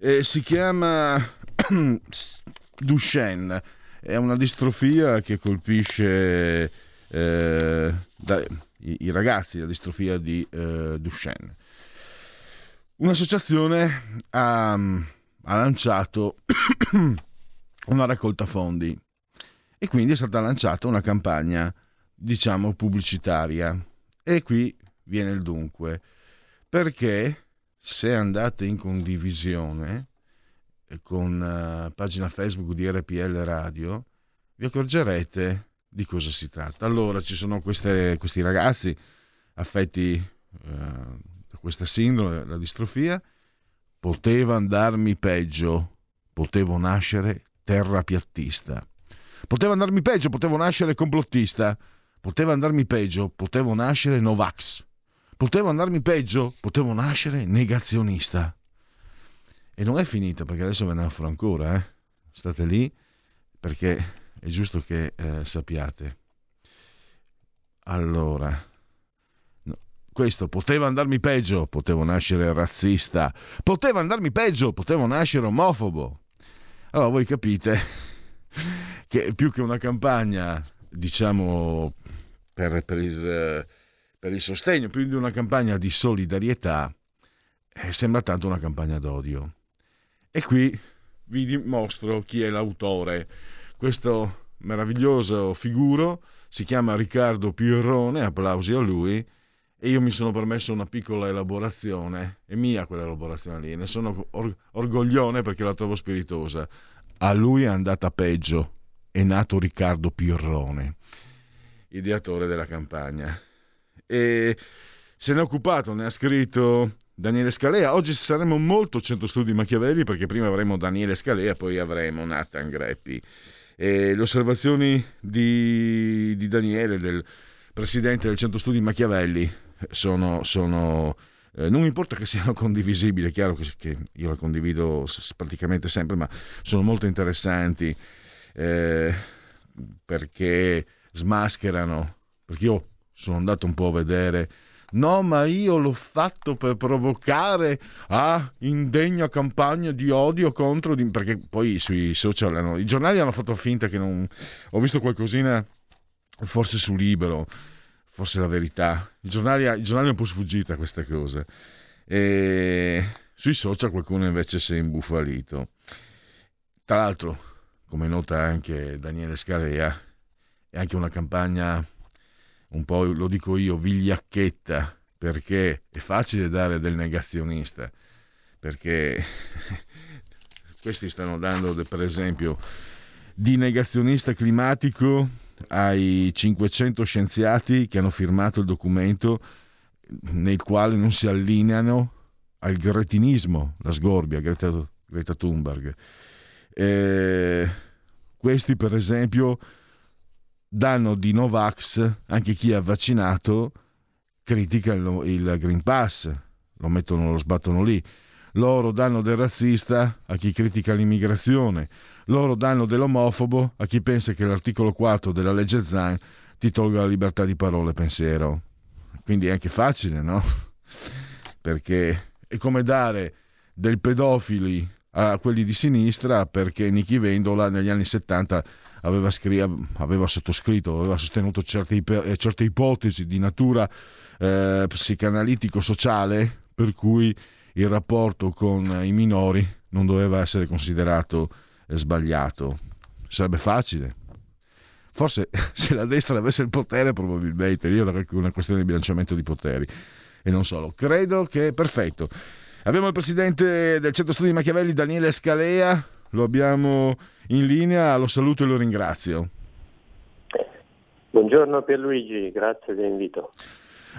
Eh, si chiama Duchenne, è una distrofia che colpisce eh, da, i, i, ragazzi, la distrofia di eh, Duchenne. Un'associazione ha, ha lanciato una raccolta fondi e quindi è stata lanciata una campagna, diciamo, pubblicitaria. E qui viene il dunque, perché se andate in condivisione eh, con uh, pagina Facebook di RPL Radio, vi accorgerete di cosa si tratta. Allora, ci sono queste, questi ragazzi affetti uh, da questa sindrome, la distrofia, poteva andarmi peggio, potevo nascere terrapiattista. Poteva andarmi peggio, potevo nascere complottista. Poteva andarmi peggio, potevo nascere Novax. Potevo andarmi peggio, potevo nascere negazionista. E non è finita perché adesso ve ne offro ancora, eh? State lì perché è giusto che eh, sappiate. Allora, no, questo poteva andarmi peggio, potevo nascere razzista, poteva andarmi peggio, potevo nascere omofobo. Allora voi capite che più che una campagna, diciamo, per, per il per il sostegno, più di una campagna di solidarietà, eh, sembra tanto una campagna d'odio. E qui vi dimostro chi è l'autore. Questo meraviglioso figuro si chiama Riccardo Pierrone, applausi a lui, e io mi sono permesso una piccola elaborazione, è mia quella elaborazione lì, ne sono or- orgoglione perché la trovo spiritosa. A lui è andata peggio, è nato Riccardo Pierrone, ideatore della campagna e se ne è occupato, ne ha scritto Daniele Scalea. Oggi saremo molto centro studi Machiavelli perché prima avremo Daniele Scalea, poi avremo Nathan Greppi. E le osservazioni di, di, Daniele, del presidente del centro studi Machiavelli, sono, sono eh, non importa che siano condivisibili, è chiaro che, che, io le condivido praticamente sempre, ma sono molto interessanti eh, perché smascherano, perché io sono andato un po' a vedere. No, ma io l'ho fatto per provocare a indegna campagna di odio contro. Di... Perché poi sui social hanno... i giornali hanno fatto finta che non. Ho visto qualcosina, forse su Libero, forse la verità. I giornali, i giornali hanno un po' sfuggito a queste cose. E sui social qualcuno invece si è imbufalito. Tra l'altro, come nota anche Daniele Scalea, è anche una campagna un po' lo dico io, vigliacchetta, perché è facile dare del negazionista, perché questi stanno dando per esempio di negazionista climatico ai 500 scienziati che hanno firmato il documento nel quale non si allineano al gretinismo, la sgorbia, Greta, Greta Thunberg. Eh, questi per esempio danno di Novax anche chi è vaccinato critica il, il Green Pass, lo mettono, lo sbattono lì. Loro danno del razzista a chi critica l'immigrazione. Loro danno dell'omofobo a chi pensa che l'articolo 4 della legge Zan ti tolga la libertà di parola e pensiero. Quindi è anche facile, no? Perché è come dare del pedofili a quelli di sinistra perché Nichi Vendola negli anni 70 aveva, scri- aveva sottoscritto, aveva sostenuto certe, ipe- eh, certe ipotesi di natura eh, psicanalitico-sociale per cui il rapporto con i minori non doveva essere considerato eh, sbagliato. sarebbe facile. Forse se la destra avesse il potere probabilmente, io era una questione di bilanciamento di poteri e non solo. Credo che perfetto. Abbiamo il presidente del Centro Studi Machiavelli, Daniele Scalea, lo abbiamo in linea, lo saluto e lo ringrazio. Buongiorno Pierluigi, grazie dell'invito.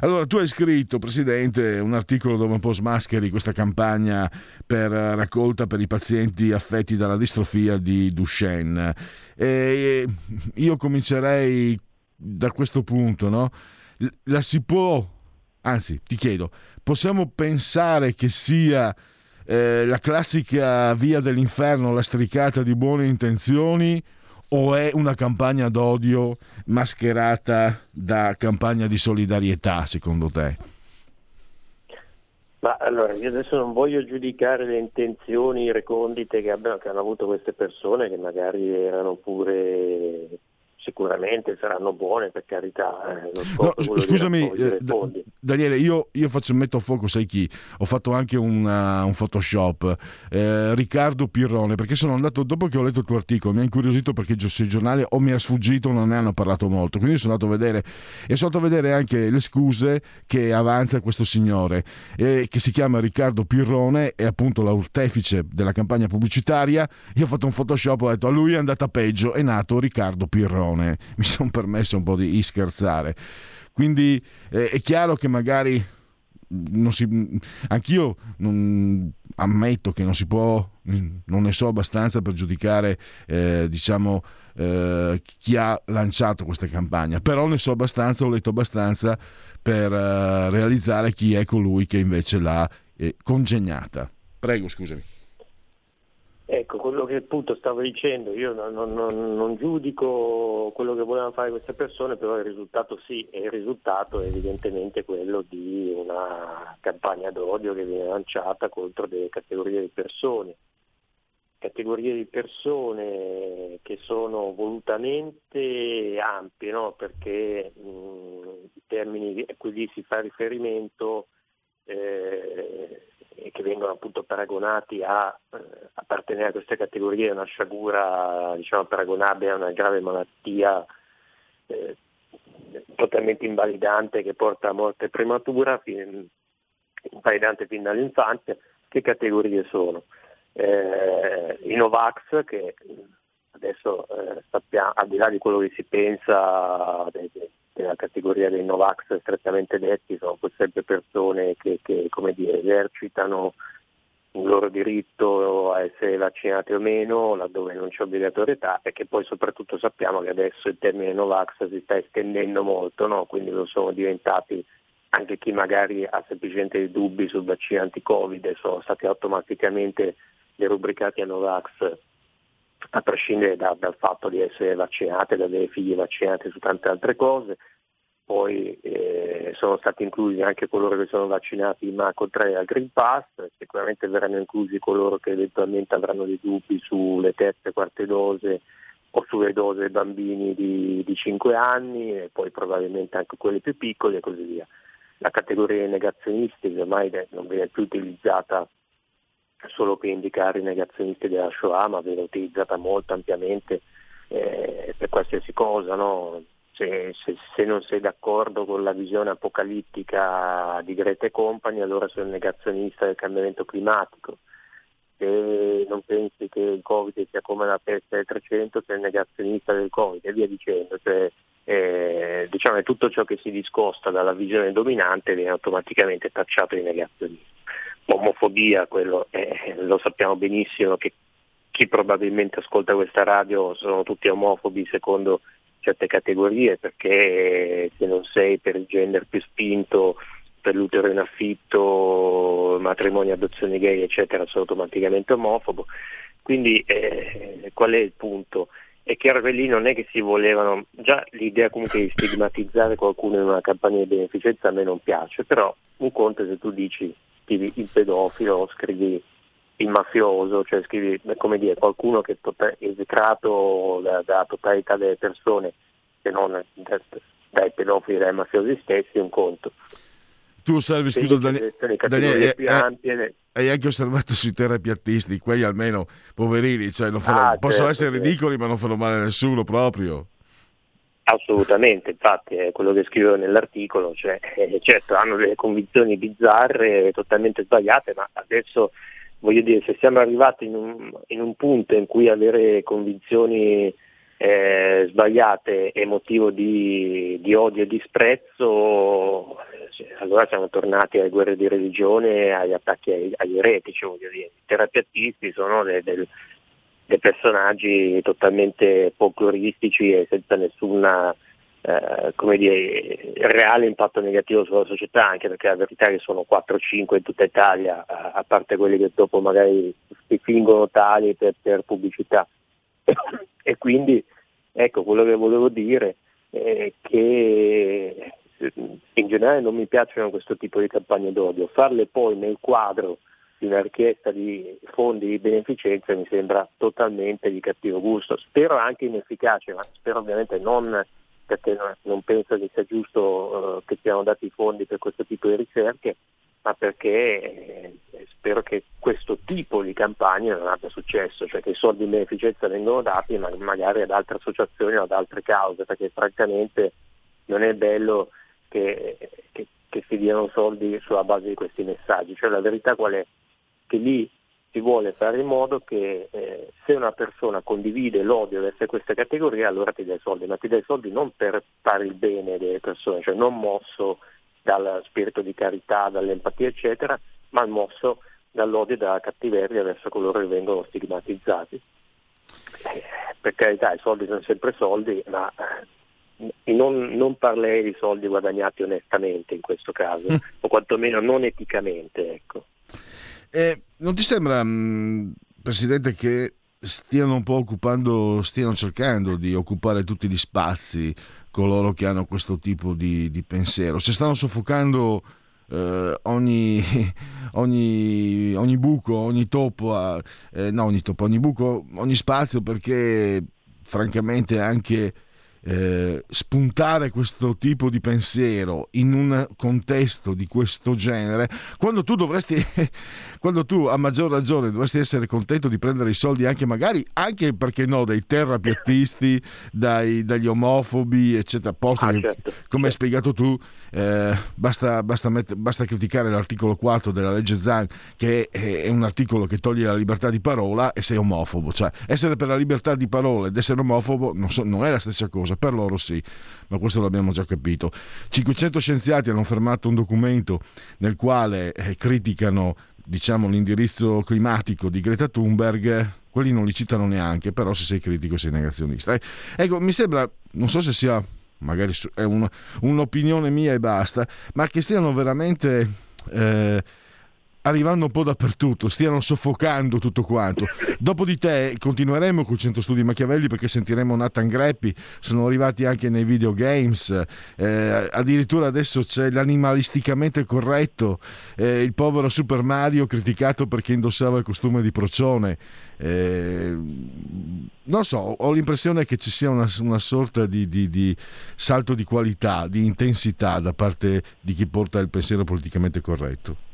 Allora, tu hai scritto, Presidente, un articolo dove un po' smascheri questa campagna per raccolta per i pazienti affetti dalla distrofia di Duchenne. E io comincerei da questo punto, no? La si può, anzi, ti chiedo, possiamo pensare che sia eh, la classica via dell'inferno lastricata di buone intenzioni o è una campagna d'odio mascherata da campagna di solidarietà, secondo te? Ma allora, io adesso non voglio giudicare le intenzioni recondite che, abbiano, che hanno avuto queste persone, che magari erano pure sicuramente saranno buone per carità. Eh, no, scusami, eh, Daniele, io, io, faccio, metto a fuoco, sai chi? Ho fatto anche una, un Photoshop, eh, Riccardo Pirrone, perché sono andato, dopo che ho letto il tuo articolo, mi ha incuriosito perché sui giornali o mi è sfuggito non ne hanno parlato molto, quindi sono andato a vedere e sono andato a vedere anche le scuse che avanza questo signore, eh, che si chiama Riccardo Pirrone, è appunto l'artefice della campagna pubblicitaria. Io ho fatto un Photoshop, ho detto a lui è andata peggio, è nato Riccardo Pirrone Leone, mi sono permesso un po' di scherzare. Quindi eh, è chiaro che magari non si, anch'io non, ammetto che non si può, non ne so abbastanza per giudicare eh, diciamo, eh, chi ha lanciato questa campagna, però ne so abbastanza, ho letto abbastanza per eh, realizzare chi è colui che invece l'ha eh, congegnata. Prego, scusami. Ecco, quello che appunto stavo dicendo, io non, non, non, giudico quello che volevano fare queste persone, però il risultato sì, e il risultato è evidentemente quello di una campagna d'odio che viene lanciata contro delle categorie di persone, categorie di persone che sono volutamente ampie, no? perché mh, i termini a cui si fa riferimento eh, e che vengono appunto paragonati a eh, appartenere a queste categorie, una sciagura diciamo, paragonabile a una grave malattia eh, totalmente invalidante che porta a morte prematura, fin, invalidante fin dall'infanzia, che categorie sono? Eh, I Novax che adesso eh, sappiamo, al di là di quello che si pensa de, de, della categoria dei Novax strettamente detti, sono sempre persone che, che dire, esercitano il loro diritto a essere vaccinati o meno, laddove non c'è obbligatorietà, e che poi soprattutto sappiamo che adesso il termine Novax si sta estendendo molto, no? quindi lo sono diventati anche chi magari ha semplicemente dei dubbi sul vaccino anti-Covid, sono stati automaticamente derubricati a Novax a prescindere da, dal fatto di essere vaccinate, da avere figli vaccinati su tante altre cose. Poi eh, sono stati inclusi anche coloro che sono vaccinati ma contrari al Green Pass, sicuramente verranno inclusi coloro che eventualmente avranno dei dubbi sulle terze e quarte dose o sulle dose bambini di, di 5 anni e poi probabilmente anche quelli più piccoli e così via. La categoria dei negazionisti ormai non viene più utilizzata solo per indicare i negazionisti della Shoah, ma viene utilizzata molto ampiamente eh, per qualsiasi cosa. No? Se, se, se, non sei d'accordo con la visione apocalittica di Greta e Company, allora sei un negazionista del cambiamento climatico. Se non pensi che il Covid sia come la peste del 300, sei un negazionista del Covid e via dicendo. Cioè, eh, diciamo tutto ciò che si discosta dalla visione dominante viene automaticamente tacciato di negazionista omofobia, quello eh, lo sappiamo benissimo che chi probabilmente ascolta questa radio sono tutti omofobi secondo certe categorie perché se non sei per il gender più spinto, per l'utero in affitto, matrimonio, adozione gay eccetera sei automaticamente omofobo. Quindi eh, qual è il punto? È chiaro che lì non è che si volevano, già l'idea comunque di stigmatizzare qualcuno in una campagna di beneficenza a me non piace, però un conto è se tu dici scrivi il pedofilo, scrivi il mafioso, cioè scrivi come dire, qualcuno che è esecrato dalla da totalità delle persone, se non dai pedofili e dai mafiosi stessi, un conto. tu osservi, scusa Daniele, Daniele eh, hai anche osservato sui terapiattisti, quelli almeno poverini, cioè fanno, ah, possono certo, essere ridicoli ma non fanno male a nessuno proprio. Assolutamente, infatti è quello che scrivo nell'articolo, cioè, eh, certo hanno delle convinzioni bizzarre, totalmente sbagliate, ma adesso voglio dire, se siamo arrivati in un, in un punto in cui avere convinzioni eh, sbagliate è motivo di, di odio e disprezzo, cioè, allora siamo tornati alle guerre di religione agli attacchi ai, agli eretici, voglio dire. I terapeutisti sono dei, dei, dei personaggi totalmente folcloristici e senza nessuna eh, come dire, reale impatto negativo sulla società, anche perché la verità è che sono 4-5 in tutta Italia, a parte quelli che dopo magari si fingono tali per, per pubblicità. e quindi ecco quello che volevo dire è che in generale non mi piacciono questo tipo di campagne d'odio, farle poi nel quadro di una richiesta di fondi di beneficenza mi sembra totalmente di cattivo gusto, spero anche inefficace, ma spero ovviamente non perché non penso che sia giusto uh, che siano dati i fondi per questo tipo di ricerche, ma perché eh, spero che questo tipo di campagna non abbia successo, cioè che i soldi in beneficenza vengono dati ma magari ad altre associazioni o ad altre cause, perché francamente non è bello che, che, che si diano soldi sulla base di questi messaggi. Cioè la verità qual è? Che lì si vuole fare in modo che eh, se una persona condivide l'odio verso questa categoria allora ti dai soldi, ma ti dai soldi non per fare il bene delle persone, cioè non mosso dal spirito di carità, dall'empatia eccetera, ma mosso dall'odio e dalla cattiveria verso coloro che vengono stigmatizzati. Eh, per carità i soldi sono sempre soldi, ma eh, non, non parlerei di soldi guadagnati onestamente in questo caso, mm. o quantomeno non eticamente. Ecco. Eh, non ti sembra, mm, Presidente, che stiano un po' occupando, stiano cercando di occupare tutti gli spazi coloro che hanno questo tipo di, di pensiero? Se stanno soffocando eh, ogni, ogni, ogni, buco, ogni topo, eh, no, ogni topo, ogni buco, ogni spazio perché francamente anche eh, spuntare questo tipo di pensiero in un contesto di questo genere, quando tu dovresti, quando tu a maggior ragione dovresti essere contento di prendere i soldi anche magari, anche perché no, dai terrapiattisti, dai, dagli omofobi, eccetera, posto ah, che, certo, come hai spiegato tu, eh, basta, basta, met- basta, criticare l'articolo 4 della legge Zan, che è, è, un articolo che toglie la libertà di parola e sei omofobo, cioè essere per la libertà di parola ed essere omofobo non, so, non è la stessa cosa cosa, per loro sì, ma questo l'abbiamo già capito. 500 scienziati hanno fermato un documento nel quale eh, criticano diciamo, l'indirizzo climatico di Greta Thunberg, quelli non li citano neanche, però se sei critico sei negazionista. Eh, ecco, mi sembra, non so se sia, magari è una, un'opinione mia e basta, ma che stiano veramente... Eh, arrivando un po' dappertutto, stiano soffocando tutto quanto. Dopo di te continueremo col centro studi Machiavelli perché sentiremo Nathan Greppi, sono arrivati anche nei videogames, eh, addirittura adesso c'è l'animalisticamente corretto, eh, il povero Super Mario criticato perché indossava il costume di procione. Eh, non so, ho l'impressione che ci sia una, una sorta di, di, di salto di qualità, di intensità da parte di chi porta il pensiero politicamente corretto.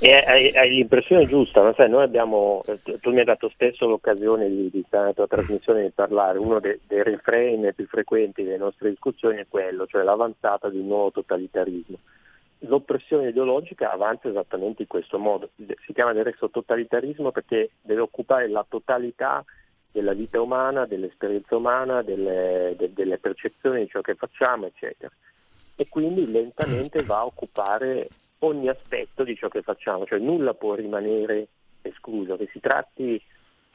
E hai, hai, l'impressione giusta, ma sai, noi abbiamo, tu mi hai dato spesso l'occasione di, di nella tua trasmissione di parlare, uno dei, dei refrain più frequenti delle nostre discussioni è quello, cioè l'avanzata di un nuovo totalitarismo. L'oppressione ideologica avanza esattamente in questo modo, si chiama adesso totalitarismo perché deve occupare la totalità della vita umana, dell'esperienza umana, delle, de, delle percezioni di ciò che facciamo, eccetera. E quindi lentamente va a occupare ogni aspetto di ciò che facciamo, cioè nulla può rimanere escluso, che si tratti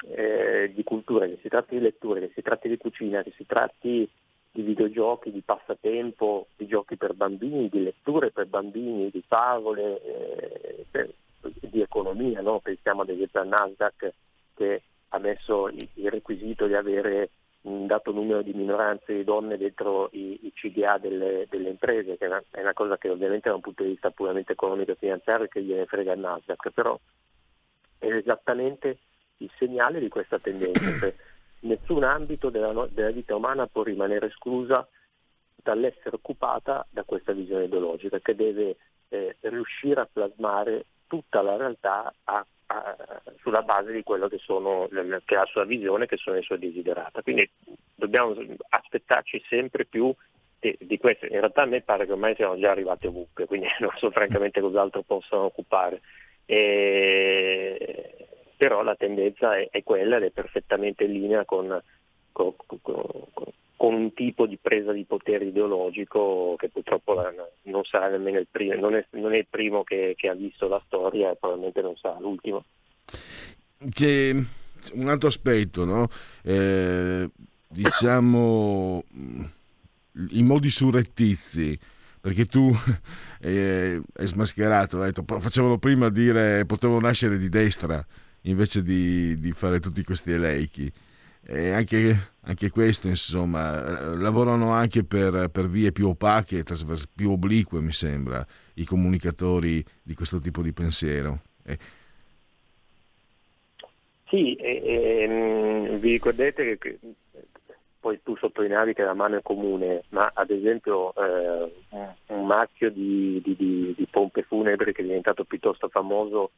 eh, di cultura, che si tratti di letture, che si tratti di cucina, che si tratti di videogiochi, di passatempo, di giochi per bambini, di letture per bambini, di favole, eh, per, di economia, no? pensiamo ad esempio a Nasdaq che ha messo il, il requisito di avere un dato numero di minoranze di donne dentro i, i CDA delle, delle, imprese, che è una, è una, cosa che ovviamente da un punto di vista puramente economico e finanziario che gliene frega il Nasdaq, però è esattamente il segnale di questa tendenza. Cioè, nessun ambito della, della, vita umana può rimanere esclusa dall'essere occupata da questa visione ideologica che deve eh, riuscire a plasmare tutta la realtà a, sulla base di quello che, sono, che è la sua visione, che sono le sue desiderata. Quindi dobbiamo aspettarci sempre più di, di questo. In realtà a me pare che ormai siamo già arrivati ovunque, quindi non so francamente cos'altro possano occupare. E, però la tendenza è, è, quella ed è perfettamente in linea con, con, con, con, un tipo di presa di potere ideologico che purtroppo non sarà nemmeno il primo, non è, non è il primo che, che, ha visto la storia e probabilmente non sarà l'ultimo. Che, un altro aspetto, no? eh, diciamo i modi surrettizi perché tu eh, hai smascherato, hai detto, facevano prima dire potevo nascere di destra invece di, di fare tutti questi eleichi. E anche, anche, questo, insomma, lavorano anche per, per vie più opache, più oblique, mi sembra, i comunicatori di questo tipo di pensiero. Eh. Sì, e, e, vi ricordate che poi tu sottolineavi che la mano è comune, ma ad esempio eh, un marchio di, di, di, di, pompe funebri che è diventato piuttosto famoso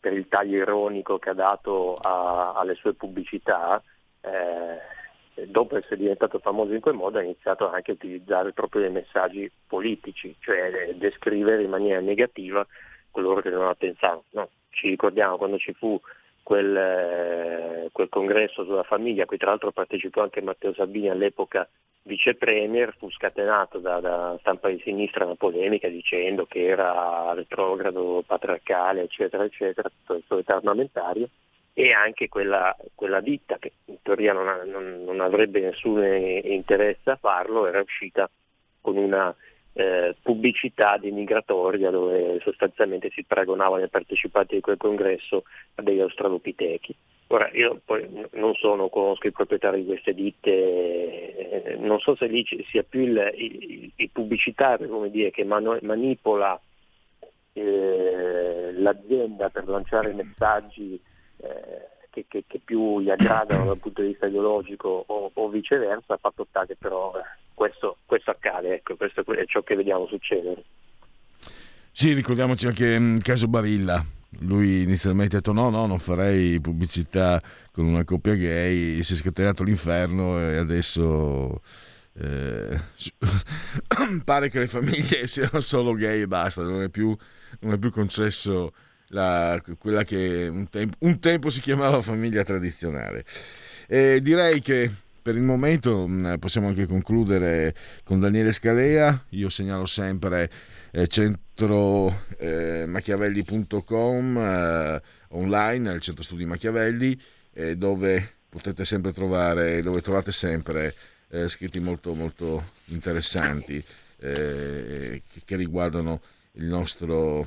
per il taglio ironico che ha dato a, alle sue pubblicità, eh, dopo essere diventato famoso in quel modo ha iniziato anche a utilizzare proprio dei messaggi politici, cioè descrivere in maniera negativa coloro che non la pensavano. No, ci ricordiamo quando ci fu quel, eh, quel, congresso sulla famiglia, a cui tra l'altro partecipò anche Matteo Salvini all'epoca vice premier, fu scatenato da, da, stampa di sinistra una polemica dicendo che era retrogrado, patriarcale, eccetera, eccetera, tutto il suo età armamentario, e anche quella, quella ditta, che in teoria non, ha, non, non avrebbe nessun interesse a farlo, era uscita con una eh, pubblicità denigratoria dove sostanzialmente si paragonavano ai partecipanti di quel congresso a degli australopitechi. Ora, io poi non sono, conosco i proprietari di queste ditte, eh, non so se lì sia più il, il, il pubblicitario dire, che mano, manipola eh, l'azienda per lanciare messaggi eh, che, che, che, più gli aggradano dal punto di vista ideologico o, o viceversa, fatto sta che però eh, questo, questo accade, ecco, questo è ciò che vediamo succedere. Sì, ricordiamoci anche il caso Barilla. Lui inizialmente ha detto no, no, non farei pubblicità con una coppia gay, si è scatenato l'inferno e adesso eh, pare che le famiglie siano solo gay e basta, non è più, non è più concesso la, quella che un, tempo, un tempo si chiamava famiglia tradizionale. E direi che per il momento mm, possiamo anche concludere con Daniele Scalea. Io segnalo sempre eh, centromachiavelli.com eh, eh, online, il centro studi Machiavelli, eh, dove potete sempre trovare, dove trovate sempre eh, scritti molto, molto interessanti eh, che, che, riguardano il nostro,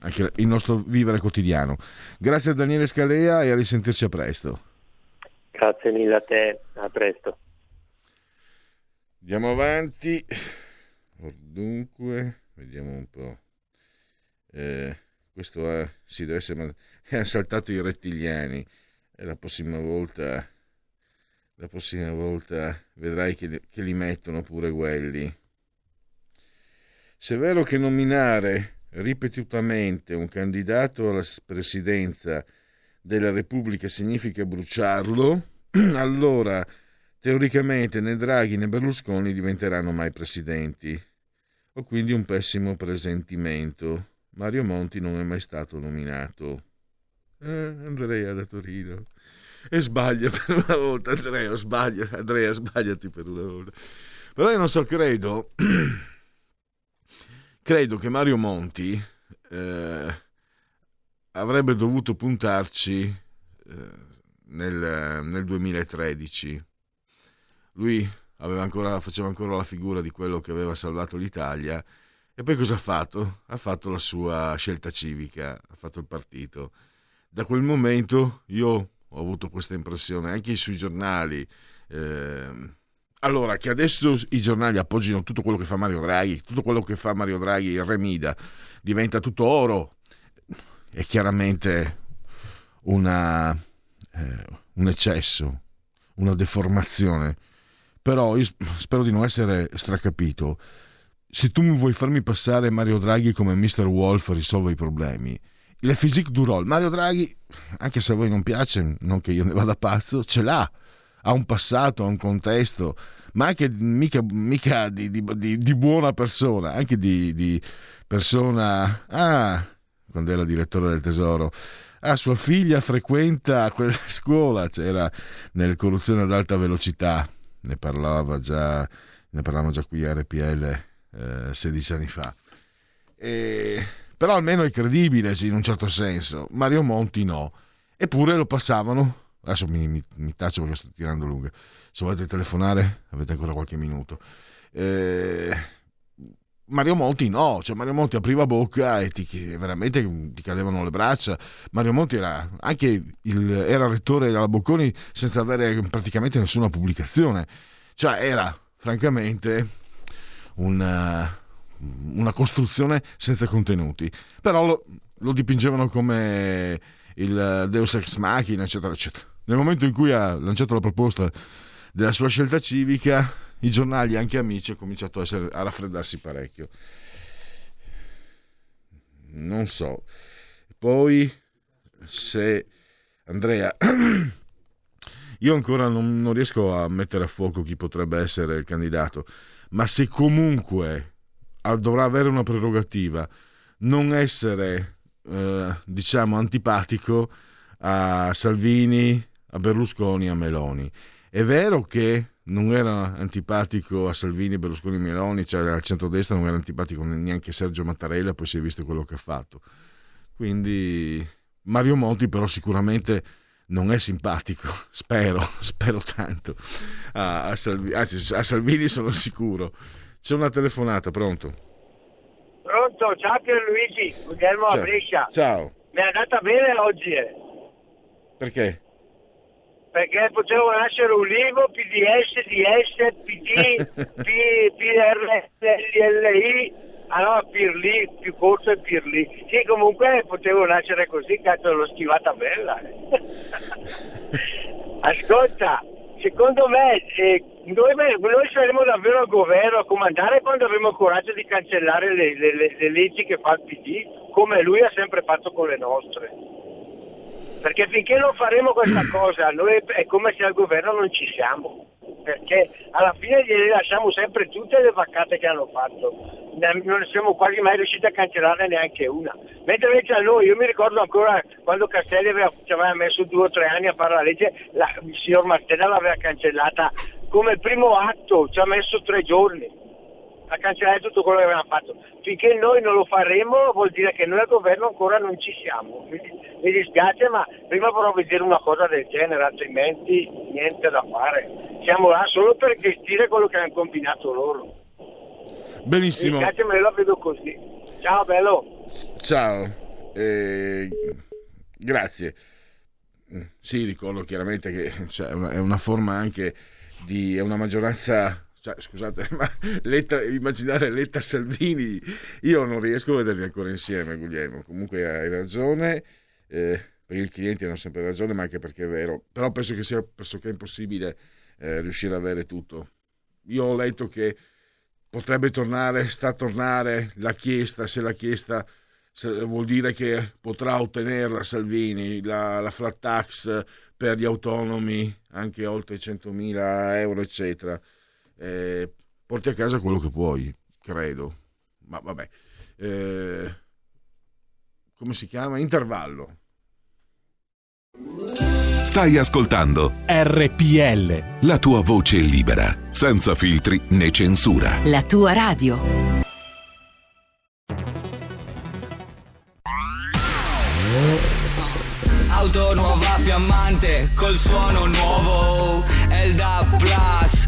anche il nostro vivere quotidiano. Grazie a Daniele Scalea e a risentirci a presto. Grazie mille a te, a presto. Andiamo avanti. Dunque, vediamo un po'. Eh, questo è, sì, deve essere, è saltato i rettiliani. E la prossima volta, la prossima volta vedrai che, che li mettono pure quelli. Se è vero che nominare ripetutamente un candidato alla presidenza della Repubblica significa bruciarlo, allora teoricamente né Draghi né Berlusconi diventeranno mai presidenti. Ho quindi un pessimo presentimento. Mario Monti non è mai stato nominato. Eh, Andrea da Torino. E sbaglia per una volta, Andrea, sbaglia, Andrea, sbagliati per una volta. Però io non so, credo, credo che Mario Monti eh, avrebbe dovuto puntarci eh, nel, nel, 2013. Lui ancora, faceva ancora la figura di quello che aveva salvato l'Italia e poi cosa ha fatto? Ha fatto la sua scelta civica, ha fatto il partito. Da quel momento io ho avuto questa impressione, anche sui giornali. Eh, allora, che adesso i giornali appoggino tutto quello che fa Mario Draghi, tutto quello che fa Mario Draghi il remida, diventa tutto oro, è chiaramente una, eh, un eccesso, una deformazione però io spero di non essere stracapito. Se tu vuoi farmi passare Mario Draghi come Mr. Wolf risolve i problemi, le physique du role, Mario Draghi, anche se a voi non piace, non che io ne vada pazzo, ce l'ha, ha un passato, ha un contesto, ma anche mica, mica di, di, di, di, buona persona, anche di, persona... Ah, quando era direttore del tesoro, ah, sua figlia frequenta quella scuola, c'era nelle corruzioni ad alta velocità, ne parlava già, ne parlavamo già qui a RPL eh, 16 anni fa. E, però almeno è credibile in un certo senso. Mario Monti no. Eppure lo passavano. Adesso mi, mi, mi taccio perché sto tirando lunga. Se volete telefonare, avete ancora qualche minuto. Eh, Mario Monti no, cioè Mario Monti apriva bocca e ti, veramente ti cadevano le braccia. Mario Monti era anche il, era rettore della Bocconi senza avere praticamente nessuna pubblicazione. Cioè era francamente una, una costruzione senza contenuti. Però lo, lo dipingevano come il Deus ex machina, eccetera, eccetera. Nel momento in cui ha lanciato la proposta della sua scelta civica, i giornali, anche amici, hanno cominciato a, essere, a raffreddarsi parecchio. Non so. Poi, se Andrea, io ancora non, non, riesco a mettere a fuoco chi potrebbe essere il candidato, ma se comunque dovrà avere una prerogativa, non essere, eh, diciamo, antipatico a Salvini, a Berlusconi, a Meloni. È vero che non era antipatico a Salvini, Berlusconi e Meloni, cioè al centrodestra non era antipatico neanche Sergio Mattarella, poi si è visto quello che ha fatto. Quindi Mario Monti però sicuramente non è simpatico, spero, spero tanto, a, a, Salvini, anzi a Salvini sono sicuro. C'è una telefonata, pronto? Pronto, ciao Pierluigi, Guglielmo a Brescia. Ciao. Mi è andata bene oggi. Eh. Perché? perché potevo nascere Ulivo, PDS, DS, PD, P, PRL, LLI, allora Pirli, più corto e Pirli. Sì, comunque potevo nascere così, cazzo l'ho schivata bella. Ascolta, secondo me eh, noi, noi, saremo davvero al governo a comandare quando avremo il coraggio di cancellare le, le, le, le leggi che fa il PD, come lui ha sempre fatto con le nostre perché finché non faremo questa cosa noi è come se al governo non ci siamo, perché alla fine gliele lasciamo sempre tutte le vaccate che hanno fatto, non siamo quasi mai riusciti a cancellarne neanche una, mentre invece a noi, io mi ricordo ancora quando Castelli aveva, ci aveva messo due o tre anni a fare la legge, la, il signor Martella l'aveva cancellata come primo atto, ci ha messo tre giorni a cancellare tutto quello che avevamo fatto. Finché noi non lo faremo vuol dire che noi al governo ancora non ci siamo. Mi, mi dispiace ma prima vorrò vedere una cosa del genere, altrimenti niente da fare. Siamo là solo per gestire quello che hanno combinato loro. Benissimo. Mi dispiace ma io la vedo così. Ciao bello. Ciao. Eh, grazie. Sì, ricordo chiaramente che cioè, è, una, è una forma anche di... è una maggioranza cioè, scusate, ma Letta, immaginare Letta Salvini, io non riesco a vederli ancora insieme, Guglielmo. Comunque hai ragione, eh, perché i clienti hanno sempre ragione, ma anche perché è vero. Però penso che sia pressoché impossibile eh, riuscire ad avere tutto. Io ho letto che potrebbe tornare, sta a tornare la chiesta, se la chiesta vuol dire che potrà ottenerla Salvini, la, la flat tax per gli autonomi anche oltre 100.000 euro, eccetera eh, porti a casa quello che puoi, credo. Ma vabbè. Eh, come si chiama? Intervallo. Stai ascoltando RPL. La tua voce libera, senza filtri né censura. La tua radio. Auto nuova fiammante col suono nuovo. DAB Plus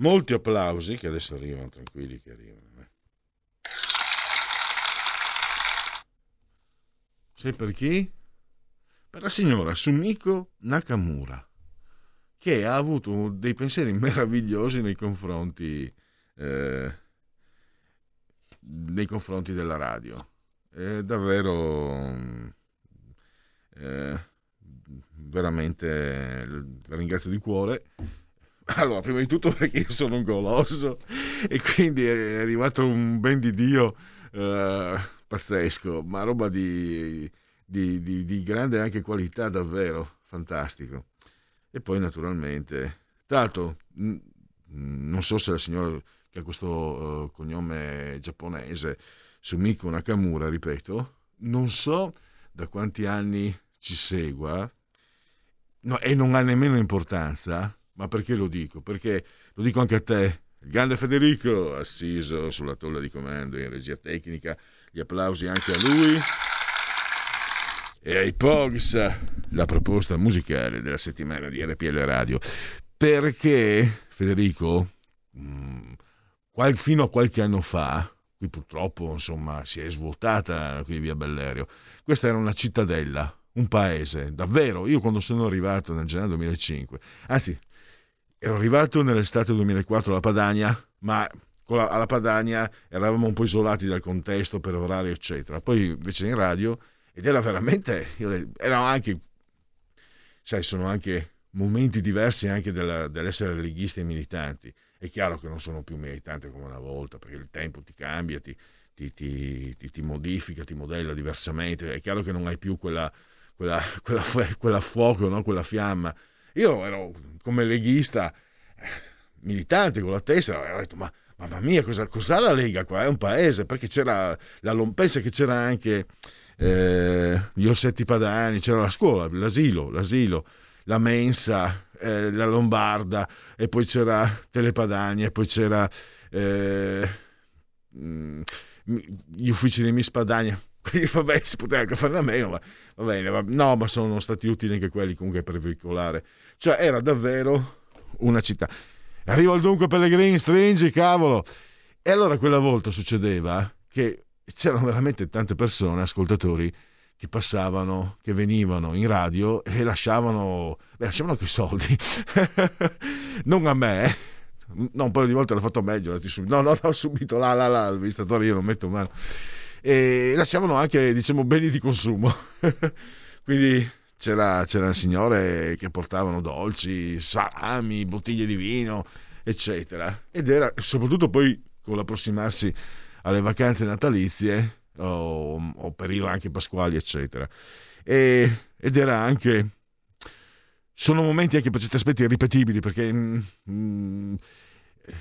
Molti applausi che adesso arrivano, tranquilli che arrivano. Eh. Sai per chi? Per la signora Sumiko Nakamura, che ha avuto dei pensieri meravigliosi nei confronti, eh, nei confronti della radio. È davvero... Eh, veramente la ringrazio di cuore allora, prima di tutto perché io sono un goloso e quindi è arrivato un ben di Dio eh, pazzesco, ma roba di, di, di, di, grande anche qualità davvero, fantastico. E poi naturalmente, tra l'altro, non so se la signora che ha questo eh, cognome giapponese, Sumiko Nakamura, ripeto, non so da quanti anni ci segua no, e non ha nemmeno importanza ma perché lo dico? Perché lo dico anche a te, il grande Federico, assiso sulla tolla di comando in regia tecnica, gli applausi anche a lui e ai Pogs, la proposta musicale della settimana di RPL Radio. Perché Federico, qual, fino a qualche anno fa, qui purtroppo insomma si è svuotata qui via Bellerio, questa era una cittadella, un paese, davvero. Io quando sono arrivato nel gennaio 2005, anzi, ero arrivato nell'estate 2004 alla Padania, ma la, alla Padania eravamo un po' isolati dal contesto per orario, eccetera. Poi invece in radio, ed era veramente, erano anche, sai, sono anche momenti diversi anche della, dell'essere leghisti e militanti. È chiaro che non sono più militante come una volta, perché il tempo ti cambia, ti, ti, ti, ti, modifica, ti modella diversamente. È chiaro che non hai più quella, quella, quella, quella fuoco, no? quella fiamma. Io ero come leghista eh, militante con la testa, ho detto ma mamma mia cosa, cos'ha la Lega qua? È un paese, perché c'era la pensa che c'era anche eh, gli orsetti padani, c'era la scuola, l'asilo, l'asilo la mensa, eh, la lombarda, e poi c'era Telepadania, e poi c'era eh, mm, gli uffici di Miss Padania. Quindi vabbè, si poteva anche farne a meno, ma va bene, va, no, ma sono stati utili anche quelli comunque per veicolare. Cioè era davvero una città. Arrivo al dunque Pellegrini, stringi, cavolo. E allora quella volta succedeva che c'erano veramente tante persone, ascoltatori, che passavano, che venivano in radio e lasciavano, beh, lasciavano che soldi. non a me, eh. no, un paio di volte l'ho fatto meglio, no, no, no, subito là, là, là, il visitatore io non metto mano. E lasciavano anche, diciamo, beni di consumo. Quindi c'era, c'erano signore che portavano dolci, salami, bottiglie di vino, eccetera. Ed era, soprattutto poi con l'approssimarsi alle vacanze natalizie, o, o periodi anche pasquali, eccetera. E, ed era anche sono momenti anche per certi aspetti irripetibili perché mm, mm,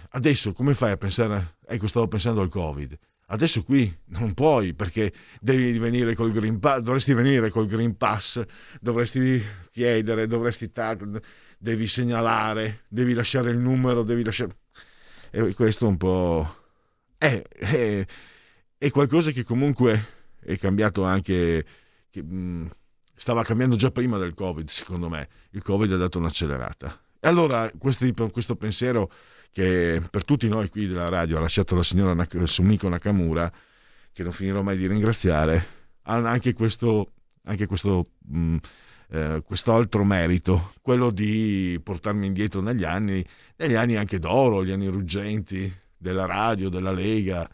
adesso come fai a pensare ecco stavo pensando al covid adesso qui non puoi perché devi venire col green pass dovresti venire col green pass dovresti chiedere dovresti devi segnalare devi lasciare il numero devi lasciare e questo un po' è, è è qualcosa che comunque è cambiato anche, che, mh, mm, stava cambiando già prima del Covid, secondo me. Il Covid ha dato un'accelerata. E allora questo, questo pensiero che per tutti noi qui della radio ha lasciato la signora Nak- Sumiko Nakamura, che non finirò mai di ringraziare, ha anche questo, anche questo mh, mm, eh, quest'altro merito, quello di portarmi indietro negli anni, negli anni anche d'oro, gli anni ruggenti della radio, della Lega,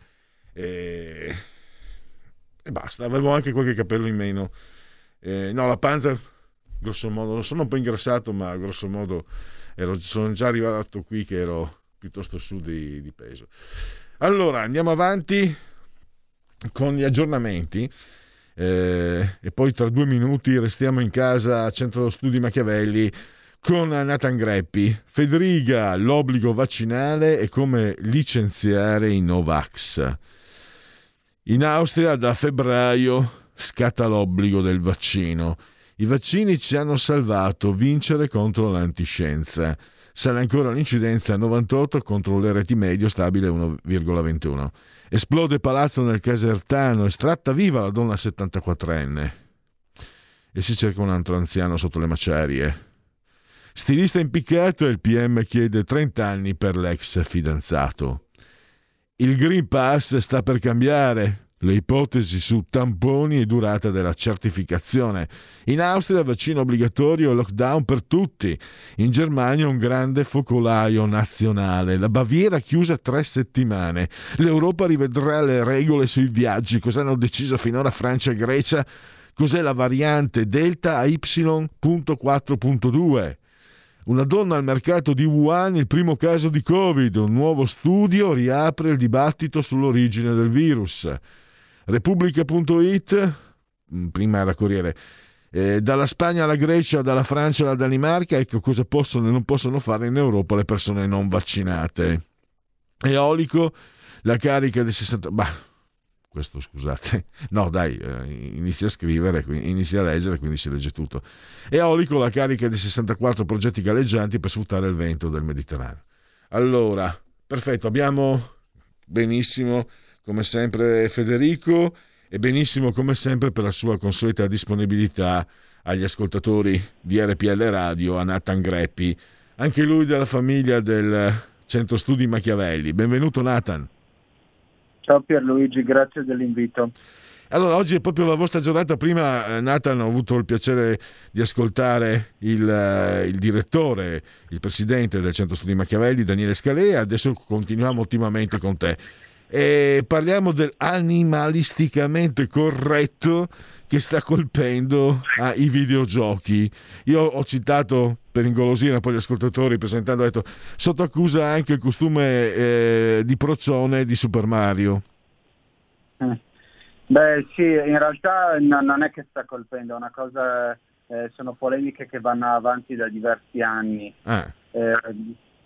e, e basta. Avevo anche qualche capello in meno. Eh, no, la panza, grosso modo, non sono un po' ingrassato, ma grosso modo ero, sono già arrivato qui che ero piuttosto su di, di peso. Allora, andiamo avanti con gli aggiornamenti. Eh, e poi tra due minuti restiamo in casa a Centro Studi Machiavelli con Nathan Greppi. Federica, l'obbligo vaccinale e come licenziare i Novax. In Austria da febbraio scatta l'obbligo del vaccino. I vaccini ci hanno salvato vincere contro l'antiscienza. Sale ancora l'incidenza a 98 contro l'RT medio stabile 1,21. Esplode palazzo nel Casertano, estratta viva la donna 74enne. E si cerca un altro anziano sotto le macerie. Stilista impiccato e il PM chiede 30 anni per l'ex fidanzato. Il Green Pass sta per cambiare. Le ipotesi su tamponi e durata della certificazione. In Austria vaccino obbligatorio e lockdown per tutti. In Germania un grande focolaio nazionale. La Baviera chiusa tre settimane. L'Europa rivedrà le regole sui viaggi. Cosa hanno deciso finora Francia e Grecia? Cos'è la variante Delta a Y.4.2? Una donna al mercato di Wuhan, il primo caso di Covid. Un nuovo studio riapre il dibattito sull'origine del virus. Repubblica.it, mm, prima era Corriere, eh, dalla Spagna alla Grecia, dalla Francia alla Danimarca, ecco cosa possono e non possono fare in Europa le persone non vaccinate. Eolico, la carica di 60... Bah, questo scusate, no dai, eh, inizia a scrivere, inizia a leggere, quindi si legge tutto. Eolico, la carica di 64 progetti galleggianti per sfruttare il vento del Mediterraneo. Allora, perfetto, abbiamo benissimo come sempre Federico e benissimo come sempre per la sua consueta disponibilità agli ascoltatori di RPL Radio, a Nathan Greppi, anche lui della famiglia del Centro Studi Machiavelli. Benvenuto Nathan. Ciao Pierluigi, grazie dell'invito. Allora, oggi è proprio la vostra giornata. Prima, eh, Nathan, ho avuto il piacere di ascoltare il, eh, il, direttore, il presidente del Centro Studi Machiavelli, Daniele Scalea. Adesso continuiamo ottimamente con te. E parliamo dell'animalisticamente corretto che sta colpendo ah, i videogiochi. Io ho citato per ingolosire poi gli ascoltatori presentando, ho detto sotto accusa anche il costume eh, di procione di Super Mario. Eh. Beh sì, in realtà no, non è che sta colpendo, è una cosa, eh, sono polemiche che vanno avanti da diversi anni. Ah. Eh,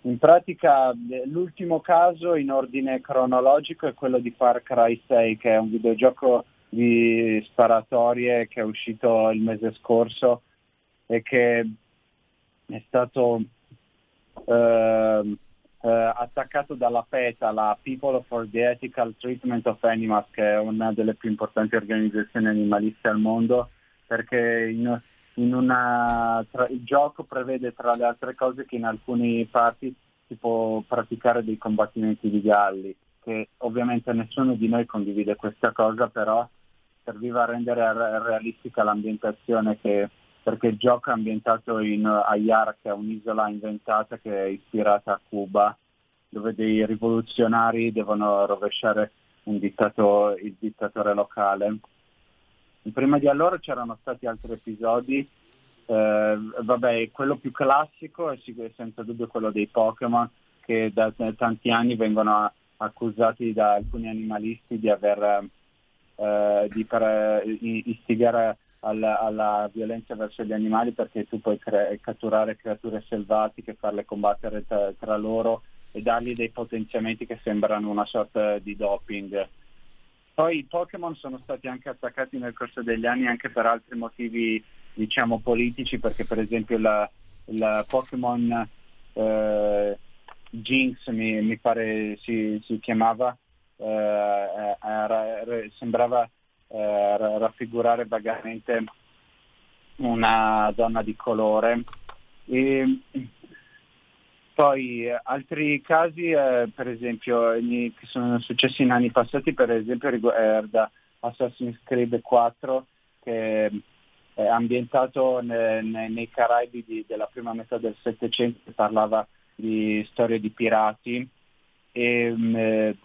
in pratica l'ultimo caso in ordine cronologico è quello di Far Cry 6, che è un videogioco di sparatorie che è uscito il mese scorso e che è stato eh, eh, attaccato dalla PETA, la People for the Ethical Treatment of Animals, che è una delle più importanti organizzazioni animaliste al mondo, perché in una, tra, il gioco prevede tra le altre cose che in alcuni parti si può praticare dei combattimenti di galli, che ovviamente nessuno di noi condivide questa cosa, però serviva a rendere realistica l'ambientazione che perché il gioco è ambientato in Ayar, che è un'isola inventata che è ispirata a Cuba, dove dei rivoluzionari devono rovesciare il dittatore locale. Prima di allora c'erano stati altri episodi, eh, vabbè, quello più classico è senza dubbio quello dei Pokémon, che da tanti anni vengono accusati da alcuni animalisti di aver eh, di per, istigare alla, alla, violenza verso gli animali perché tu puoi cre- catturare creature selvatiche, farle combattere tra, tra, loro e dargli dei potenziamenti che sembrano una sorta di doping. Poi i Pokémon sono stati anche attaccati nel corso degli anni anche per altri motivi diciamo politici perché per esempio la, la Pokémon eh, Jinx mi, mi pare si, si chiamava eh, era, sembrava eh, raffigurare vagamente una donna di colore. E poi eh, altri casi, eh, per esempio, che sono successi in anni passati, per esempio riguarda Assassin's Creed 4, che è ambientato ne, ne, nei Caraibi di, della prima metà del Settecento, parlava di storie di pirati. E mm, eh,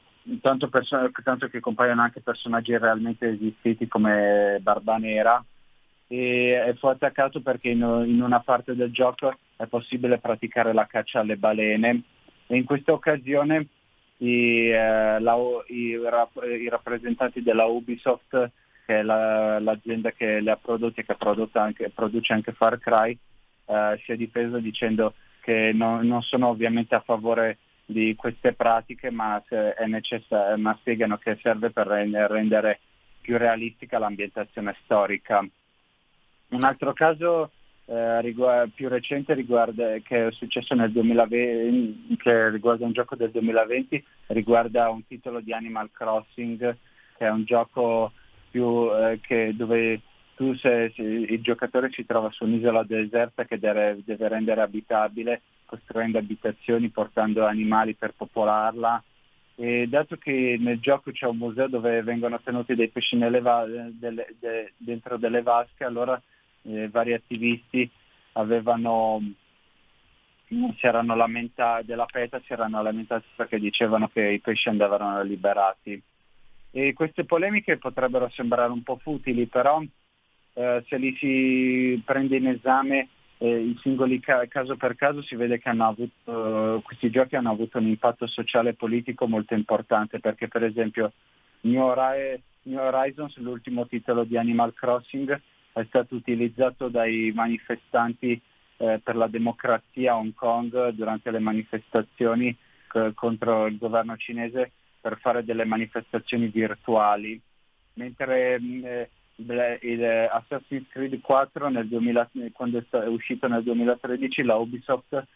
tanto, perso- tanto, che compaiono anche personaggi realmente esistiti come Barba Nera e fu attaccato perché in, in, una parte del gioco è possibile praticare la caccia alle balene e in questa occasione i, eh, la, i, i, rappresentanti della Ubisoft, che è la, l'azienda che le ha prodotte e che anche, produce anche Far Cry, eh, si è difeso dicendo che no, non sono ovviamente a favore di queste pratiche, ma, necess- ma spiegano che serve per rendere più realistica l'ambientazione storica. Un altro caso eh, riguarda, più recente riguarda, che è successo nel 2020, che riguarda un gioco del 2020, riguarda un titolo di Animal Crossing, che è un gioco più, eh, che, dove tu se, se, il giocatore si trova su un'isola deserta che deve, deve rendere abitabile costruendo abitazioni, portando animali per popolarla. E dato che nel gioco c'è un museo dove vengono tenuti dei pesci va- delle, de- dentro delle vasche, allora eh, vari attivisti avevano, si erano lamentati, della PETA si erano lamentati perché dicevano che i pesci andavano liberati. E queste polemiche potrebbero sembrare un po' futili, però eh, se li si prende in esame eh, i singoli ca- caso per caso si vede che avuto, questi giochi hanno avuto un impatto sociale e politico molto importante perché per esempio New Horizons, l'ultimo titolo di Animal Crossing, è stato utilizzato dai manifestanti eh, per la democrazia a Hong Kong durante le manifestazioni eh, contro il governo cinese per fare delle manifestazioni virtuali. Mentre mh, eh, il Assassin's Creed 4 nel 2000, quando è uscito nel 2013 la Ubisoft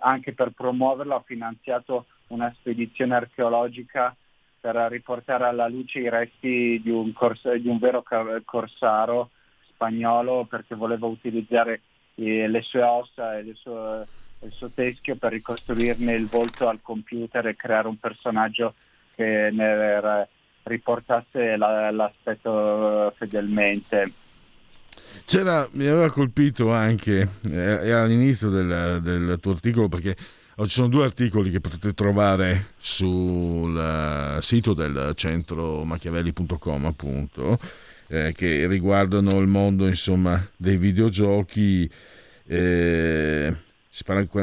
anche per promuoverlo ha finanziato una spedizione archeologica per riportare alla luce i resti di un, cors- di un vero corsaro spagnolo perché voleva utilizzare eh, le sue ossa e le sue, il suo teschio per ricostruirne il volto al computer e creare un personaggio che ne riportasse la, l'aspetto fedelmente. C'era, mi aveva colpito anche eh, all'inizio del, del, tuo articolo perché ci sono due articoli che potete trovare sul uh, sito del centro machiavelli.com appunto eh, che riguardano il mondo insomma, dei videogiochi. Eh,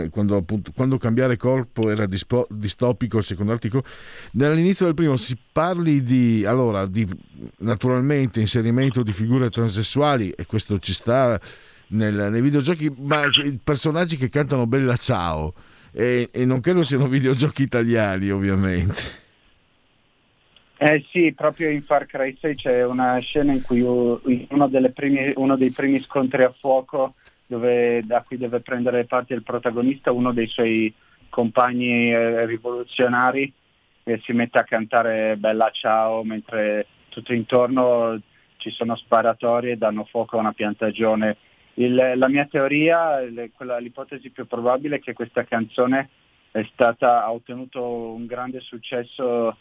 quando, appunto, quando, cambiare corpo era dispo, distopico, il secondo articolo. Dall'inizio del primo si parli di, allora, di naturalmente inserimento di figure transessuali, e questo ci sta nel, nei videogiochi, ma personaggi che cantano Bella Ciao. E, e non credo siano videogiochi italiani, ovviamente. Eh sì, proprio in Far Cry 6 c'è una scena in cui uno, primi, uno dei primi scontri a fuoco dove, da cui deve prendere parte il protagonista, uno dei suoi compagni eh, rivoluzionari e si mette a cantare Bella Ciao mentre tutto intorno ci sono sparatorie e danno fuoco a una piantagione. Il, la mia teoria, quella, l'ipotesi più probabile è che questa canzone stata, ha ottenuto un grande successo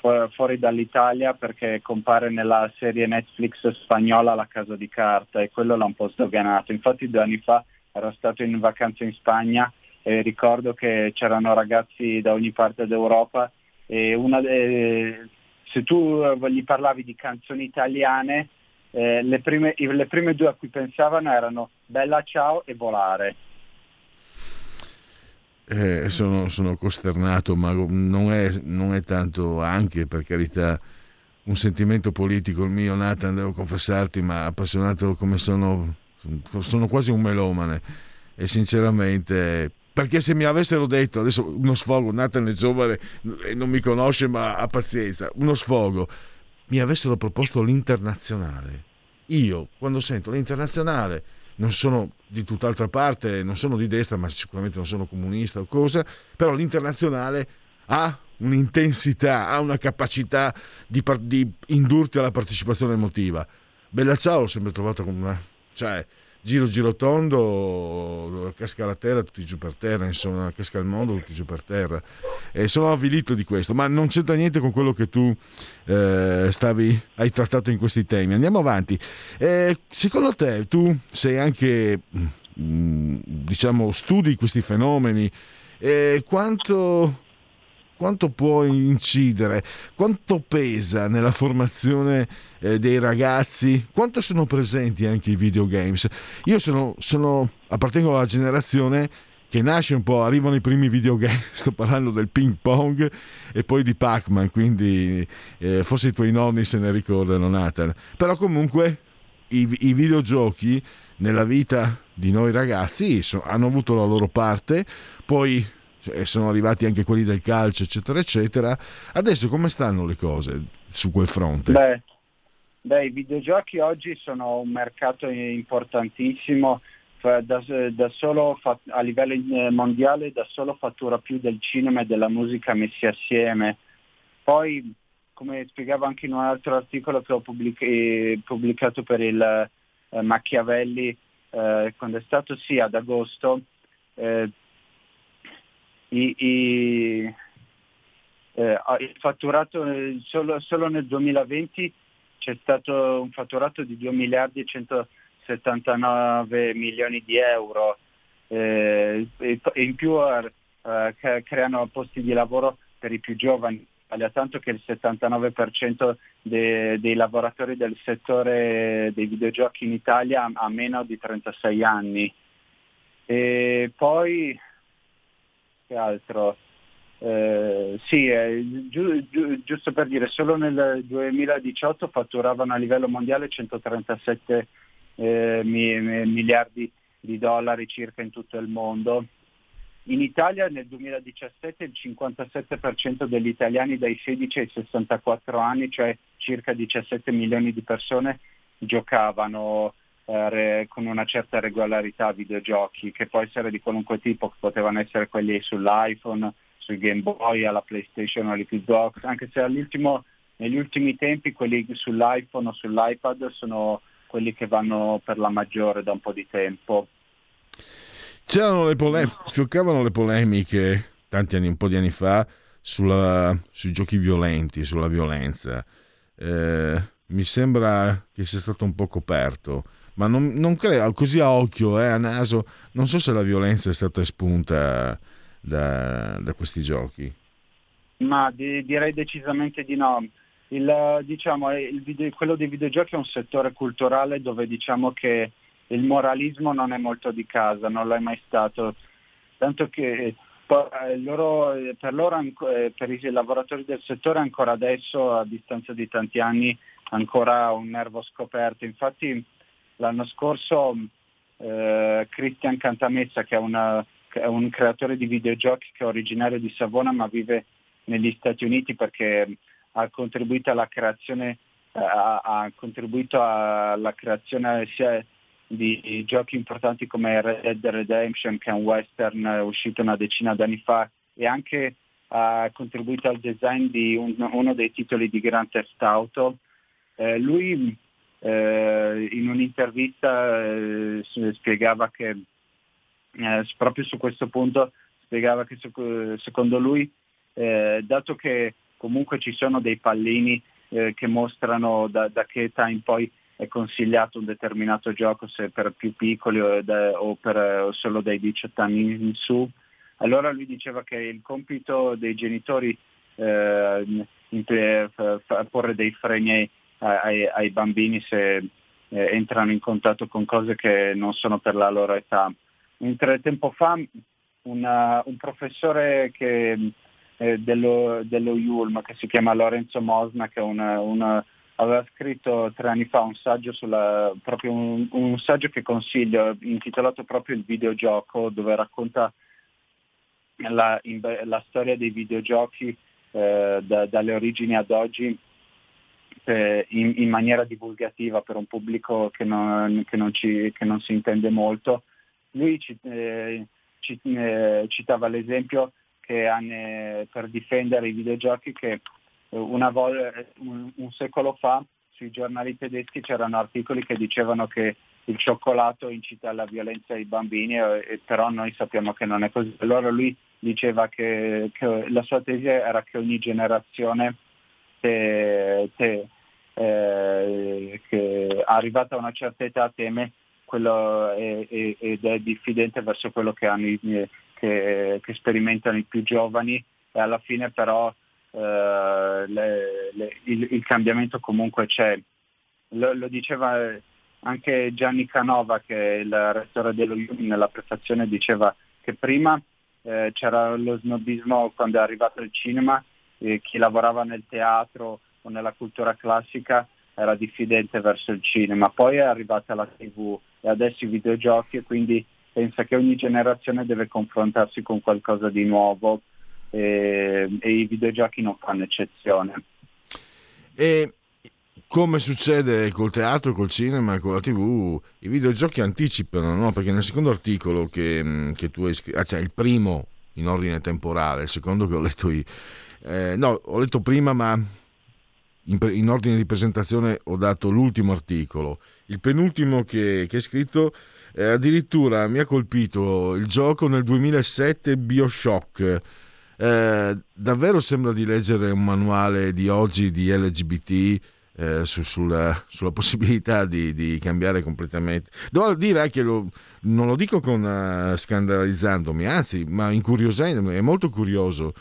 fuori dall'Italia perché compare nella serie Netflix spagnola La Casa di Carta e quello l'ha un po' sdoganato. Infatti due anni fa ero stato in vacanza in Spagna e ricordo che c'erano ragazzi da ogni parte d'Europa e de... se tu gli parlavi di canzoni italiane eh, le, prime, le prime due a cui pensavano erano Bella Ciao e Volare eh, sono, sono, costernato, ma non è, non è, tanto anche per carità un sentimento politico il mio, Nathan, devo confessarti, ma appassionato come sono, sono quasi un melomane e sinceramente perché se mi avessero detto adesso uno sfogo, Nathan è giovane e non mi conosce ma ha pazienza, uno sfogo, mi avessero proposto l'internazionale. Io quando sento l'internazionale non sono di tutt'altra parte, non sono di destra, ma sicuramente non sono comunista o cosa, però l'internazionale ha un'intensità, ha una capacità di, di indurti alla partecipazione emotiva. Bella Ciao l'ho sempre trovato come una... Cioè, giro giro tondo, casca la terra, tutti giù per terra, insomma, casca il mondo, tutti giù per terra. E sono avvilito di questo, ma non c'entra niente con quello che tu eh, stavi, hai trattato in questi temi. Andiamo avanti. Eh, secondo te, tu sei anche, mm, diciamo, studi questi fenomeni, eh, quanto quanto può incidere, quanto pesa nella formazione eh, dei ragazzi, quanto sono presenti anche i videogames. Io sono, sono, appartengo alla generazione che nasce un po', arrivano i primi videogame, sto parlando del ping pong e poi di Pac-Man, quindi eh, forse i tuoi nonni se ne ricordano Nathan, però comunque i, i videogiochi nella vita di noi ragazzi so, hanno avuto la loro parte, poi e sono arrivati anche quelli del calcio, eccetera, eccetera. Adesso come stanno le cose su quel fronte? Beh, beh i videogiochi oggi sono un mercato importantissimo, da, da solo, a livello eh, mondiale da solo fattura più del cinema e della musica messi assieme. Poi, come spiegavo anche in un altro articolo che ho pubblic- eh, pubblicato per il eh, Machiavelli, eh, quando è stato sì ad agosto, eh, i, i, eh, il fatturato solo, solo, nel 2020 c'è stato un fatturato di 2 miliardi e 179 milioni di euro eh, e, in più eh, creano posti di lavoro per i più giovani tanto che il 79% de, dei lavoratori del settore dei videogiochi in Italia ha meno di 36 anni. E poi che altro? eh, sì, eh, giu, giu, giusto per dire, solo nel 2018 fatturavano a livello mondiale 137 eh, mi, miliardi di dollari circa in tutto il mondo. In Italia nel 2017 il 57% degli italiani dai 16 ai 64 anni, cioè circa 17 milioni di persone, giocavano con una certa regolarità videogiochi, che può essere di qualunque tipo, potevano essere quelli sull'iPhone, sui Game Boy, alla PlayStation o all'Xbox, anche se negli ultimi tempi quelli sull'iPhone o sull'iPad sono quelli che vanno per la maggiore da un po' di tempo. C'erano le polemiche, fioccavano le polemiche tanti anni, un po' di anni fa, sulla, sui giochi violenti, sulla violenza. Eh, mi sembra che sia stato un po' coperto, ma non, non credo, così a occhio, eh, a naso, non so se la violenza è stata espunta da, da questi giochi? Ma di, direi decisamente di no. Il, diciamo, il video, quello dei videogiochi è un settore culturale dove diciamo che il moralismo non è molto di casa, non lo mai stato. Tanto che loro, per loro, per i lavoratori del settore ancora adesso, a distanza di tanti anni, ancora un nervo scoperto. Infatti l'anno scorso eh, Christian Cantamessa, che è una è un creatore di videogiochi che è originario di Savona ma vive negli Stati Uniti perché ha contribuito alla creazione, ha, ha contribuito alla creazione sia di giochi importanti come Red Dead Redemption che è un western uscito una decina d'anni fa e anche ha contribuito al design di un, uno dei titoli di Grand Theft Auto. Eh, lui eh, in un'intervista eh, spiegava che eh, proprio su questo punto spiegava che secondo lui, eh, dato che comunque ci sono dei pallini eh, che mostrano da, da, che età in poi è consigliato un determinato gioco, se per più piccoli o, da, o, per, o solo dai 18 anni in su, allora lui diceva che il compito dei genitori eh, porre dei freni ai, ai, bambini se eh, entrano in contatto con cose che non sono per la loro età. Mentre tempo fa una, un professore che, eh, dello, dello IULM che si chiama Lorenzo Mosna, che una, una, aveva scritto tre anni fa un saggio, sulla, un, un, saggio che consiglio, intitolato proprio Il videogioco, dove racconta la, in, la storia dei videogiochi eh, da, dalle origini ad oggi eh, in, in, maniera divulgativa per un pubblico che non, che non, ci, che non si intende molto lui eh, eh, citava l'esempio che hanno per difendere i videogiochi che eh, una volta, un, un secolo fa sui giornali tedeschi c'erano articoli che dicevano che il cioccolato incita alla violenza ai bambini, e, però noi sappiamo che non è così. Allora lui diceva che, che la sua tesi era che ogni generazione te, te, eh, che arrivata a una certa età teme quello è, ed è diffidente verso quello che, hanno, che, che, sperimentano i più giovani e alla fine però eh, le, le, il, il, cambiamento comunque c'è. Lo, lo, diceva anche Gianni Canova che è il rettore dello IUMI nella prefazione diceva che prima eh, c'era lo snobismo quando è arrivato il cinema, eh, chi lavorava nel teatro o nella cultura classica era diffidente verso il cinema, poi è arrivata la tv e adesso i videogiochi e quindi pensa che ogni generazione deve confrontarsi con qualcosa di nuovo e, e i videogiochi non fanno eccezione. E come succede col teatro, col cinema e con la tv, i videogiochi anticipano, no? Perché nel secondo articolo che, che tu hai scritto, ah, cioè il primo in ordine temporale, il secondo che ho letto io, eh, no, ho letto prima ma in, in, ordine di presentazione ho dato l'ultimo articolo. Il penultimo che, che è scritto eh, addirittura mi ha colpito il gioco nel 2007 Bioshock. Eh, davvero sembra di leggere un manuale di oggi di LGBT eh, su, sulla, sulla, possibilità di, di, cambiare completamente. Devo dire che lo, non lo dico con, uh, scandalizzandomi, anzi, ma incuriosendo, è molto curioso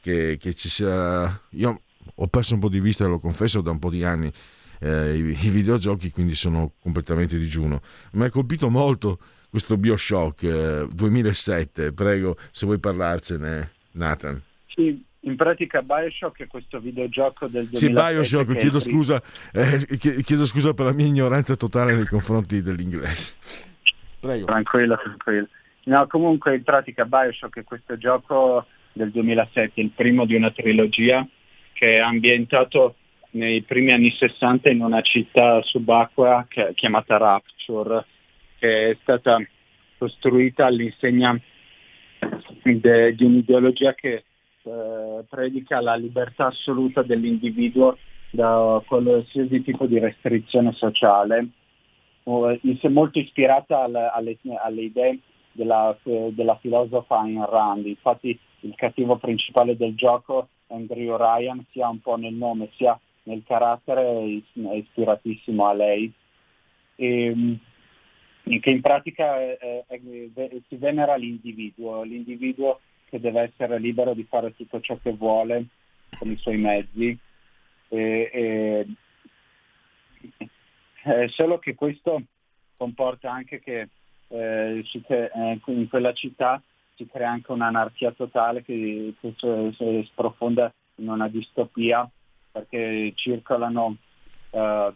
che, che ci sia. Io ho perso un po' di vista, lo confesso, da un po' di anni eh, i, i, videogiochi, quindi sono completamente digiuno. Mi ha colpito molto questo Bioshock eh, 2007, prego se vuoi parlarcene Nathan. Sì, in pratica Bioshock è questo videogioco del 2007 Sì, Bioshock, chiedo il primo- scusa, eh, chie- chiedo scusa per la mia ignoranza totale nei confronti dell'inglese. Prego. Tranquillo, tranquillo. No, comunque in pratica Bioshock è questo gioco del 2007, il primo di una trilogia che è ambientato nei primi anni 60 in una città subacquea che- chiamata Rapture, che è stata costruita all'insegna de- di un'ideologia che eh, predica la libertà assoluta dell'individuo da qualsiasi tipo di restrizione sociale o, eh, is- molto ispirata al- alle, alle idee della, eh, della filosofa Ayn Rand. Infatti il cattivo principale del gioco, Andrew Ryan, sia un po' nel nome sia nel carattere, è is- è ispiratissimo a lei. E, mh, che in pratica è- è- si venera l'individuo, l'individuo che deve essere libero di fare tutto ciò che vuole con i suoi mezzi. E- e- solo che questo comporta anche che eh, eh, in quella città si crea anche un'anarchia totale che, che so- sprofonda in una distopia perché circolano eh,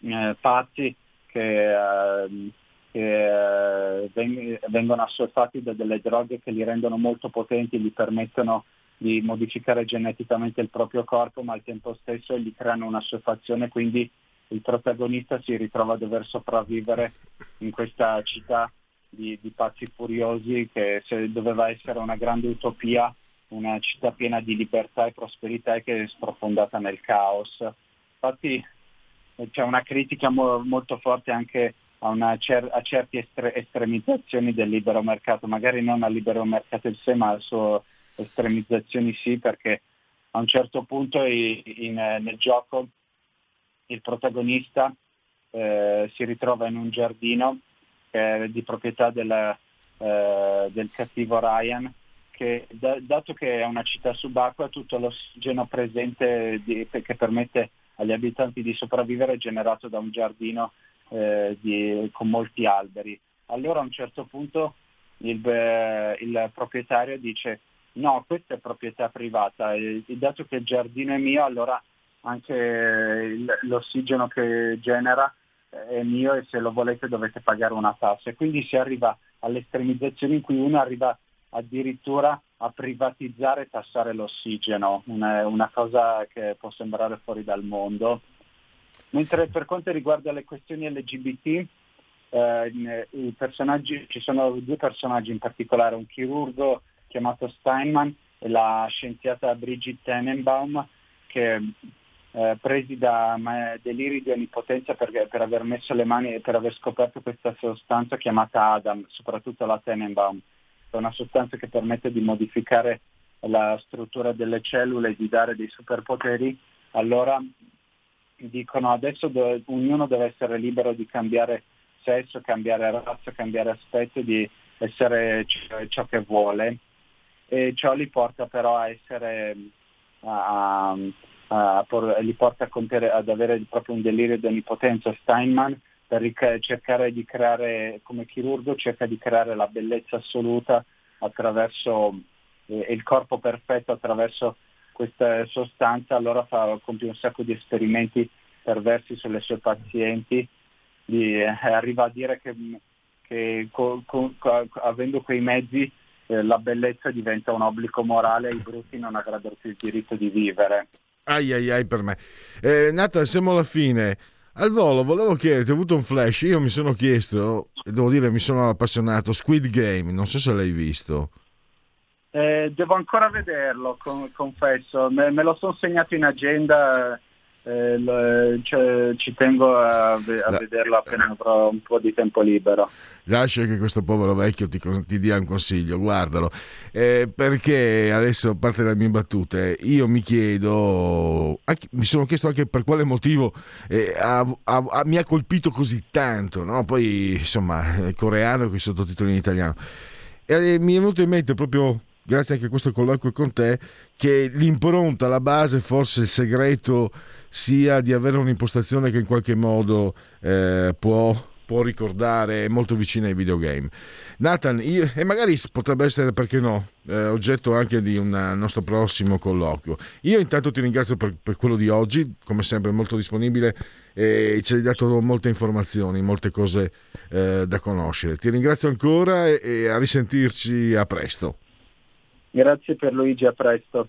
eh, pazzi che, eh, che, eh, veng- vengono assolfati da delle droghe che li rendono molto potenti, gli permettono di modificare geneticamente il proprio corpo, ma al tempo stesso gli creano un'assuefazione, quindi il protagonista si ritrova a dover sopravvivere in questa città di, di pazzi furiosi che se doveva essere una grande utopia, una città piena di libertà e prosperità e che è sprofondata nel caos. Infatti eh, c'è una critica mo- molto forte anche a, cer- a certe estre- estremizzazioni del libero mercato, magari non al libero mercato in sé, ma alle sue estremizzazioni sì, perché a un certo punto i- in- nel gioco il protagonista eh, si ritrova in un giardino che è di proprietà della- eh, del cattivo Ryan, che da- dato che è una città subacquea tutto l'ossigeno presente di- che permette agli abitanti di sopravvivere è generato da un giardino eh, di- con molti alberi. Allora a un certo punto il, eh, il proprietario dice no, questa è proprietà privata e e dato che il giardino è mio allora anche l'ossigeno che genera è mio e se lo volete dovete pagare una tassa. E quindi si arriva all'estremizzazione in cui uno arriva addirittura a privatizzare e tassare l'ossigeno, una, una cosa che può sembrare fuori dal mondo. Mentre per quanto riguarda le questioni LGBT, eh, personaggi, ci sono due personaggi in particolare, un chirurgo chiamato Steinman e la scienziata Brigitte Tenenbaum che eh, presi da ma- deliri di onnipotenza per, per aver messo le mani e per aver scoperto questa sostanza chiamata Adam, soprattutto la Tenenbaum, è una sostanza che permette di modificare la struttura delle cellule e di dare dei superpoteri, allora dicono adesso do- ognuno deve essere libero di cambiare sesso, cambiare razza, cambiare aspetto, di essere c- ciò che vuole. E ciò li porta però a essere a, a por- li porta a compiere- ad avere proprio un delirio di onnipotenza. Steinman per ric- cercare di creare come chirurgo cerca di creare la bellezza assoluta attraverso eh, il corpo perfetto attraverso questa sostanza, allora fa, compie un sacco di esperimenti perversi sulle sue pazienti, di, eh, arriva a dire che, che co- co- co- avendo quei mezzi eh, la bellezza diventa un obbligo morale e i brutti non avrebbero più il diritto di vivere. Ai ai ai per me. Eh, Nathan, siamo alla fine. Al volo volevo chiederti, ho avuto un flash, io mi sono chiesto, devo dire mi sono appassionato, Squid Game, non so se l'hai visto. Eh, devo ancora vederlo, con- confesso, me, me lo sono segnato in agenda, eh, lo- cioè, ci tengo a, ve- a La- vederlo appena avrò un po' di tempo libero. Lascia che questo povero vecchio ti, ti dia un consiglio, guardalo. Eh, perché adesso, a parte le mie battute, io mi chiedo, anche- mi sono chiesto anche per quale motivo eh, ha- ha- ha- mi ha colpito così tanto, no? Poi, insomma, è coreano con i sottotitoli in italiano. E eh, mi è venuto in mente proprio, grazie anche a questo colloquio con te, che l'impronta, la base, forse il segreto sia di avere un'impostazione che in qualche modo eh, può può ricordare, è molto vicina ai videogame. Nathan, io, e magari potrebbe essere, perché no, eh, oggetto anche di un nostro prossimo colloquio. Io intanto ti ringrazio per, per quello di oggi, come sempre molto disponibile e ci hai dato molte informazioni, molte cose eh, da conoscere. Ti ringrazio ancora e, e a risentirci a presto. Grazie per Luigi, a presto.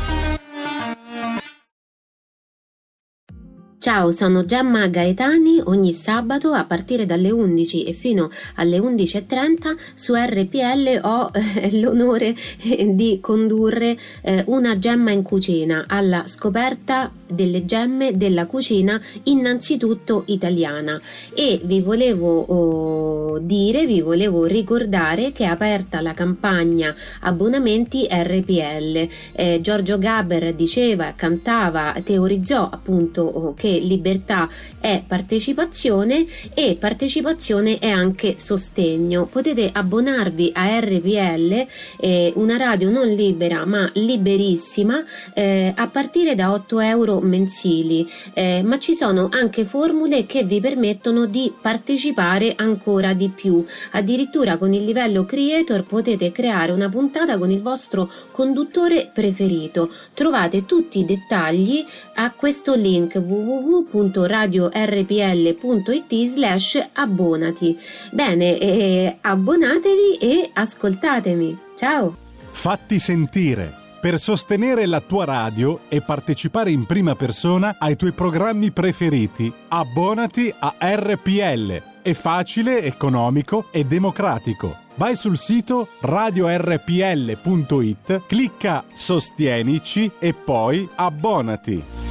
Ciao, sono Gemma Gaetani, ogni sabato a partire dalle 11 e fino alle 11.30 su RPL ho eh, l'onore eh, di condurre eh, una gemma in cucina alla scoperta delle gemme della cucina innanzitutto italiana e vi volevo oh, dire, vi volevo ricordare che è aperta la campagna abbonamenti RPL. Eh, Giorgio Gaber diceva, cantava, teorizzò appunto oh, che libertà è partecipazione e partecipazione è anche sostegno. Potete abbonarvi a RPL, eh, una radio non libera ma liberissima, eh, a partire da 8 euro mensili, eh, ma ci sono anche formule che vi permettono di partecipare ancora di più. Addirittura con il livello creator potete creare una puntata con il vostro conduttore preferito. Trovate tutti i dettagli a questo link www.radiorpl.it slash abbonati. Bene, eh, abbonatevi e ascoltatemi. Ciao! Fatti sentire per sostenere la tua radio e partecipare in prima persona ai tuoi programmi preferiti. Abbonati a RPL. È facile, economico e democratico. Vai sul sito radiorpl.it, clicca Sostienici e poi abbonati.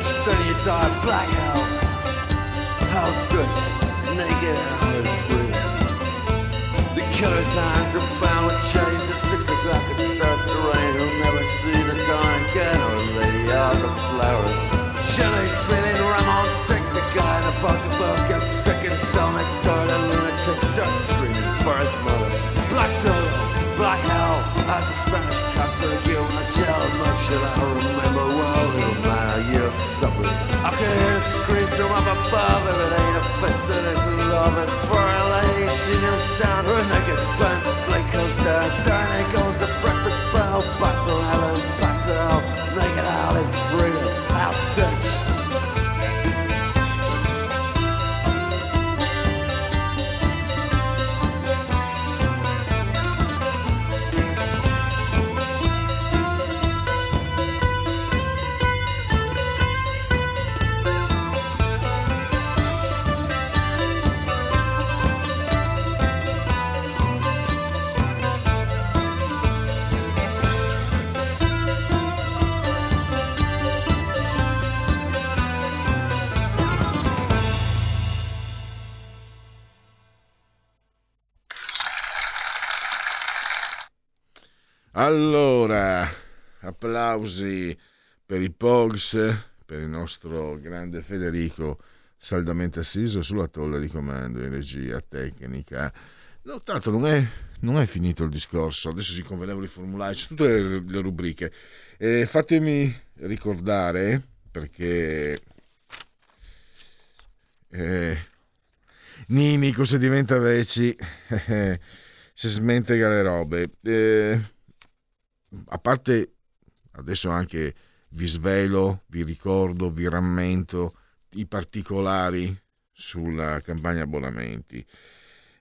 Bitch, then you die black. Hell stretched, naked and free. The killer's hands are bound with chains. At six o'clock it starts to rain. He'll never see the dawn again. Or lady of the flowers. Chili spinning, Ramones drink the guy in the pocketbook. Gets sick and so next door. The lunatic starts screaming for his mother. Black Toto, Black Hell. As the Spanish cats are given a jail. Much that I remember well, from up above. If it ain't a fist in his love, it's. She kneels down, her neck is bent. Blake comes down, down it goes the breakfast bell. Back from heaven, back to hell. Naked out in freedom, house touch. Allora, applausi per i Pogs, per il nostro grande Federico saldamente assiso sulla tolla di comando in regia tecnica. No, tanto non è, non è finito il discorso, adesso si convenevano i formulari, c'è tutte le, le rubriche. Eh, fatemi ricordare, perché eh, Nini cosa diventa veci se smentega le robe. Eh, a parte adesso anche vi svelo, vi ricordo, vi rammento i particolari sulla campagna abbonamenti,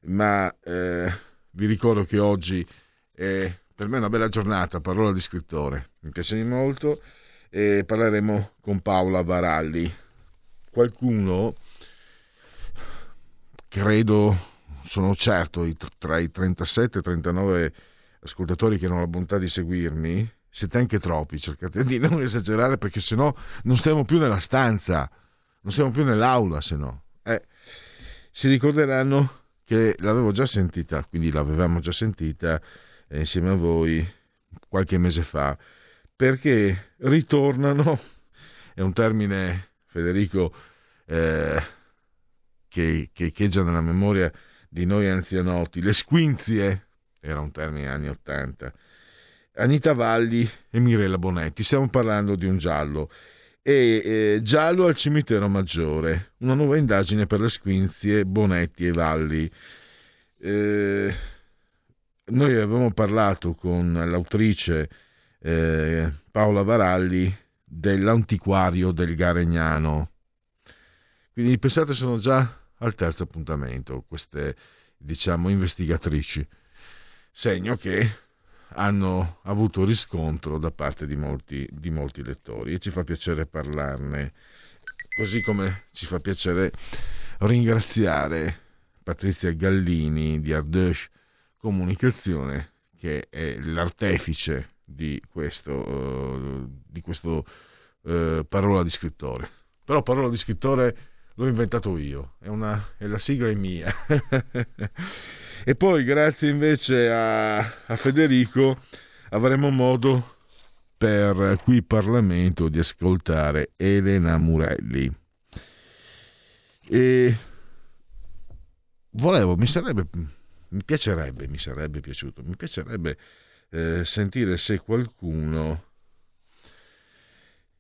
ma eh, vi ricordo che oggi è per me una bella giornata, parola di scrittore, mi piace molto e parleremo con Paola Varalli. Qualcuno, credo, sono certo, tra i 37 e 39 ascoltatori che hanno la bontà di seguirmi, siete anche troppi, cercate di non esagerare perché sennò non stiamo più nella stanza, non stiamo più nell'aula, se no. Eh, si ricorderanno che l'avevo già sentita, quindi l'avevamo già sentita eh, insieme a voi qualche mese fa, perché ritornano, è un termine, Federico, eh, che, che echeggia nella memoria di noi anzianotti, le squinzie era un termine anni 80. Anita Valli e Mirella Bonetti, stiamo parlando di un giallo. E eh, giallo al cimitero maggiore, una nuova indagine per le squinzie Bonetti e Valli. Eh, noi avevamo parlato con l'autrice eh, Paola Varalli dell'antiquario del Garegnano. Quindi pensate sono già al terzo appuntamento queste diciamo investigatrici segno che hanno avuto riscontro da parte di molti, di molti lettori e ci fa piacere parlarne, così come ci fa piacere ringraziare Patrizia Gallini di Ardèche Comunicazione, che è l'artefice di questo, uh, di questo uh, parola di scrittore. Però parola di scrittore l'ho inventato io, è, una, è la sigla è mia. E poi grazie invece a, a Federico avremo modo per qui Parlamento di ascoltare Elena Murelli. E volevo, mi sarebbe, mi piacerebbe, mi sarebbe piaciuto, mi piacerebbe eh, sentire se qualcuno,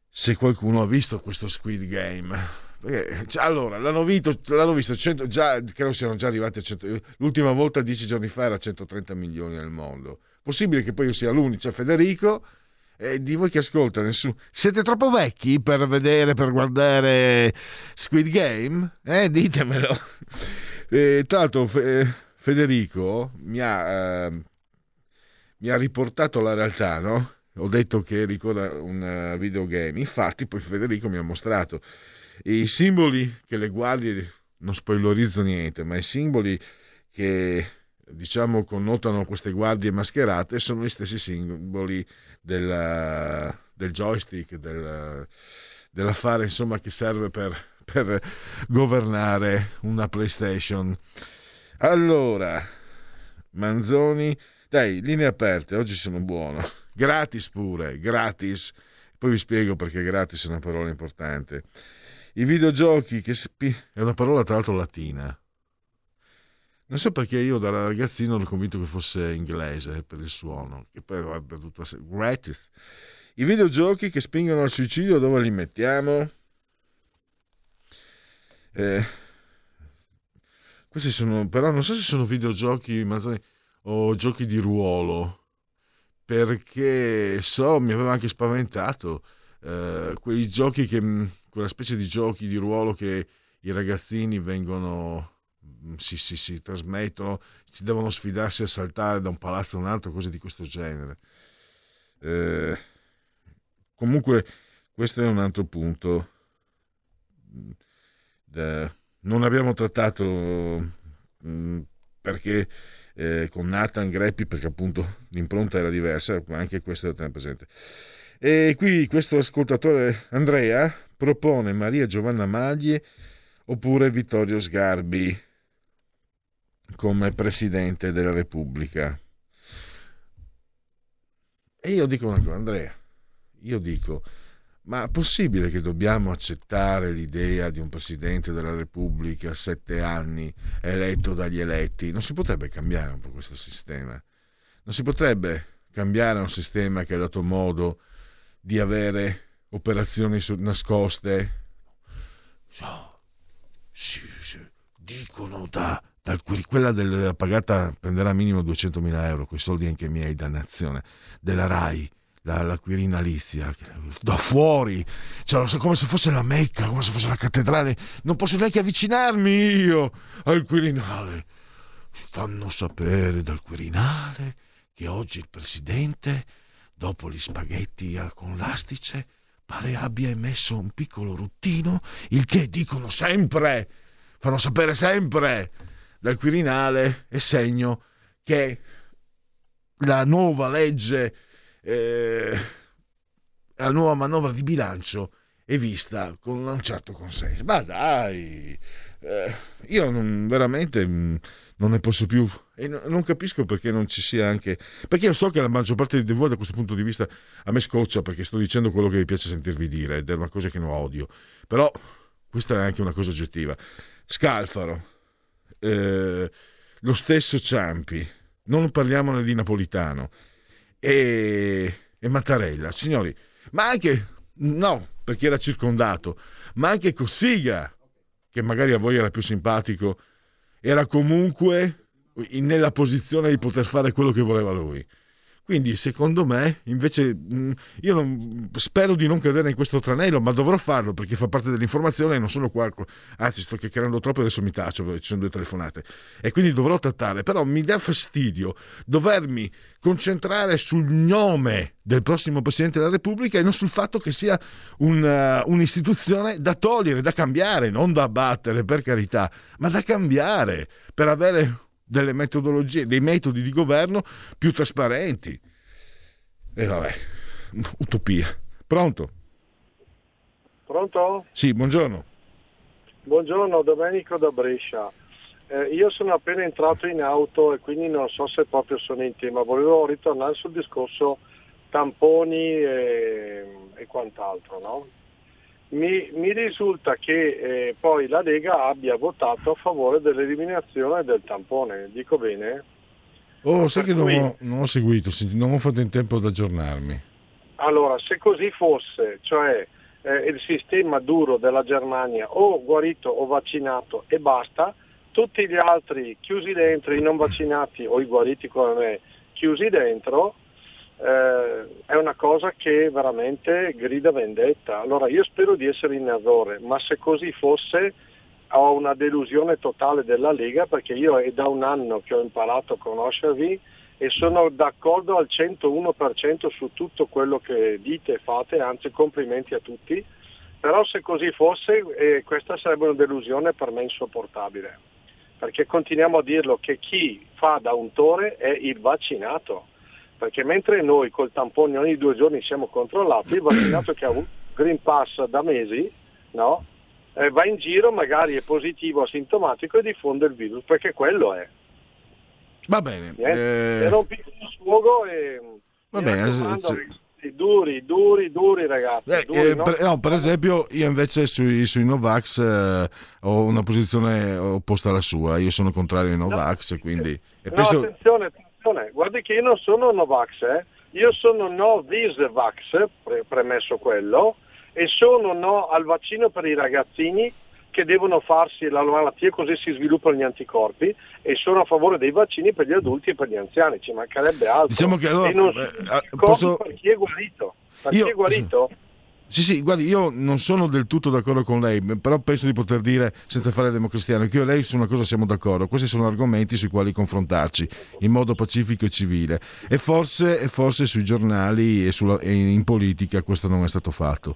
se qualcuno ha visto questo Squid Game perché, cioè, allora, l'hanno visto, l'hanno visto 100, già, credo siano già arrivati a 100, l'ultima volta dieci giorni fa era 130 milioni nel mondo. Possibile che poi io sia l'unico, cioè Federico, e di voi che ascolta nessuno. Siete troppo vecchi per vedere, per guardare Squid Game? Eh, ditemelo. E, tra l'altro Federico mi ha, eh, mi ha riportato la realtà, no? Ho detto che ricorda un videogame. Infatti poi Federico mi ha mostrato i simboli che le guardie, non spoilerizzo niente, ma i simboli che diciamo connotano queste guardie mascherate sono gli stessi simboli del, del joystick, del, dell'affare insomma che serve per, per governare una PlayStation. Allora, Manzoni. Dai, linee aperte, oggi sono buono. Gratis pure, gratis. Poi vi spiego perché gratis è una parola importante. I videogiochi, che spi- è una parola tra l'altro latina. Non so perché io da ragazzino ero convinto che fosse inglese per il suono, che poi avrebbe dovuto essere gratis. I videogiochi che spingono al suicidio dove li mettiamo? Eh, questi sono, però non so se sono videogiochi Manzoni, o giochi di ruolo, perché so, mi aveva anche spaventato eh, quei giochi che, quella specie di giochi di ruolo che i ragazzini vengono, si, si, si trasmettono, si devono sfidarsi a saltare da un palazzo a un altro, cose di questo genere. Eh, comunque, questo è un altro punto. Da, non abbiamo trattato mh, perché eh, con Nathan Greppi, perché appunto l'impronta era diversa, ma anche questo da tenere presente. E qui questo ascoltatore Andrea propone Maria Giovanna Maglie oppure Vittorio Sgarbi come presidente della Repubblica. E io dico una cosa, Andrea, io dico, ma è possibile che dobbiamo accettare l'idea di un presidente della Repubblica a sette anni eletto dagli eletti? Non si potrebbe cambiare un po' questo sistema? Non si potrebbe cambiare un sistema che ha dato modo di avere operazioni nascoste? Sì, sì, dicono da, dal, quella della pagata prenderà minimo 200.000 euro, quei soldi anche miei, dannazione, della RAI la, la Quirinalizia da fuori, cioè, come se fosse la Mecca, come se fosse la cattedrale. Non posso neanche avvicinarmi io al Quirinale. Fanno sapere dal Quirinale che oggi il presidente, dopo gli spaghetti con l'astice, pare abbia emesso un piccolo ruttino, il che dicono sempre, fanno sapere sempre dal Quirinale, è segno che la nuova legge eh, la nuova manovra di bilancio è vista con un certo consenso. Ma dai, eh, io non, veramente mm, non ne posso più. E non capisco perché non ci sia anche perché io so che la maggior parte di voi da questo punto di vista a me scoccia perché sto dicendo quello che vi piace sentirvi dire ed è una cosa che non odio. Però questa è anche una cosa oggettiva. Scalfaro eh, lo stesso Ciampi non parliamone di Napolitano e, e Mattarella, signori, ma anche, no, perché era circondato, ma anche Cossiga, che magari a voi era più simpatico, era comunque nella posizione di poter fare quello che voleva lui. Quindi, secondo me, invece, mm, io non, spero di non cadere in questo tranello, ma dovrò farlo perché fa parte dell'informazione e non sono qua. Anzi, sto chiacchierando troppo e adesso mi taccio ci sono due telefonate. E quindi dovrò trattare. Però mi dà fastidio dovermi concentrare sul nome del prossimo Presidente della Repubblica e non sul fatto che sia un, uh, un'istituzione da togliere, da cambiare, non da abbattere, per carità, ma da cambiare per avere delle metodologie, dei metodi di governo più trasparenti. E vabbè, utopia. Pronto? Pronto? Sì, buongiorno. Buongiorno, Domenico da Brescia. Eh, io sono appena entrato in auto e quindi non so se proprio sono in tema. Volevo ritornare sul discorso tamponi e, e quant'altro, no? Mi, mi, risulta che eh, poi la Lega abbia votato a favore dell'eliminazione del tampone, dico bene? Oh, sai per che cui... non, ho, non ho seguito, non ho fatto in tempo ad aggiornarmi. Allora, se così fosse, cioè eh, il sistema duro della Germania o guarito o vaccinato e basta, tutti gli altri chiusi dentro, i non vaccinati o i guariti come me chiusi dentro, eh, è una cosa che veramente grida vendetta. Allora io spero di essere in errore, ma se così fosse ho una delusione totale della Lega perché io è da un anno che ho imparato a conoscervi e sono d'accordo al 101% su tutto quello che dite e fate, anzi complimenti a tutti, però se così fosse eh, questa sarebbe una delusione per me insopportabile, perché continuiamo a dirlo che chi fa da untore è il vaccinato perché mentre noi col tampone ogni due giorni siamo controllati, il vaccinato che ha un Green Pass da mesi no? eh, va in giro, magari è positivo, asintomatico e diffonde il virus, perché quello è. Va bene. Eh, Era un piccolo sfogo e Va bene, duri, duri, duri ragazzi. eh, duri, eh, no? per, no, per esempio, io invece sui, sui Novax eh, ho una posizione opposta alla sua. Io sono contrario ai Novax, quindi. E No, penso, attenzione, attenzione, guardi che io non sono Novax, eh. io sono no Visvax, pre- premesso quello, e sono no al vaccino per i ragazzini che devono farsi la malattia così si sviluppano gli anticorpi e sono a favore dei vaccini per gli adulti e per gli anziani, ci mancherebbe altro. Diciamo che allora, e non eh, sono eh, posso- per chi è guarito. Per Io- chi è guarito Sì, sì, guardi, io non sono del tutto d'accordo con lei, però penso di poter dire, senza fare democristiano, che io e lei su una cosa siamo d'accordo. Questi sono argomenti sui quali confrontarci in modo pacifico e civile. E forse, e forse sui giornali e, sulla- e in politica questo non è stato fatto.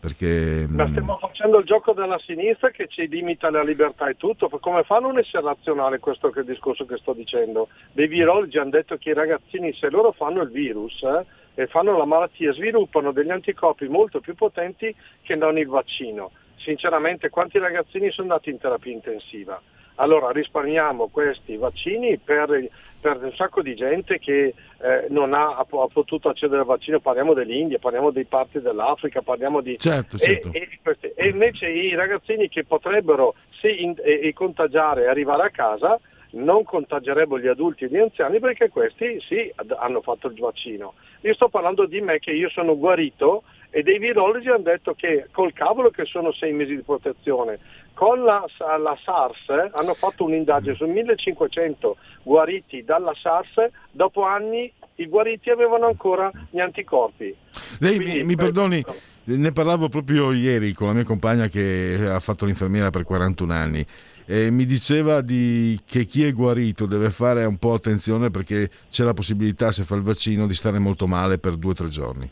Perché Ma mh, stiamo facendo il gioco della sinistra che ci limita la libertà e tutto. Come fa a non essere razionale questo che discorso che sto dicendo? Dei virologi hanno detto che i ragazzini, se loro fanno il virus eh, e fanno la malattia, sviluppano degli anticorpi molto più potenti che non il vaccino. Sinceramente, quanti ragazzini sono andati in terapia intensiva? Allora risparmiamo questi vaccini per, per un sacco di gente che eh, non ha, ha po- ha potuto accedere al vaccino, parliamo dell'India, parliamo dei parti dell'Africa, parliamo di... Certo, e- certo. E, questi- e invece i ragazzini che potrebbero sì, in- e- e contagiare e arrivare a casa non contagerebbero gli adulti e gli anziani perché questi sì hanno fatto il vaccino. Io sto parlando di me che io sono guarito e dei virologi hanno detto che col cavolo che sono sei mesi di protezione, con la, la SARS eh, hanno fatto un'indagine su 1500 guariti dalla SARS, dopo anni i guariti avevano ancora gli anticorpi. lei Quindi mi, mi per- perdoni, ne parlavo proprio ieri con la mia compagna che ha fatto l'infermiera per 41 anni. E mi diceva di- che chi è guarito deve fare un po' attenzione perché c'è la possibilità, se fa il vaccino, di stare molto male per due o tre giorni.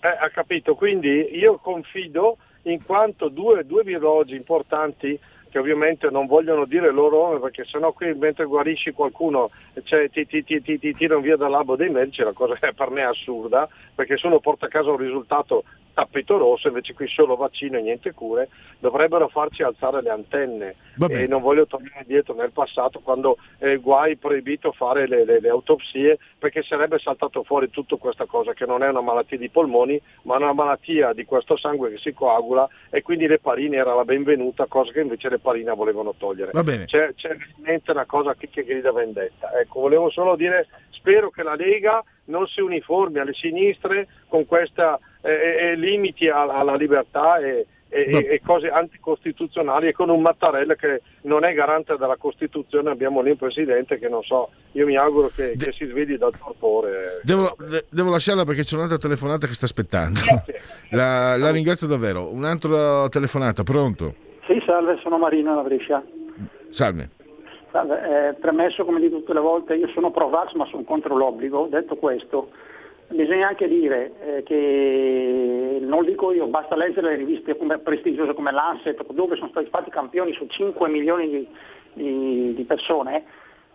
Eh, ha capito, quindi io confido in quanto due, due virologi importanti che ovviamente non vogliono dire loro perché sennò qui mentre guarisci qualcuno cioè, ti, ti, ti, ti, ti tirano via dall'albo dei medici, la cosa è per me assurda perché se uno porta a casa un risultato tappeto rosso, invece qui solo vaccino e niente cure, dovrebbero farci alzare le antenne e non voglio tornare indietro nel passato quando eh, guai proibito fare le, le- le autopsie perché sarebbe saltato fuori tutta questa cosa che non è una malattia di polmoni ma una malattia di questo sangue che si coagula e quindi l'eparina era la benvenuta cosa che invece l'eparina volevano togliere. Va bene. C'è, c'è veramente una cosa che, che grida vendetta. Ecco, volevo solo dire, spero che la Lega non si uniformi alle sinistre con questa eh, eh, limiti alla, alla libertà e, e- e- cose anticostituzionali e con un Mattarella che non è garante della Costituzione abbiamo lì un presidente che non so, io mi auguro che, che si svegli dal torpore. Devo, de- devo lasciarla perché c'è un'altra telefonata che sta aspettando. La, la ringrazio davvero. Un'altra telefonata, pronto? Sì, salve, sono Marino da Brescia. Salve. Eh, premesso come dico tutte le volte, io sono pro Vax ma sono contro l'obbligo. Detto questo, bisogna anche dire eh, che, non dico io, basta leggere le riviste come- prestigiose come Lancet, dove sono stati fatti campioni su 5 milioni di, di- di persone,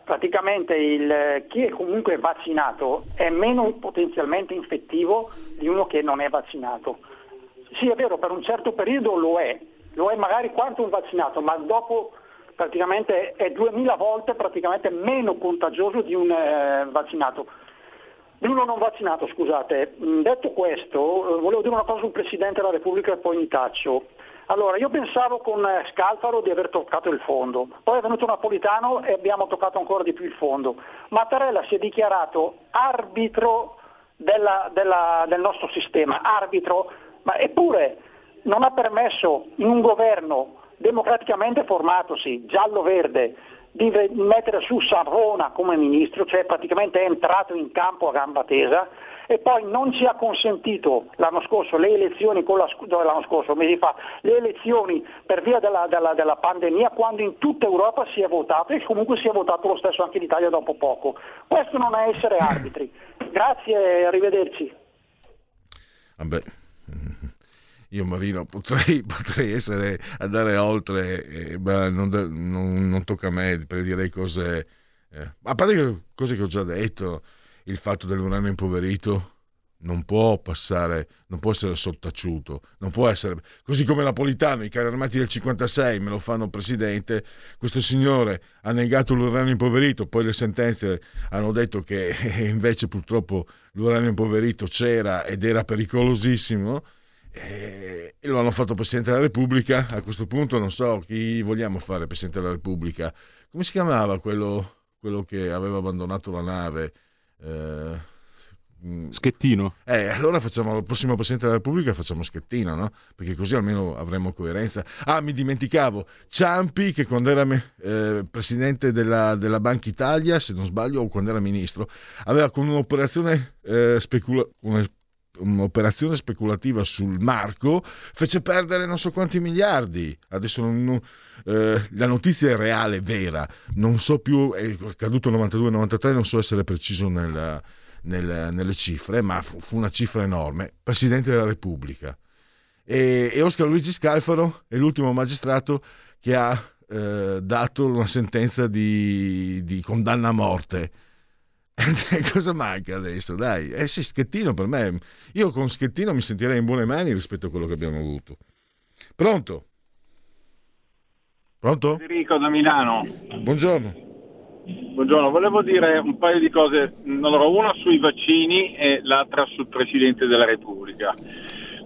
praticamente il- chi è comunque vaccinato è meno potenzialmente infettivo di uno che non è vaccinato. Sì, è vero, per un certo periodo lo è, lo è magari quanto un vaccinato, ma dopo praticamente è 2000 volte meno contagioso di un eh, vaccinato. Di uno non vaccinato, scusate. Mm, Detto questo, eh, volevo dire una cosa sul Presidente della Repubblica e poi mi taccio. Allora, io pensavo con eh, Scalfaro di aver toccato il fondo, poi è venuto Napolitano e abbiamo toccato ancora di più il fondo. Mattarella si è dichiarato arbitro della- della- del nostro sistema, arbitro, ma eppure non ha permesso in un governo democraticamente formatosi, giallo-verde, di mettere su Savona come ministro, cioè praticamente è entrato in campo a gamba tesa e poi non ci ha consentito l'anno scorso le elezioni, con la, l'anno scorso, mesi fa, le elezioni per via della, della- della pandemia quando in tutta Europa si è votato e comunque si è votato lo stesso anche in Italia dopo poco. Questo non è essere arbitri. Grazie, arrivederci. Vabbè, io Marino potrei, potrei essere andare oltre, eh, ma non, non- non tocca a me per dire cose, eh, a parte cose che ho già detto, il fatto dell'uranio impoverito, non può passare, non può essere sottaciuto, non può essere così come Napolitano, i carri armati del 56 me lo fanno presidente, questo signore ha negato l'uranio impoverito, poi le sentenze hanno detto che invece purtroppo l'uranio impoverito c'era ed era pericolosissimo e lo hanno fatto Presidente della Repubblica, a questo punto non so chi vogliamo fare Presidente della Repubblica, come si chiamava quello, quello che aveva abbandonato la nave? Eh, Schettino. Eh, allora facciamo il prossimo Presidente della Repubblica facciamo Schettino, no? Perché così almeno avremo coerenza. Ah, mi dimenticavo, Ciampi che quando era eh, Presidente della, della, Banca Italia, se non sbaglio, o quando era Ministro, aveva con un'operazione, eh, specula- un'operazione speculativa sul marco, fece perdere non so quanti miliardi. Adesso non, eh, la notizia è reale, vera. Non so più, è caduto 92-93, non so essere preciso nella nel, nelle cifre, ma fu, fu, una cifra enorme, Presidente della Repubblica. E, e Oscar Luigi Scalfaro è l'ultimo magistrato che ha eh, dato una sentenza di, di condanna a morte. Cosa manca adesso? Dai, eh sì, Schettino per me. Io con Schettino mi sentirei in buone mani rispetto a quello che abbiamo avuto. Pronto? Pronto? Federico da Milano. Buongiorno. Buongiorno, volevo dire un paio di cose, allora, una sui vaccini e l'altra sul Presidente della Repubblica.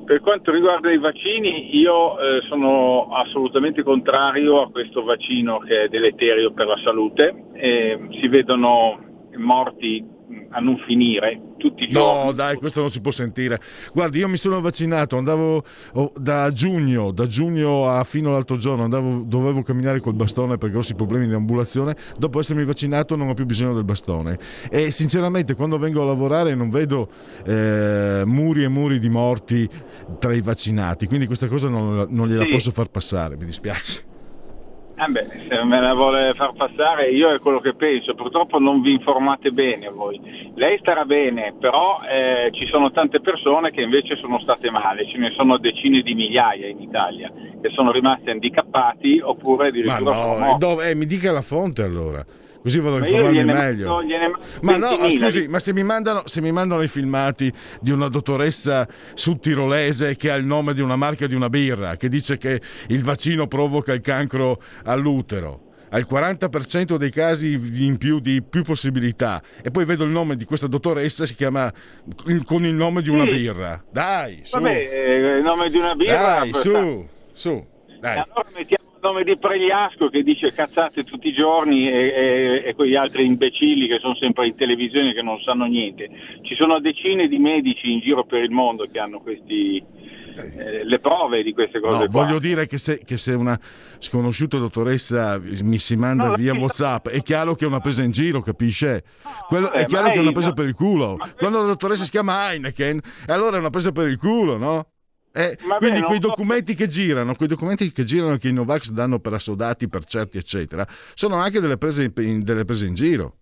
Per quanto riguarda i vaccini, io eh, sono assolutamente contrario a questo vaccino che è deleterio per la salute. Eh, si vedono morti a non finire tutti i giorni. No, dai, questo non si può sentire. Guardi, io mi sono vaccinato, andavo oh, da giugno, da giugno a fino all'altro giorno, andavo, dovevo camminare col bastone per grossi problemi di ambulazione. Dopo essermi vaccinato non ho più bisogno del bastone. E sinceramente quando vengo a lavorare non vedo eh, muri e muri di morti tra i vaccinati, quindi questa cosa non, non gliela sì. posso far passare, mi dispiace. Eh beh, se me la vuole far passare io è quello che penso, purtroppo non vi informate bene voi. Lei starà bene, però eh, ci sono tante persone che invece sono state male, ce ne sono decine di migliaia in Italia che sono rimasti handicappati oppure addirittura... Ma no, dove, eh, mi dica la fonte allora così vado a informarmi meglio. Mando, ma no, scusi, ma se mi, mandano, se mi, mandano, i filmati di una dottoressa sudtirolese che ha il nome di una marca di una birra, che dice che il vaccino provoca il cancro all'utero, al 40% dei casi in più di più possibilità e poi vedo il nome di questa dottoressa si chiama con il nome di una sì. birra dai su vabbè eh, il nome di una birra dai su su dai. allora mettiamo nome di Pregliasco che dice cazzate tutti i giorni e, e, e, quegli altri imbecilli che sono sempre in televisione che non sanno niente. Ci sono decine di medici in giro per il mondo che hanno questi, eh, le prove di queste cose. No, voglio dire che se, che se, una sconosciuta dottoressa mi si manda no, via WhatsApp, è chiaro che è una presa in giro, capisce? Quello, è chiaro che è una presa per il culo. Quando la dottoressa si chiama Heineken, allora è una presa per il culo, no? Eh, quindi quei documenti so... che girano, quei documenti che girano che i Novax danno per assodati, per certi, eccetera, sono anche delle prese in, delle prese in giro.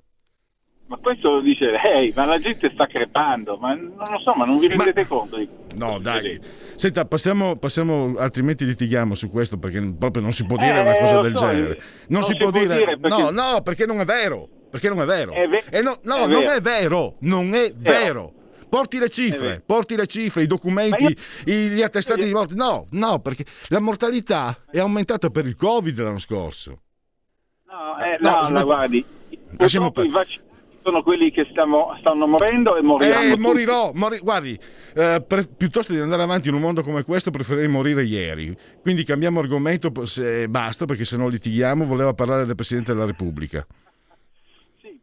Ma questo lo dice lei, ma la gente sta crepando, ma non lo so, ma non vi rendete ma... conto di No, dai. Senta, passiamo, passiamo, altrimenti litighiamo su questo perché proprio non si può dire eh, una cosa del so, genere. Non, non si, si, può, può dire, dire perché... No, no, perché non è vero. Perché non è vero. È ve... eh, no, no è non vero. è vero. Non è vero. Porti le cifre, porti le cifre, i documenti, io... gli attestati di morte. No, no, perché la mortalità è aumentata per il Covid l'anno scorso. No, eh, no, no, no guardi, per... i vaccini sono quelli che stiamo, stanno morendo e moriranno. Eh, morirò, mori... guardi, eh, per... piuttosto di andare avanti in un mondo come questo preferirei morire ieri. Quindi cambiamo argomento se basta perché se no litighiamo. Voleva parlare del Presidente della Repubblica.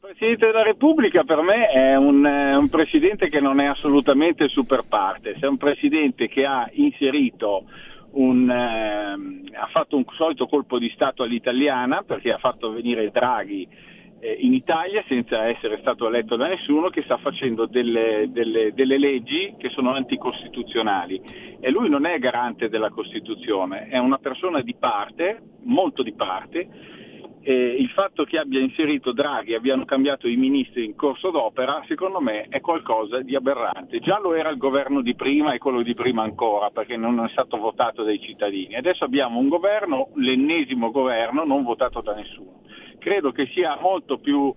Presidente della Repubblica per me è un, un, presidente che non è assolutamente super partes, è un presidente che ha inserito un, eh, ha fatto un solito colpo di Stato all'italiana perché ha fatto venire Draghi eh, in Italia senza essere stato eletto da nessuno che sta facendo delle, delle, delle leggi che sono anticostituzionali. E lui non è garante della Costituzione, è una persona di parte, molto di parte eh, il fatto che abbia inserito Draghi e abbiano cambiato i ministri in corso d'opera, secondo me è qualcosa di aberrante. Già lo era il governo di prima e quello di prima ancora, perché non è stato votato dai cittadini. Adesso abbiamo un governo, l'ennesimo governo, non votato da nessuno. Credo che sia molto più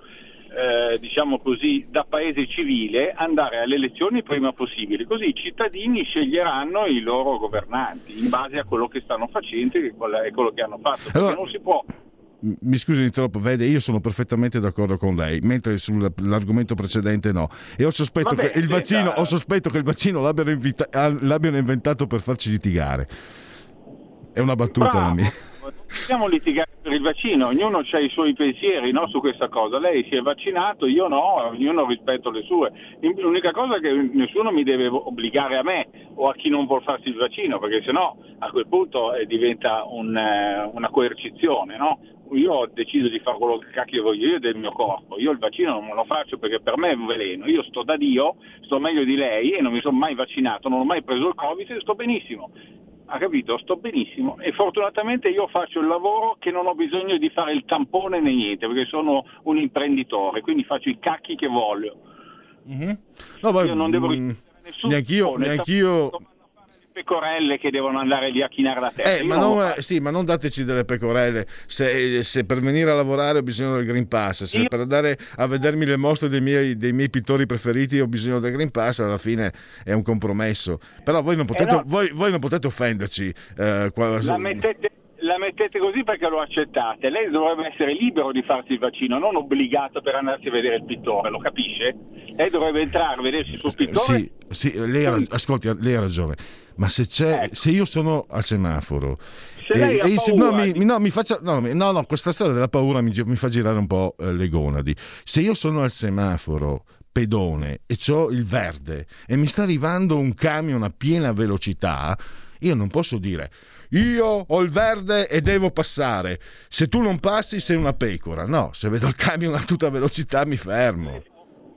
eh, diciamo così, da paese civile andare alle elezioni prima possibile, così i cittadini sceglieranno i loro governanti in base a quello che stanno facendo e quello che hanno fatto. Perché Allora- non si può Mi scusi di troppo, vede, io sono perfettamente d'accordo con lei, mentre sull'argomento precedente no. E ho sospetto, Vabbè, che, il vaccino, ho sospetto che il vaccino l'abbiano, invita- ah, l'abbiano inventato per farci litigare. È una battuta Bravo. la mia. Non possiamo litigare per il vaccino, ognuno ha i suoi pensieri no, su questa cosa. Lei si è vaccinato, io no, ognuno rispetto le sue. L'unica cosa è che nessuno mi deve obbligare a me o a chi non vuol farsi il vaccino, perché sennò a quel punto eh, diventa un, eh, una coercizione. No? Io ho deciso di fare quello che cacchio voglio io del mio corpo, io il vaccino non me lo faccio perché per me è un veleno, io sto da Dio, sto meglio di lei e non mi sono mai vaccinato, non ho mai preso il Covid e sto benissimo ha capito? Sto benissimo e fortunatamente io faccio il lavoro che non ho bisogno di fare il tampone né niente perché sono un imprenditore, quindi faccio i cacchi che voglio. No, ma, Io non devo mm, rispondere a nessuno. neanch'io, Ne neanch'io pecorelle che devono andare lì a chinare la testa. Eh, Io ma, non eh, sì, ma non dateci delle pecorelle. Se, se per venire a lavorare ho bisogno del Green Pass, se per andare a vedermi le mostre dei miei, dei miei pittori preferiti ho bisogno del Green Pass, alla fine è un compromesso. Però voi non potete, Eh no. voi, voi non potete offenderci. eh, qua- La mettete, la mettete così perché lo accettate. Lei dovrebbe essere libero di farsi il vaccino, non obbligato per andarsi a vedere il pittore, lo capisce? Lei dovrebbe entrare, vedersi sul pittore. Sì, sì, lei ha, ascolti, lei ha ragione. Ma se, c'è, se io sono al semaforo Se e- e paura no, mi, no, mi faccia- no, mi- no, no, questa storia della paura mi, mi fa girare un po' eh, le gonadi. Se io sono al semaforo pedone e ho il verde e mi sta arrivando un camion a piena velocità, io non posso dire io ho il verde e devo passare. Se tu non passi sei una pecora. No, se vedo il camion a tutta velocità mi fermo.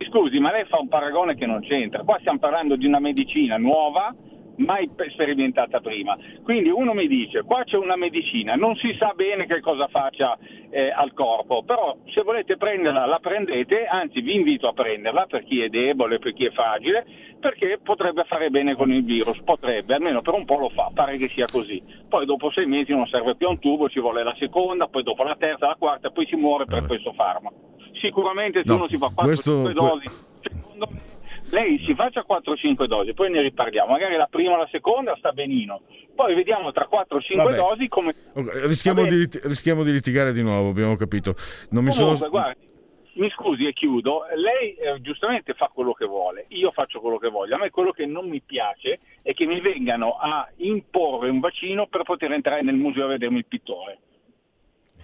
Scusi, ma lei fa un paragone che non c'entra. Qua stiamo parlando di una medicina nuova, mai pe- sperimentata prima. Quindi uno mi dice, qua c'è una medicina, non si sa bene che cosa faccia eh, al corpo, però se volete prenderla la prendete, anzi vi invito a prenderla per chi è debole, per chi è fragile, perché potrebbe fare bene con il virus, potrebbe, almeno per un po' lo fa, pare che sia così. Poi dopo sei mesi non serve più a un tubo, ci vuole la seconda, poi dopo la terza, la quarta, poi si muore per questo farmaco. Sicuramente se No, uno si fa 4-5 questo- dosi, lei si faccia 4-5 dosi, poi ne riparliamo, magari la prima o la seconda sta benino, poi vediamo tra 4-5 Vabbè. dosi come... Ok, Rischiamo di, lit- rischiamo di litigare di nuovo, abbiamo capito. Non mi Comunque, sono... guardi, mi scusi e chiudo, lei eh, giustamente fa quello che vuole, io faccio quello che voglio, a me quello che non mi piace è che mi vengano a imporre un vaccino per poter entrare nel museo a vedermi il pittore.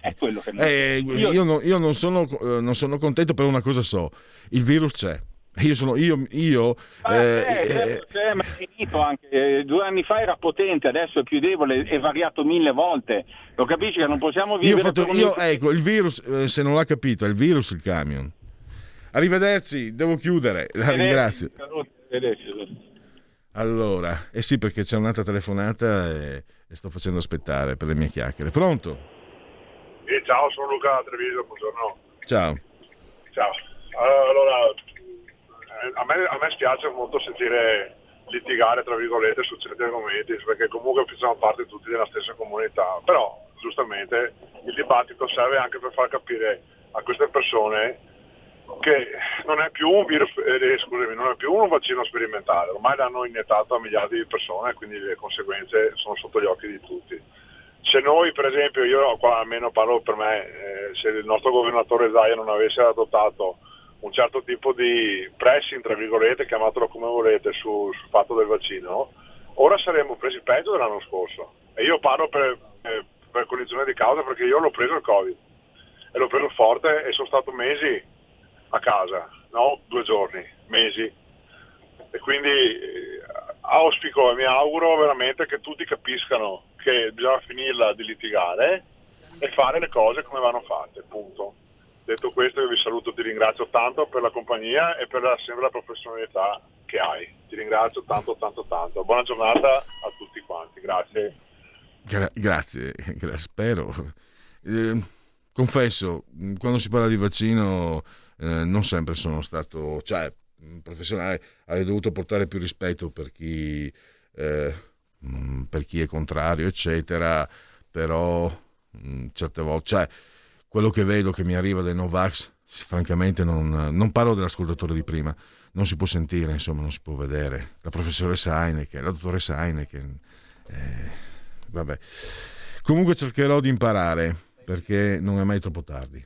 È quello che non Eh, io, non, io non sono, eh, non sono contento per una cosa so, il virus c'è. Io sono io, io Ah, eh, eh, eh, certo, c'è, ma è finito anche. Eh, Due anni fa era potente, adesso è più debole, è variato mille volte. Lo capisci che non possiamo io, ho vivere fatto- per un io- ecco, il virus, eh, se non l'ha capito, è il virus il camion. Arrivederci, devo chiudere, la ringrazio. Allora, eh sì perché c'è un'altra telefonata e, e sto facendo aspettare per le mie chiacchiere. Pronto? Eh, ciao, sono Luca Treviso, buongiorno. Ciao. Ciao. Allora, a me, a me spiace molto sentire litigare, tra virgolette, su certi argomenti, perché comunque facciamo parte tutti della stessa comunità, però giustamente il dibattito serve anche per far capire a queste persone che non è più un virus, eh, scusami, non è più un vaccino sperimentale, ormai l'hanno iniettato a miliardi di persone, quindi le conseguenze sono sotto gli occhi di tutti. Se noi, per esempio, io qua almeno parlo per me, eh, se il nostro governatore Zaia non avesse adottato un certo tipo di pressing, tra virgolette, chiamatelo come volete, su- sul fatto del vaccino, ora saremmo presi peggio dell'anno scorso. E io parlo per, eh, per cognizione di causa perché io l'ho preso il Covid e l'ho preso forte e sono stato mesi a casa, no? Due giorni, mesi. E quindi eh, auspico e mi auguro veramente che tutti capiscano che bisogna finirla di litigare e fare le cose come vanno fatte, punto. Detto questo vi saluto, ti ringrazio tanto per la compagnia e per la, sempre la professionalità che hai. Ti ringrazio tanto, tanto, tanto. Buona giornata a tutti quanti, grazie. Gra- grazie, gra- spero. Eh, confesso, quando si parla di vaccino eh, non sempre sono stato, cioè, mh, professionale, avrei dovuto portare più rispetto per chi, eh, mh, per chi è contrario, eccetera, però mh, certe volte, cioè, quello che vedo che mi arriva dai Novax francamente non, non parlo dell'ascoltatore di prima, non si può sentire, insomma, non si può vedere. La professoressa Heineken, la dottoressa Heineken, eh, vabbè. Comunque cercherò di imparare perché non è mai troppo tardi.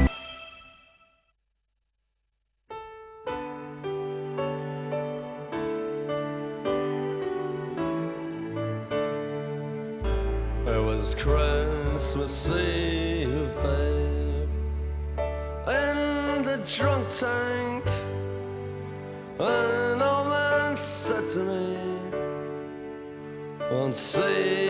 and say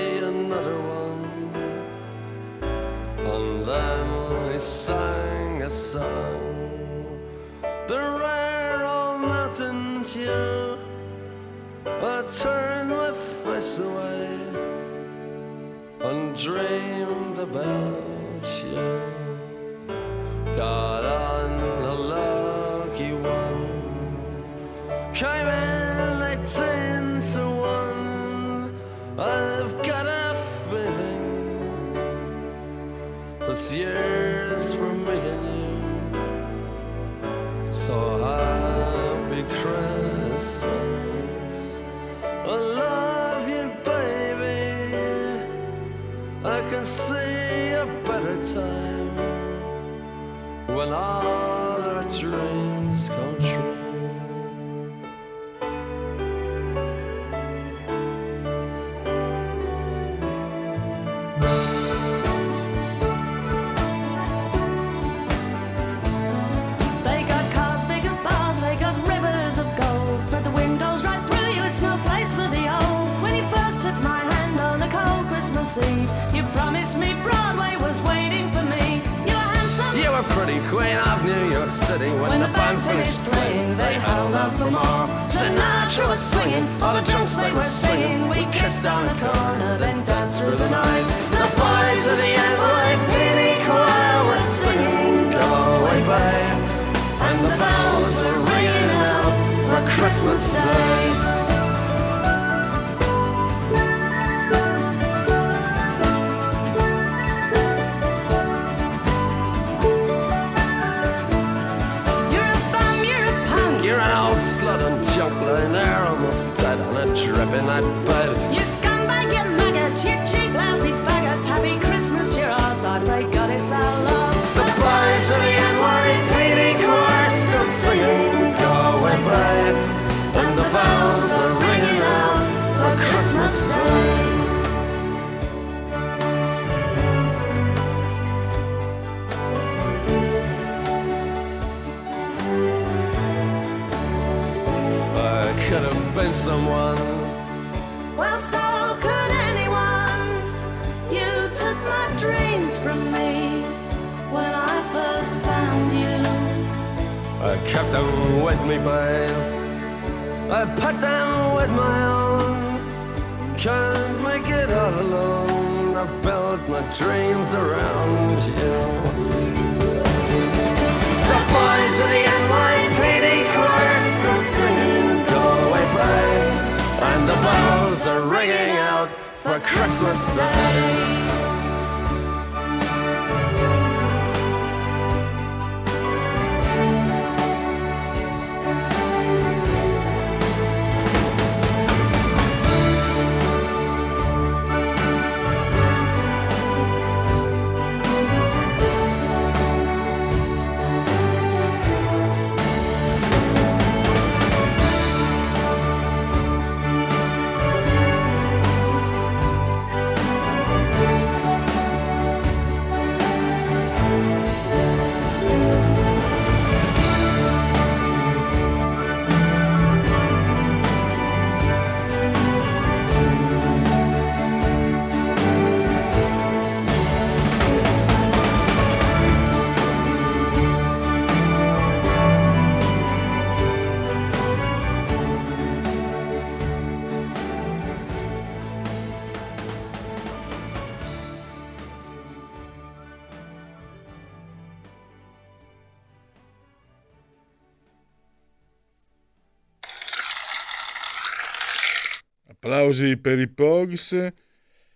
Applausi per i Pogs,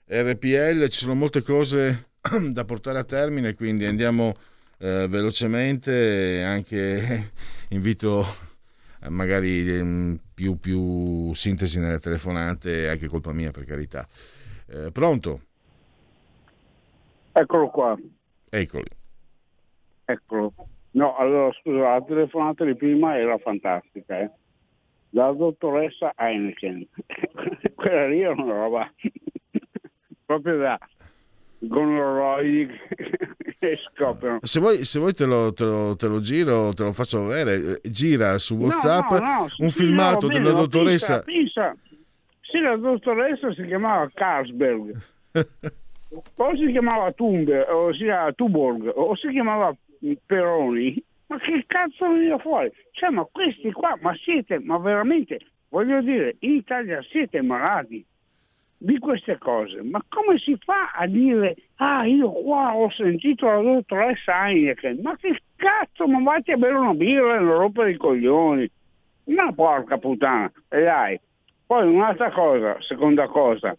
RPL, ci sono molte cose da portare a termine, quindi andiamo eh, velocemente, anche invito eh, magari ehm, più, più sintesi nelle telefonate, anche colpa mia per carità. Eh, pronto? Eccolo qua, Eccoli. eccolo. No, allora scusa, la telefonata di prima era fantastica, eh. Dalla dottoressa Heineken. Quella lì è una roba proprio da gonorroidi che scoprono. Se vuoi, se vuoi te, lo, te lo- te lo giro, te lo faccio vedere, gira su WhatsApp No, no, no, un sì, filmato bene, della dottoressa. Pensa, pensa. Sì, la dottoressa si chiamava Carlsberg, o si chiamava Thunberg, o si chiamava Tuborg, o si chiamava Peroni. Ma che cazzo veniva fuori? Cioè, ma questi qua, ma siete, ma veramente, voglio dire, in Italia siete malati di queste cose. Ma come si fa a dire, ah, io qua ho sentito la dottoressa Heineken, ma che cazzo, ma vatti a bere una birra e non rompere i coglioni. Ma porca puttana, e dai. Poi un'altra cosa, seconda cosa,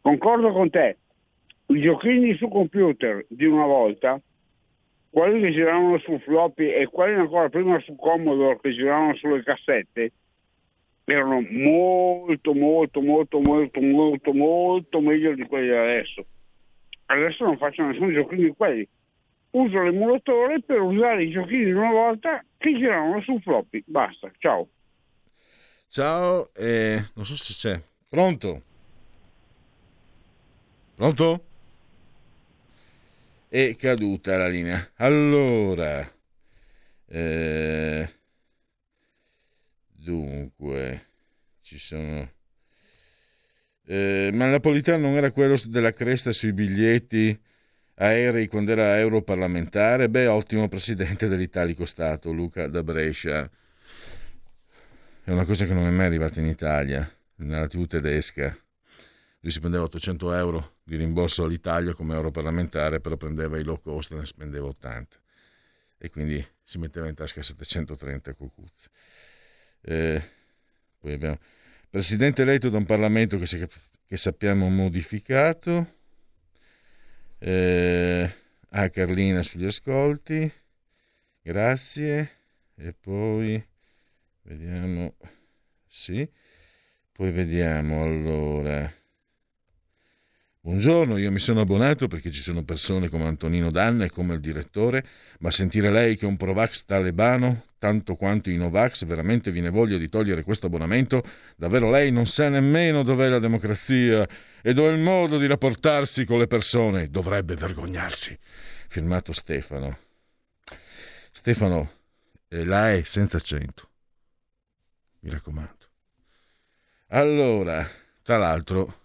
concordo con te, i giochini su computer di una volta, quelli che giravano su floppy e quelli ancora prima su Commodore che giravano sulle cassette, erano molto, molto, molto, molto, molto, molto meglio di quelli adesso. Adesso non faccio nessun giochino di quelli. Uso l'emulatore per usare i giochini di una volta che giravano su floppy. Basta, ciao. Ciao, eh, non so se c'è. Pronto? Pronto? È caduta la linea. Allora, eh, dunque, ci sono... Eh, ma Napolitano non era quello della cresta sui biglietti aerei quando era europarlamentare? Beh, ottimo presidente dell'Italico Stato, Luca da Brescia. È una cosa che non è mai arrivata in Italia, nella TV tedesca. Lui si prendeva 800 euro di rimborso all'Italia come europarlamentare, però prendeva i low cost e ne spendeva 80. E quindi si metteva in tasca 730 cucuzze. Eh, poi abbiamo presidente eletto da un Parlamento che, si- che sappiamo modificato. Eh, ah, Carlina sugli ascolti. Grazie. E poi vediamo. Sì. Poi vediamo allora. Buongiorno, io mi sono abbonato perché ci sono persone come Antonino Danna e come il direttore, ma sentire lei che è un Provax talebano, tanto quanto i Novax, veramente viene voglia di togliere questo abbonamento? Davvero lei non sa nemmeno dov'è la democrazia e dove è il modo di rapportarsi con le persone? Dovrebbe vergognarsi. Firmato Stefano. Stefano, eh, la è senza accento. Mi raccomando. Allora, tra l'altro,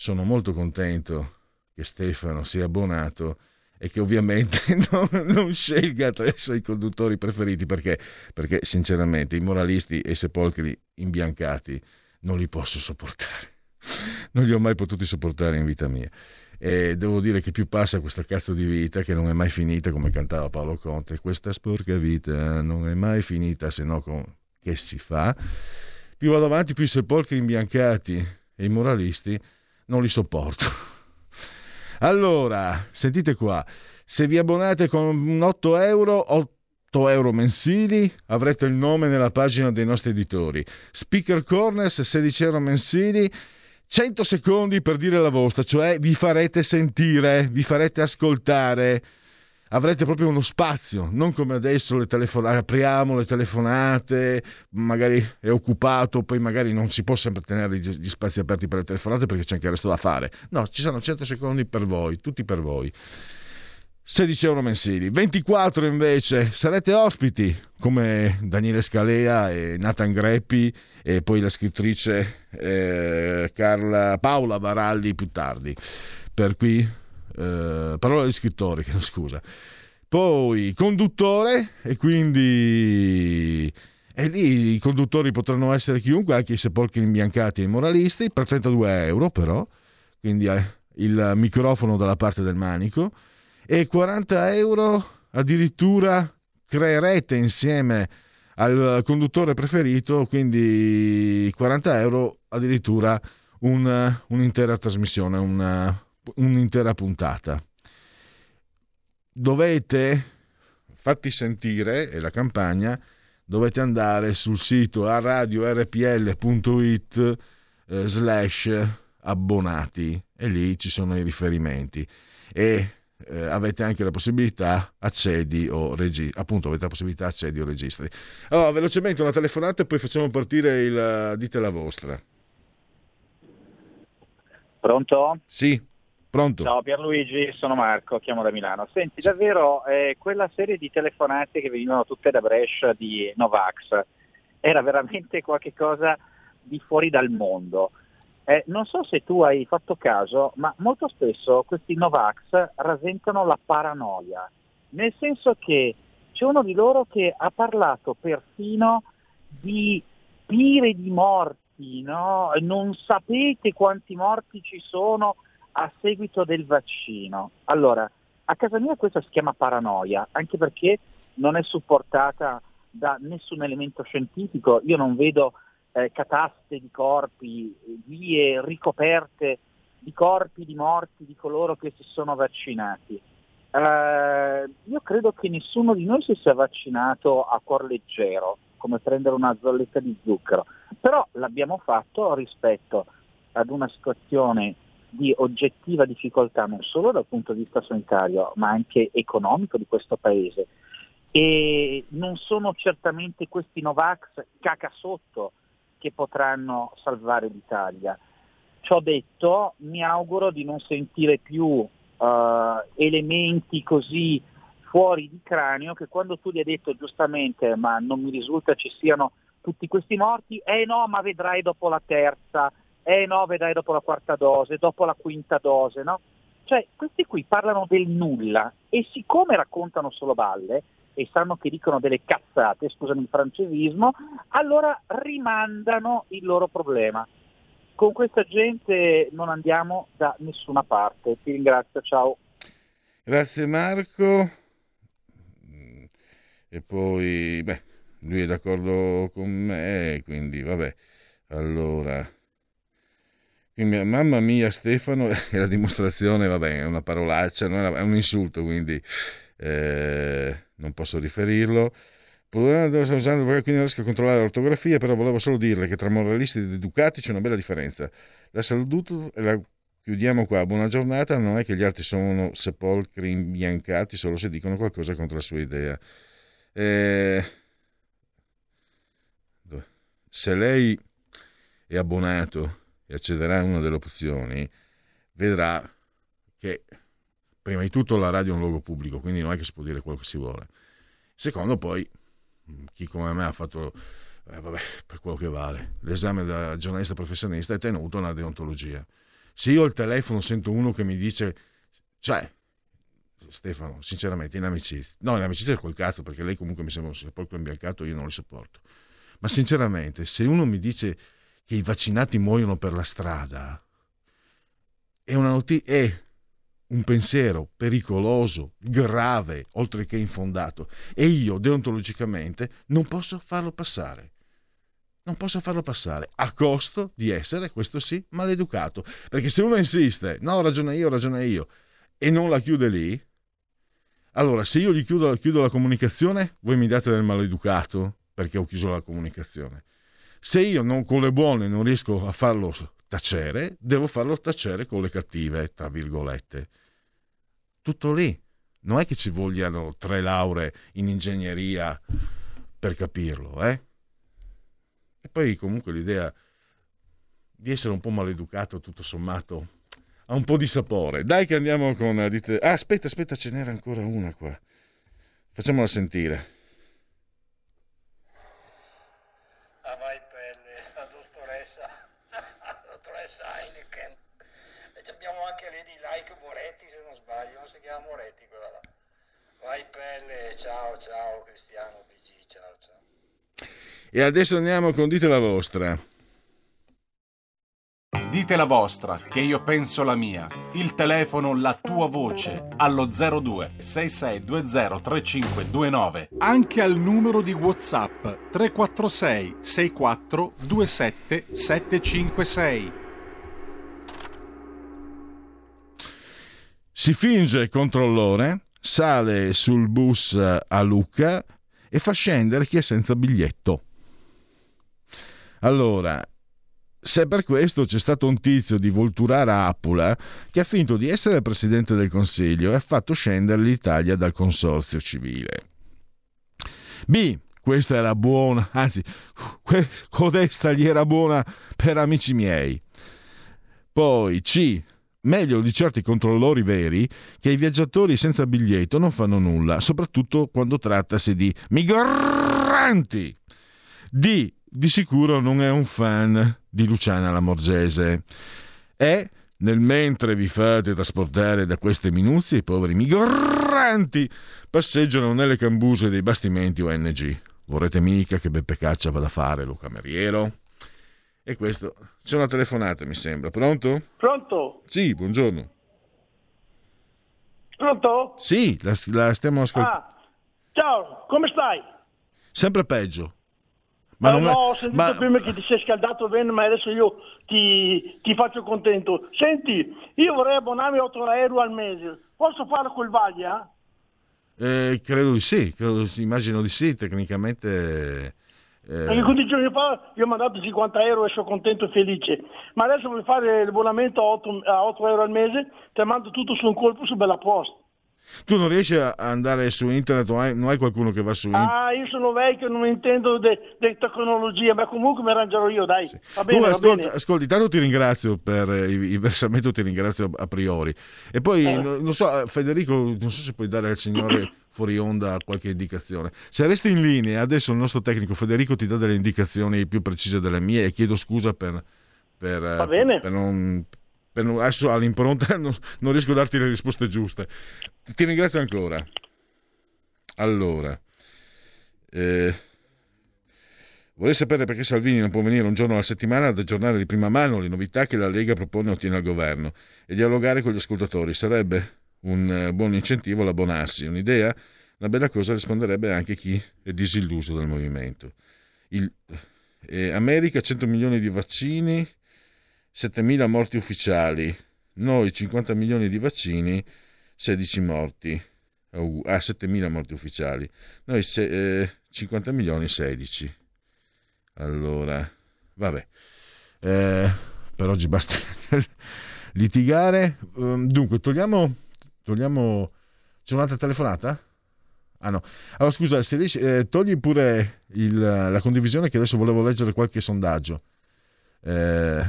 sono molto contento che Stefano sia abbonato e che ovviamente non, non scelga tra i suoi conduttori preferiti perché, perché sinceramente i moralisti e i sepolcri imbiancati non li posso sopportare. Non li ho mai potuti sopportare in vita mia. E devo dire che più passa questa cazzo di vita che non è mai finita come cantava Paolo Conte, questa sporca vita non è mai finita se no con... che si fa? Più vado avanti più i sepolcri imbiancati e i moralisti non li sopporto. Allora, sentite qua, se vi abbonate con 8 euro, 8 euro mensili, avrete il nome nella pagina dei nostri editori. Speaker Corners, 16 euro mensili, 100 secondi per dire la vostra, cioè vi farete sentire, vi farete ascoltare avrete proprio uno spazio, non come adesso le telefonate, apriamo le telefonate, magari è occupato, poi magari non si può sempre tenere gli spazi aperti per le telefonate perché c'è anche il resto da fare. No, ci sono 100 secondi per voi, tutti per voi. 16 euro mensili, 24 invece sarete ospiti come Daniele Scalea e Nathan Greppi e poi la scrittrice eh, Carla Paola Baralli più tardi. Per qui eh, parola di scrittore, chiedo scusa. Poi conduttore e quindi... E lì i conduttori potranno essere chiunque, anche i sepolcri imbiancati e i moralisti, per 32 euro però, quindi eh, il microfono dalla parte del manico, e 40 euro addirittura creerete insieme al conduttore preferito, quindi 40 euro addirittura un, un'intera trasmissione, una, un'intera puntata. Dovete, fatti sentire, è la campagna, dovete andare sul sito a radiorpl.it eh, slash abbonati. E lì ci sono i riferimenti. E eh, avete anche la possibilità accedi o registri appunto avete la possibilità accedi o registri. Allora velocemente una telefonata e poi facciamo partire il dite la vostra. Pronto? sì Pronto? Ciao Pierluigi, sono Marco, chiamo da Milano. Senti, davvero eh, quella serie di telefonate che venivano tutte da Brescia di Novax era veramente qualcosa di fuori dal mondo. Eh, non so se tu hai fatto caso, ma molto spesso questi Novax rasentano la paranoia, nel senso che c'è uno di loro che ha parlato perfino di pire di morti, no? non sapete quanti morti ci sono a seguito del vaccino. Allora, a casa mia questa si chiama paranoia, anche perché non è supportata da nessun elemento scientifico. Io non vedo eh, cataste di corpi, vie ricoperte di corpi di morti di coloro che si sono vaccinati. Uh, io credo che nessuno di noi si sia vaccinato a cuor leggero, come prendere una zolletta di zucchero, però l'abbiamo fatto rispetto ad una situazione di oggettiva difficoltà non solo dal punto di vista sanitario ma anche economico di questo paese e non sono certamente questi Novax caca sotto che potranno salvare l'Italia. Ciò detto, mi auguro di non sentire più uh, elementi così fuori di cranio che quando tu gli hai detto giustamente ma non mi risulta ci siano tutti questi morti, eh no, ma vedrai dopo la terza, eh no, vedrai dopo la quarta dose, dopo la quinta dose, no? Cioè, questi qui parlano del nulla e siccome raccontano solo balle e sanno che dicono delle cazzate, scusami il francesismo, allora rimandano il loro problema. Con questa gente non andiamo da nessuna parte. Ti ringrazio, ciao. Grazie Marco. E poi, beh, lui è d'accordo con me, quindi vabbè. Allora, quindi, mamma mia Stefano è la dimostrazione, vabbè, è una parolaccia, è un insulto, quindi eh, non posso riferirlo. Problema quindi non riesco a controllare l'ortografia, però volevo solo dirle che tra moralisti ed educati c'è una bella differenza. La saluto e la chiudiamo qua. Buona giornata. Non è che gli altri sono sepolcri imbiancati solo se dicono qualcosa contro la sua idea. Eh, se lei è abbonato e accederà a una delle opzioni, vedrà che prima di tutto la radio è un luogo pubblico, quindi non è che si può dire quello che si vuole. Secondo, poi, chi come me ha fatto, eh, vabbè, per quello che vale, l'esame da giornalista professionista è tenuto una deontologia. Se io al telefono sento uno che mi dice, cioè, Stefano, sinceramente, in amicizia. No, in amicizia è quel cazzo, perché lei comunque mi sembra un sepolcro imbiancato, io non li sopporto. Ma sinceramente, se uno mi dice che i vaccinati muoiono per la strada, è, noti- è un pensiero pericoloso, grave, oltre che infondato. E io, deontologicamente, non posso farlo passare. Non posso farlo passare a costo di essere, questo sì, maleducato. Perché se uno insiste, no, ragione io, ragione io, e non la chiude lì, allora se io gli chiudo, chiudo la comunicazione, voi mi date del maleducato perché ho chiuso la comunicazione. Se io non, con le buone non riesco a farlo tacere, devo farlo tacere con le cattive, tra virgolette. Tutto lì. Non è che ci vogliano tre lauree in ingegneria per capirlo, eh? E poi comunque l'idea di essere un po' maleducato, tutto sommato, ha un po' di sapore. Dai che andiamo con... Ah, aspetta, aspetta, ce n'era ancora una qua. Facciamola sentire. Ah vai pelle, la dottoressa, dottoressa Heineken. E abbiamo anche Lady Like Moretti se non sbaglio, non si chiama Moretti quella là. Vai pelle, ciao ciao Cristiano BG, ciao ciao. E adesso andiamo con Dite la vostra. Dite la vostra, che io penso la mia. Il telefono, la tua voce, allo 02 6620 3529. Anche al numero di WhatsApp 346 64 27 756. Si finge controllore, sale sul bus a Lucca e fa scendere chi è senza biglietto. Allora, se per questo c'è stato un tizio di Volturara Appula che ha finto di essere presidente del Consiglio e ha fatto scendere l'Italia dal consorzio civile. B. Questa era buona, anzi, codesta gli era buona per amici miei. Poi C. Meglio di certi controllori veri che i viaggiatori senza biglietto non fanno nulla, soprattutto quando trattasi di migranti. D. Di sicuro non è un fan di Luciana Lamorgese. E, nel mentre vi fate trasportare da queste minuzie, i poveri migranti passeggiano nelle cambuse dei bastimenti ONG. Vorrete mica che Beppe Caccia vada a fare lo cameriero? E questo... C'è una telefonata, mi sembra. Pronto? Pronto? Sì, buongiorno. Pronto? Sì, la, la stiamo ascoltando. Ah, ciao, come stai? Sempre peggio. Ma Ma non no, è- ho sentito ma- prima che ti sei scaldato bene, ma adesso io ti, ti faccio contento. Senti, io vorrei abbonarmi a 8 euro al mese. Posso farlo col Vaglia? Eh, credo di sì, credo- immagino di sì, tecnicamente... eh, Perché 15 giorni fa io ho mandato 50 euro e sono contento e felice. Ma adesso vuoi fare l'abbonamento a 8, a 8 euro al mese, te mando tutto su un colpo su Bella Post. Tu non riesci a andare su internet o hai- non hai qualcuno che va su internet? Ah, io sono vecchio, non intendo di tecnologia, ma comunque mi arrangerò io, dai. Va bene, Tu va ascolta, bene. ascolti, tanto ti ringrazio per eh, il versamento, ti ringrazio a priori. E poi, Eh. no- non so, eh, Federico, non so se puoi dare al signore fuori onda qualche indicazione. Se resti in linea, adesso il nostro tecnico Federico ti dà delle indicazioni più precise delle mie e chiedo scusa per, per, Va bene. per non... per adesso all'impronta non, non riesco a darti le risposte giuste. Ti ringrazio ancora. Allora, eh, vorrei sapere perché Salvini non può venire un giorno alla settimana ad aggiornare di prima mano le novità che la Lega propone e ottiene al governo e dialogare con gli ascoltatori. Sarebbe un eh, buon incentivo l'abbonarsi. Un'idea? Una bella cosa risponderebbe anche chi è disilluso dal movimento. Il- eh, America 100 milioni di vaccini, 7.000 morti ufficiali. Noi 50 milioni di vaccini, 16 morti. Oh, ah, 7.000 morti ufficiali. Noi se- eh, 50 milioni, 16. Allora, vabbè. Eh, per oggi basta litigare. Ehm, dunque, togliamo, togliamo... C'è un'altra telefonata? Ah no. Allora scusa, se riesci, eh, togli pure il- la condivisione che adesso volevo leggere qualche sondaggio. Eh,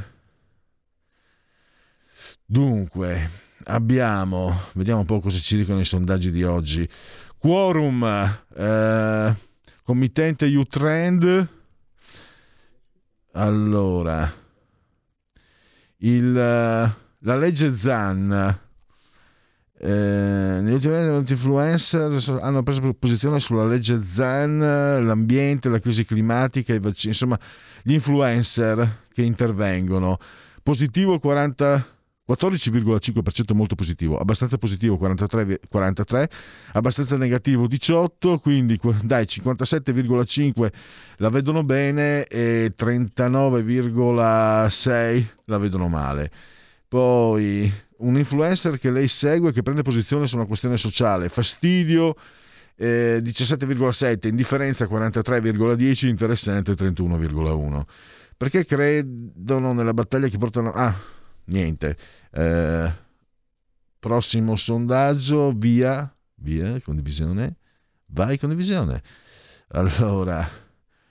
dunque, abbiamo, vediamo un po' cosa ci dicono i sondaggi di oggi. Quorum, eh, committente U-Trend. Allora, il, eh, la legge Zan Eh, negli ultimi anni molti influencer hanno preso posizione sulla legge Zen, l'ambiente, la crisi climatica, i vaccini, insomma gli influencer che intervengono. Positivo il 40 14,5% molto positivo, abbastanza positivo 43, 43, abbastanza negativo 18, quindi dai 57,5 la vedono bene e 39,6 la vedono male. Poi un influencer che lei segue che prende posizione su una questione sociale, fastidio eh, 17,7, indifferenza 43,10, interessante 31,1. Perché credono nella battaglia che portano... Ah, niente. Eh, prossimo sondaggio, via, via, condivisione, vai condivisione. Allora,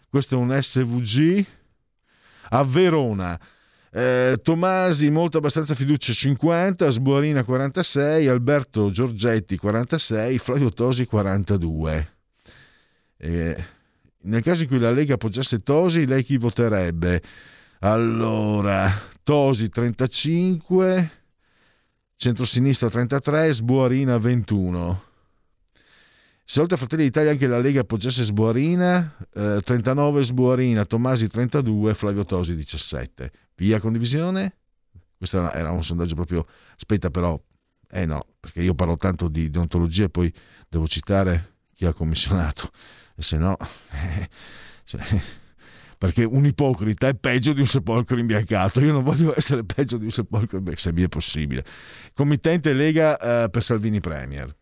questo è un SVG a Verona. Eh, Tomasi, molto abbastanza fiducia 50, Sbuarina 46, Alberto Giorgetti 46, Flavio Tosi 42. Eh, nel caso in cui la Lega appoggiasse Tosi, lei chi voterebbe? Allora, Tosi 35, centrosinistra 33, Sbuarina 21. Se oltre a Fratelli d'Italia anche la Lega appoggiasse Sbuarina, eh, 39 Sbuarina, Tomasi 32, Flavio Tosi 17. Via condivisione? Questo era- un sondaggio proprio... Aspetta però, eh no, perché io parlo tanto di deontologia e poi devo citare chi ha commissionato, e se no... eh, cioè, perché un ipocrita è peggio di un sepolcro imbiancato. Io non voglio essere peggio di un sepolcro imbiancato, se mi è possibile. Committente Lega eh, per Salvini Premier.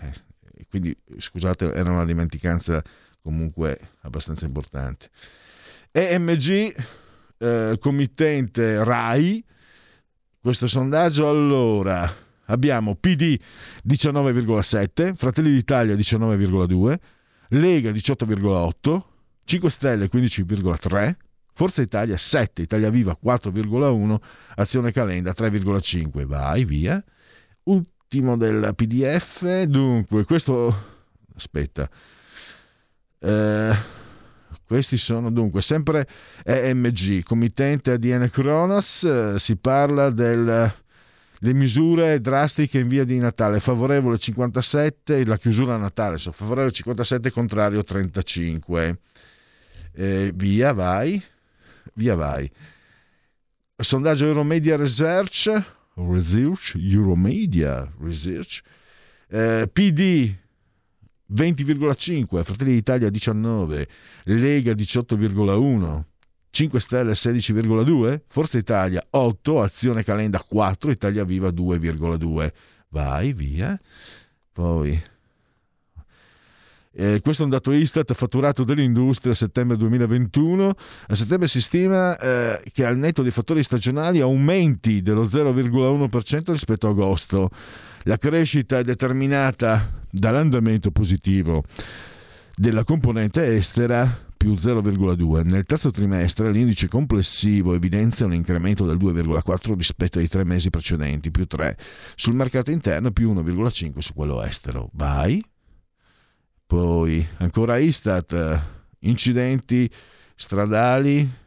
Eh, eh, quindi, scusate, era una dimenticanza comunque abbastanza importante. EMG, eh, committente RAI, questo sondaggio allora abbiamo PD 19,7, Fratelli d'Italia 19,2, Lega 18,8, 5 Stelle 15,3, Forza Italia 7, Italia Viva 4,1, Azione Calenda 3,5. Vai via. Ultimo del PDF, dunque, questo aspetta. Eh, questi sono dunque sempre EMG, committente ADN Kronos, eh, si parla del le misure drastiche in via di Natale, favorevole 57, la chiusura a Natale, favorevole 57, contrario 35. Eh, via vai, via vai. Sondaggio Euromedia Research, Research, Euromedia Research, eh, PD 20,5, Fratelli d'Italia 19, Lega 18,1, 5 Stelle 16,2, Forza Italia 8, Azione Calenda 4, Italia Viva 2,2. Vai via. Poi eh, questo è un dato Istat fatturato dell'industria a settembre 2021. A settembre si stima eh, che al netto dei fattori stagionali aumenti dello 0,1% rispetto a agosto. La crescita è determinata dall'andamento positivo della componente estera più 0,2. Nel terzo trimestre l'indice complessivo evidenzia un incremento del 2,4 rispetto ai tre mesi precedenti, più 3 sul mercato interno, più 1,5 su quello estero. Vai. Poi ancora Istat, incidenti stradali.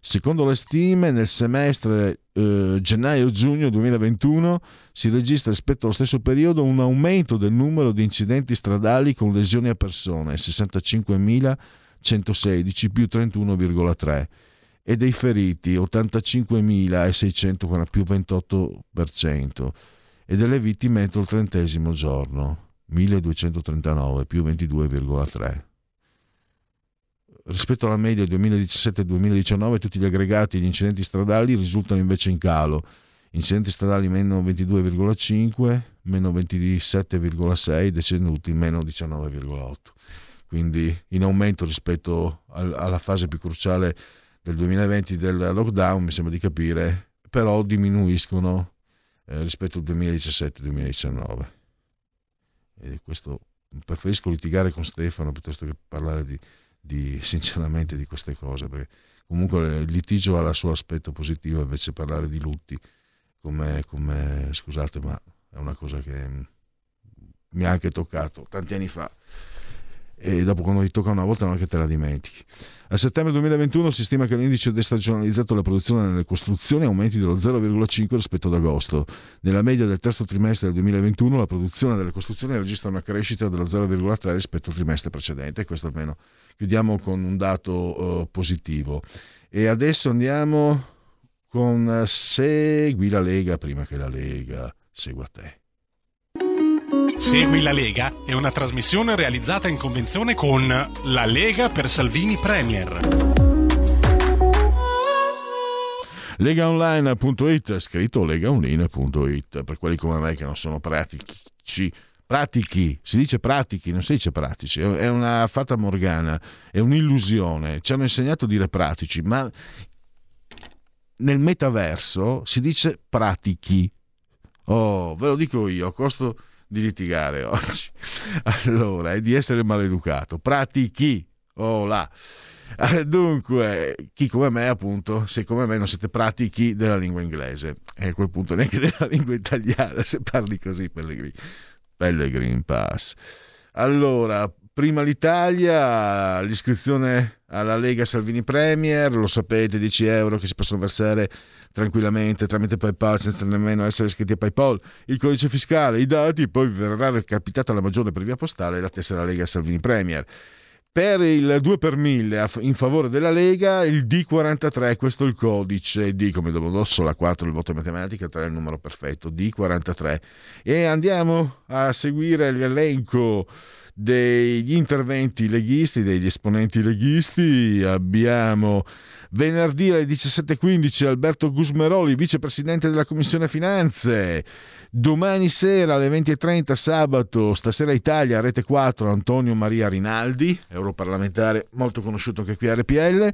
Secondo le stime, nel semestre eh, gennaio-giugno 2021 si registra rispetto allo stesso periodo un aumento del numero di incidenti stradali con lesioni a persone, 65.116 più 31,3 e dei feriti 85.640 più 28% e delle vittime entro il trentesimo giorno 1239 più 22,3 rispetto alla media 2017-2019 tutti gli aggregati gli incidenti stradali risultano invece in calo. Incidenti stradali meno 22,5 meno 27,6 deceduti meno 19,8 quindi in aumento rispetto alla fase più cruciale del 2020 del lockdown mi sembra di capire però diminuiscono eh, rispetto al 2017-2019 e questo preferisco litigare con Stefano piuttosto che parlare di, di, sinceramente di queste cose perché comunque il litigio ha il suo aspetto positivo invece parlare di lutti come, come scusate ma è una cosa che mi ha anche toccato tanti anni fa e dopo quando ti tocca una volta non è che te la dimentichi. A settembre 2021 si stima che l'indice destagionalizzato della produzione nelle costruzioni aumenti dello 0,5 rispetto ad agosto. Nella media del terzo trimestre del 2021 la produzione delle costruzioni registra una crescita dello 0,3 rispetto al trimestre precedente, questo almeno chiudiamo con un dato eh, positivo. E adesso andiamo con eh, Segui la Lega prima che la Lega segua te. Segui la Lega è una trasmissione realizzata in convenzione con La Lega per Salvini Premier. legaonline.it scritto legaonline.it per quelli come me che non sono pratici pratichi, si dice pratichi, non si dice pratici, è una fata morgana, è un'illusione. Ci hanno insegnato a dire pratici, ma nel metaverso si dice pratichi. Oh, ve lo dico io, a costo di litigare oggi. Allora, è di essere maleducato. Pratichi. Oh là. Eh, Dunque, chi come me, appunto, se come me non siete pratichi della lingua inglese, e a quel punto neanche della lingua italiana, se parli così, Pellegrini. Pellegrini Pass. Allora, prima l'Italia, l'iscrizione alla Lega Salvini Premier, lo sapete, 10 euro che si possono versare tranquillamente tramite PayPal senza nemmeno essere iscritti a PayPal, il codice fiscale, i dati, poi verrà recapitata la maggiore per via postale la tessera Lega Salvini Premier. Per il 2 per 1000 a- in favore della Lega, il D43, questo è il codice, D come Domodossola, la 4 il voto in matematica, 3 è il numero perfetto, D43. E andiamo a seguire l'elenco degli interventi leghisti, degli esponenti leghisti. Abbiamo venerdì alle 17.15 Alberto Gusmeroli, vicepresidente della Commissione Finanze. Domani sera alle 20.30 sabato, stasera Italia, rete 4, Antonio Maria Rinaldi, europarlamentare molto conosciuto anche qui a RPL.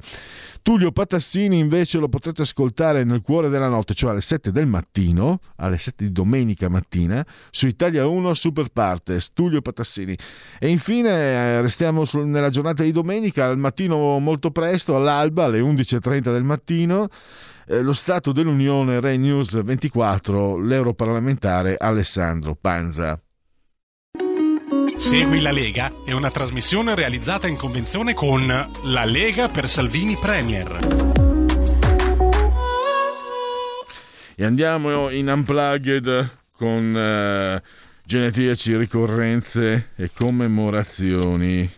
Tullio Patassini invece lo potrete ascoltare nel cuore della notte, cioè alle 7 del mattino, alle 7 di domenica mattina, su Italia 1 Super Partes, Tullio Patassini. E infine eh, restiamo nella giornata di domenica, al mattino molto presto, all'alba, alle 11.30 del mattino, eh, lo Stato dell'Unione Rai News 24, l'europarlamentare Alessandro Panza. Segui la Lega è una trasmissione realizzata in convenzione con La Lega per Salvini Premier. E andiamo in unplugged con eh, genetriaci, ricorrenze e commemorazioni.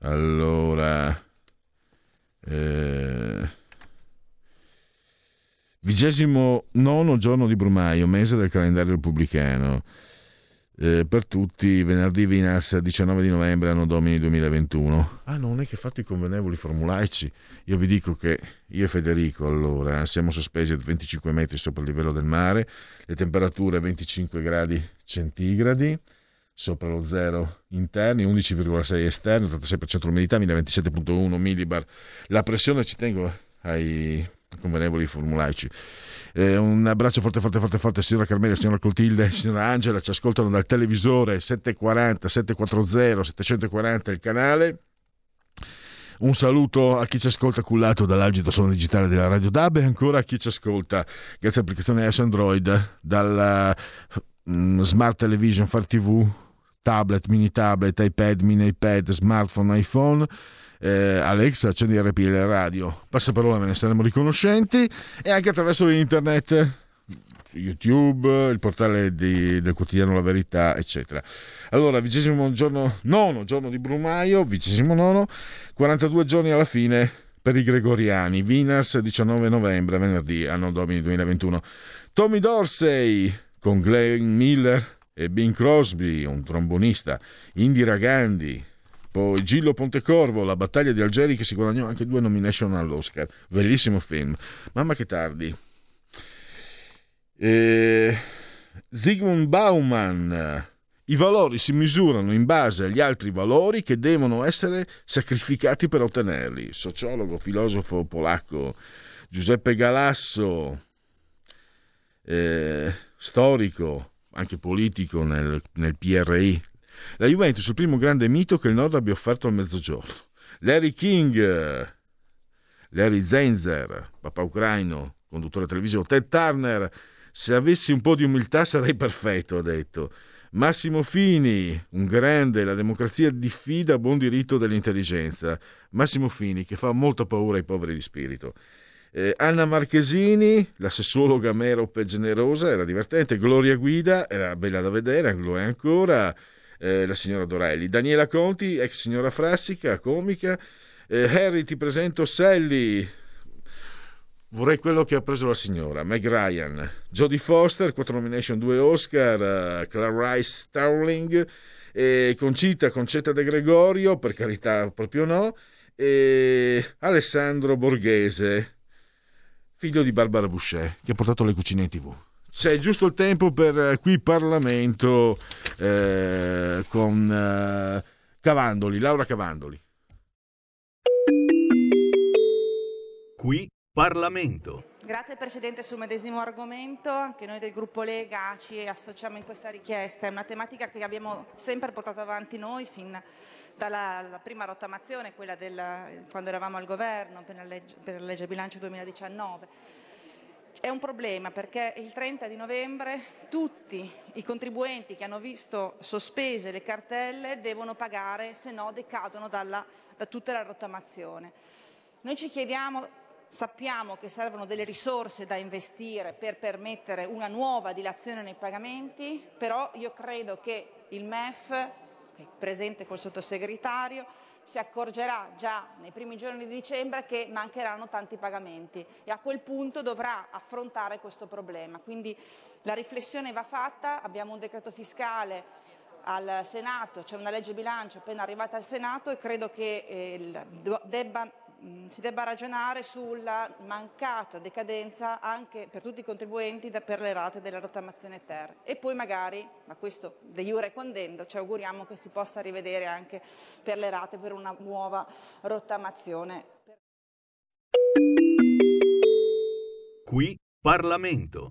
Allora, eh, vigesimo nono giorno di Brumaio, mese del calendario repubblicano. Eh, per tutti, venerdì Vinas 19 di novembre, anno domini 2021. Ah, non è che fate i convenevoli formulaici. Io vi dico che io e Federico, allora, siamo sospesi a 25 metri sopra il livello del mare, le temperature 25 gradi centigradi, sopra lo zero interni, 11,6 esterni, 86% l'umidità, 1027,1 millibar. La pressione, ci tengo ai convenevoli formulaici. Eh, un abbraccio forte, forte, forte, forte, signora Carmela, signora Clotilde, signora Angela, ci ascoltano dal televisore 740, 740, 740 il canale. Un saluto a chi ci ascolta cullato dall'algido suono digitale della Radio DAB e ancora a chi ci ascolta grazie all'applicazione iOS Android dalla Smart Television, Far TV, tablet, mini tablet, iPad, mini iPad, smartphone, iPhone. Eh, Alexa, accendi RPL Radio. Passaparola, ve ne saremo riconoscenti. E anche attraverso internet, YouTube, il portale di- del quotidiano La Verità, eccetera. Allora, vigesimo giorno, nono giorno di Brumaio, vigesimo nono, 42 giorni alla fine per i gregoriani. Winners 19 novembre, venerdì, anno domini 2021. Tommy Dorsey con Glenn Miller e Bing Crosby, un trombonista. Indira Gandhi, poi Gillo Pontecorvo, La battaglia di Algeri che si guadagnò anche due nomination all'Oscar. Bellissimo film. Mamma che tardi. Eh, Zygmunt Bauman. I valori si misurano in base agli altri valori che devono essere sacrificati per ottenerli. Sociologo, filosofo polacco Giuseppe Galasso, eh, storico, anche politico nel, nel PRI. La Juventus, il primo grande mito che il Nord abbia offerto al Mezzogiorno. Larry King, Larry Zenzer, papà ucraino, conduttore televisivo, Ted Turner, se avessi un po' di umiltà sarei perfetto, ha detto. Massimo Fini, un grande, la democrazia diffida buon diritto dell'intelligenza. Massimo Fini che fa molta paura ai poveri di spirito. Eh, Anna Marchesini, la sessuologa merope generosa, era divertente. Gloria Guida, era bella da vedere, lo è ancora. Eh, la signora Dorelli. Daniela Conti, ex signora Frassica, comica. Eh, Harry, ti presento Sally. Vorrei quello che ha preso la signora, Meg Ryan, Jodie Foster, 4 nomination, 2 Oscar, uh, Clarice Starling, e Concita, Concetta De Gregorio, per carità proprio no, e Alessandro Borghese, figlio di Barbara Boucher, che ha portato le cucine in tv. C'è giusto il tempo per eh, qui Parlamento eh, con eh, Cavandoli, Laura Cavandoli. Qui Parlamento. Grazie Presidente sul medesimo argomento, anche noi del gruppo Lega ci associamo in questa richiesta, è una tematica che abbiamo sempre portato avanti noi fin dalla la prima rottamazione, quella del, quando eravamo al governo per la, legge, per la legge bilancio 2019. È un problema perché il 30 di novembre tutti i contribuenti che hanno visto sospese le cartelle devono pagare, se no decadono dalla, da tutta la rottamazione. Noi ci chiediamo Sappiamo che servono delle risorse da investire per permettere una nuova dilazione nei pagamenti, però io credo che il MEF, che è presente col sottosegretario, si accorgerà già nei primi giorni di dicembre che mancheranno tanti pagamenti e a quel punto dovrà affrontare questo problema. Quindi la riflessione va fatta, abbiamo un decreto fiscale al Senato, c'è una legge bilancio appena arrivata al Senato e credo che eh, debba si debba ragionare sulla mancata decadenza anche per tutti i contribuenti da, per le rate della rottamazione ter. E poi magari, ma questo de jure condendo, ci auguriamo che si possa rivedere anche per le rate per una nuova rottamazione. Qui Parlamento.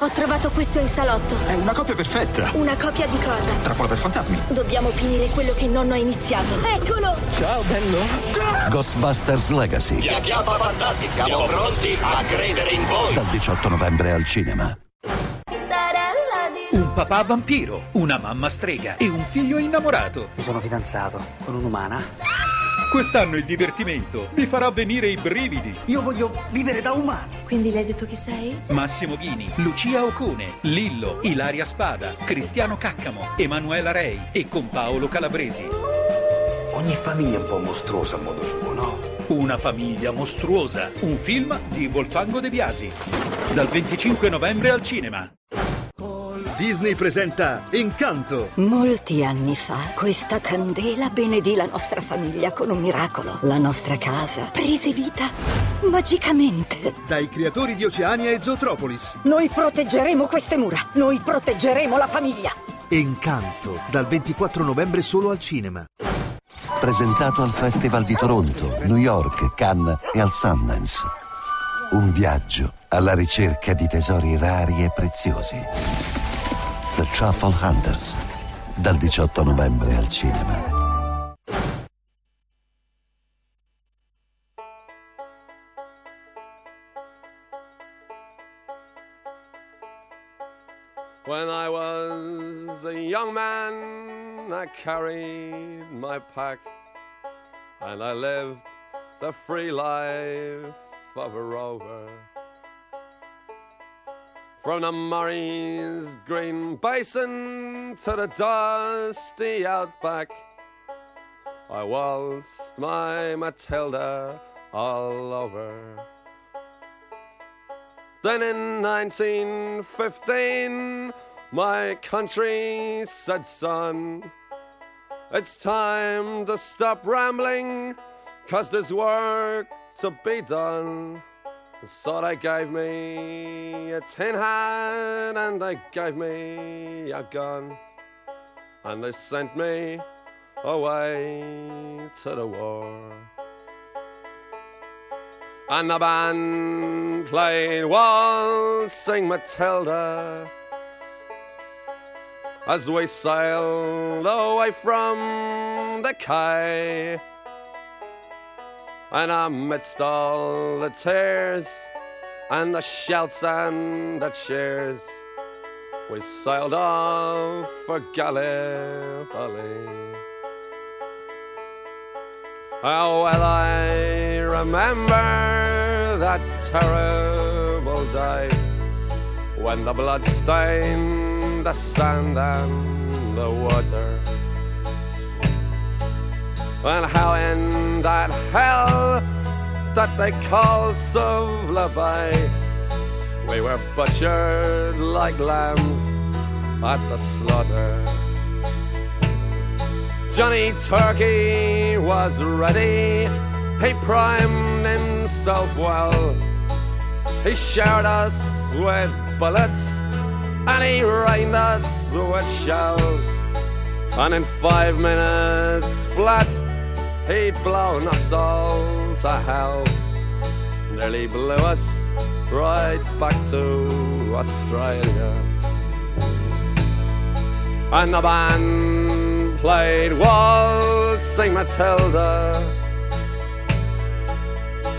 Ho trovato questo in salotto. È una copia perfetta. Una copia di cosa? Trappola per fantasmi. Dobbiamo finire quello che nonno ha iniziato. Eccolo! Ciao, bello. Ghostbusters Legacy. Vi chiappa fantastica. Siamo pronti a credere in voi. Dal 18 novembre al cinema. Un papà vampiro, una mamma strega e un figlio innamorato. Mi sono fidanzato con un'umana. Quest'anno il divertimento vi farà venire i brividi. Io voglio vivere da umano. Quindi lei ha detto chi sei? Massimo Ghini, Lucia Ocone, Lillo, Ilaria Spada, Cristiano Caccamo, Emanuela Rei e con Paolo Calabresi. Ogni famiglia è un po' mostruosa a modo suo, no? Una famiglia mostruosa, un film di Volfango De Biasi. Dal 25 novembre al cinema. Disney presenta Incanto. Molti anni fa questa candela benedì la nostra famiglia con un miracolo. La nostra casa prese vita magicamente. Dai creatori di Oceania e Zootropolis. Noi proteggeremo queste mura. Noi proteggeremo la famiglia. Incanto, dal 24 novembre solo al cinema. Presentato al Festival di Toronto, New York, Cannes e al Sundance. Un viaggio alla ricerca di tesori rari e preziosi. The Truffle Hunters, dal 18 novembre al cinema. When I was a young man, I carried my pack and I lived the free life of a rover. From the Murray's green basin to the dusty outback, I waltzed my Matilda all over. Then in 1915, my country said, son, it's time to stop rambling, cause there's work to be done. So they gave me a tin hat and they gave me a gun. And they sent me away to the war. And the band played Waltzing Matilda as we sailed away from the quay. And amidst all the tears and the shouts and the cheers, we sailed off for Gallipoli. Oh, well, I remember that terrible day when the blood stained the sand and the water. And how in that hell that they call Suvla we were butchered like lambs at the slaughter. Johnny Turkey was ready, he primed himself well. He showered us with bullets and he rained us with shells. And in five minutes flat, he'd blown us all to hell. Nearly blew us right back to Australia. And the band played Waltzing Matilda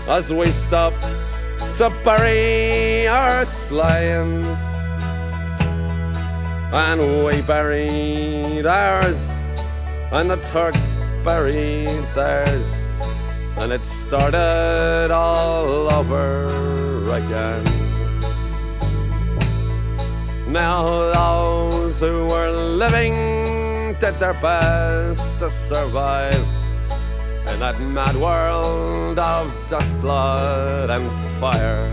as we stopped to bury our slain. And we buried ours, and the Turks buried theirs, and it started all over again. Now those who were living did their best to survive in that mad world of dust, blood, and fire.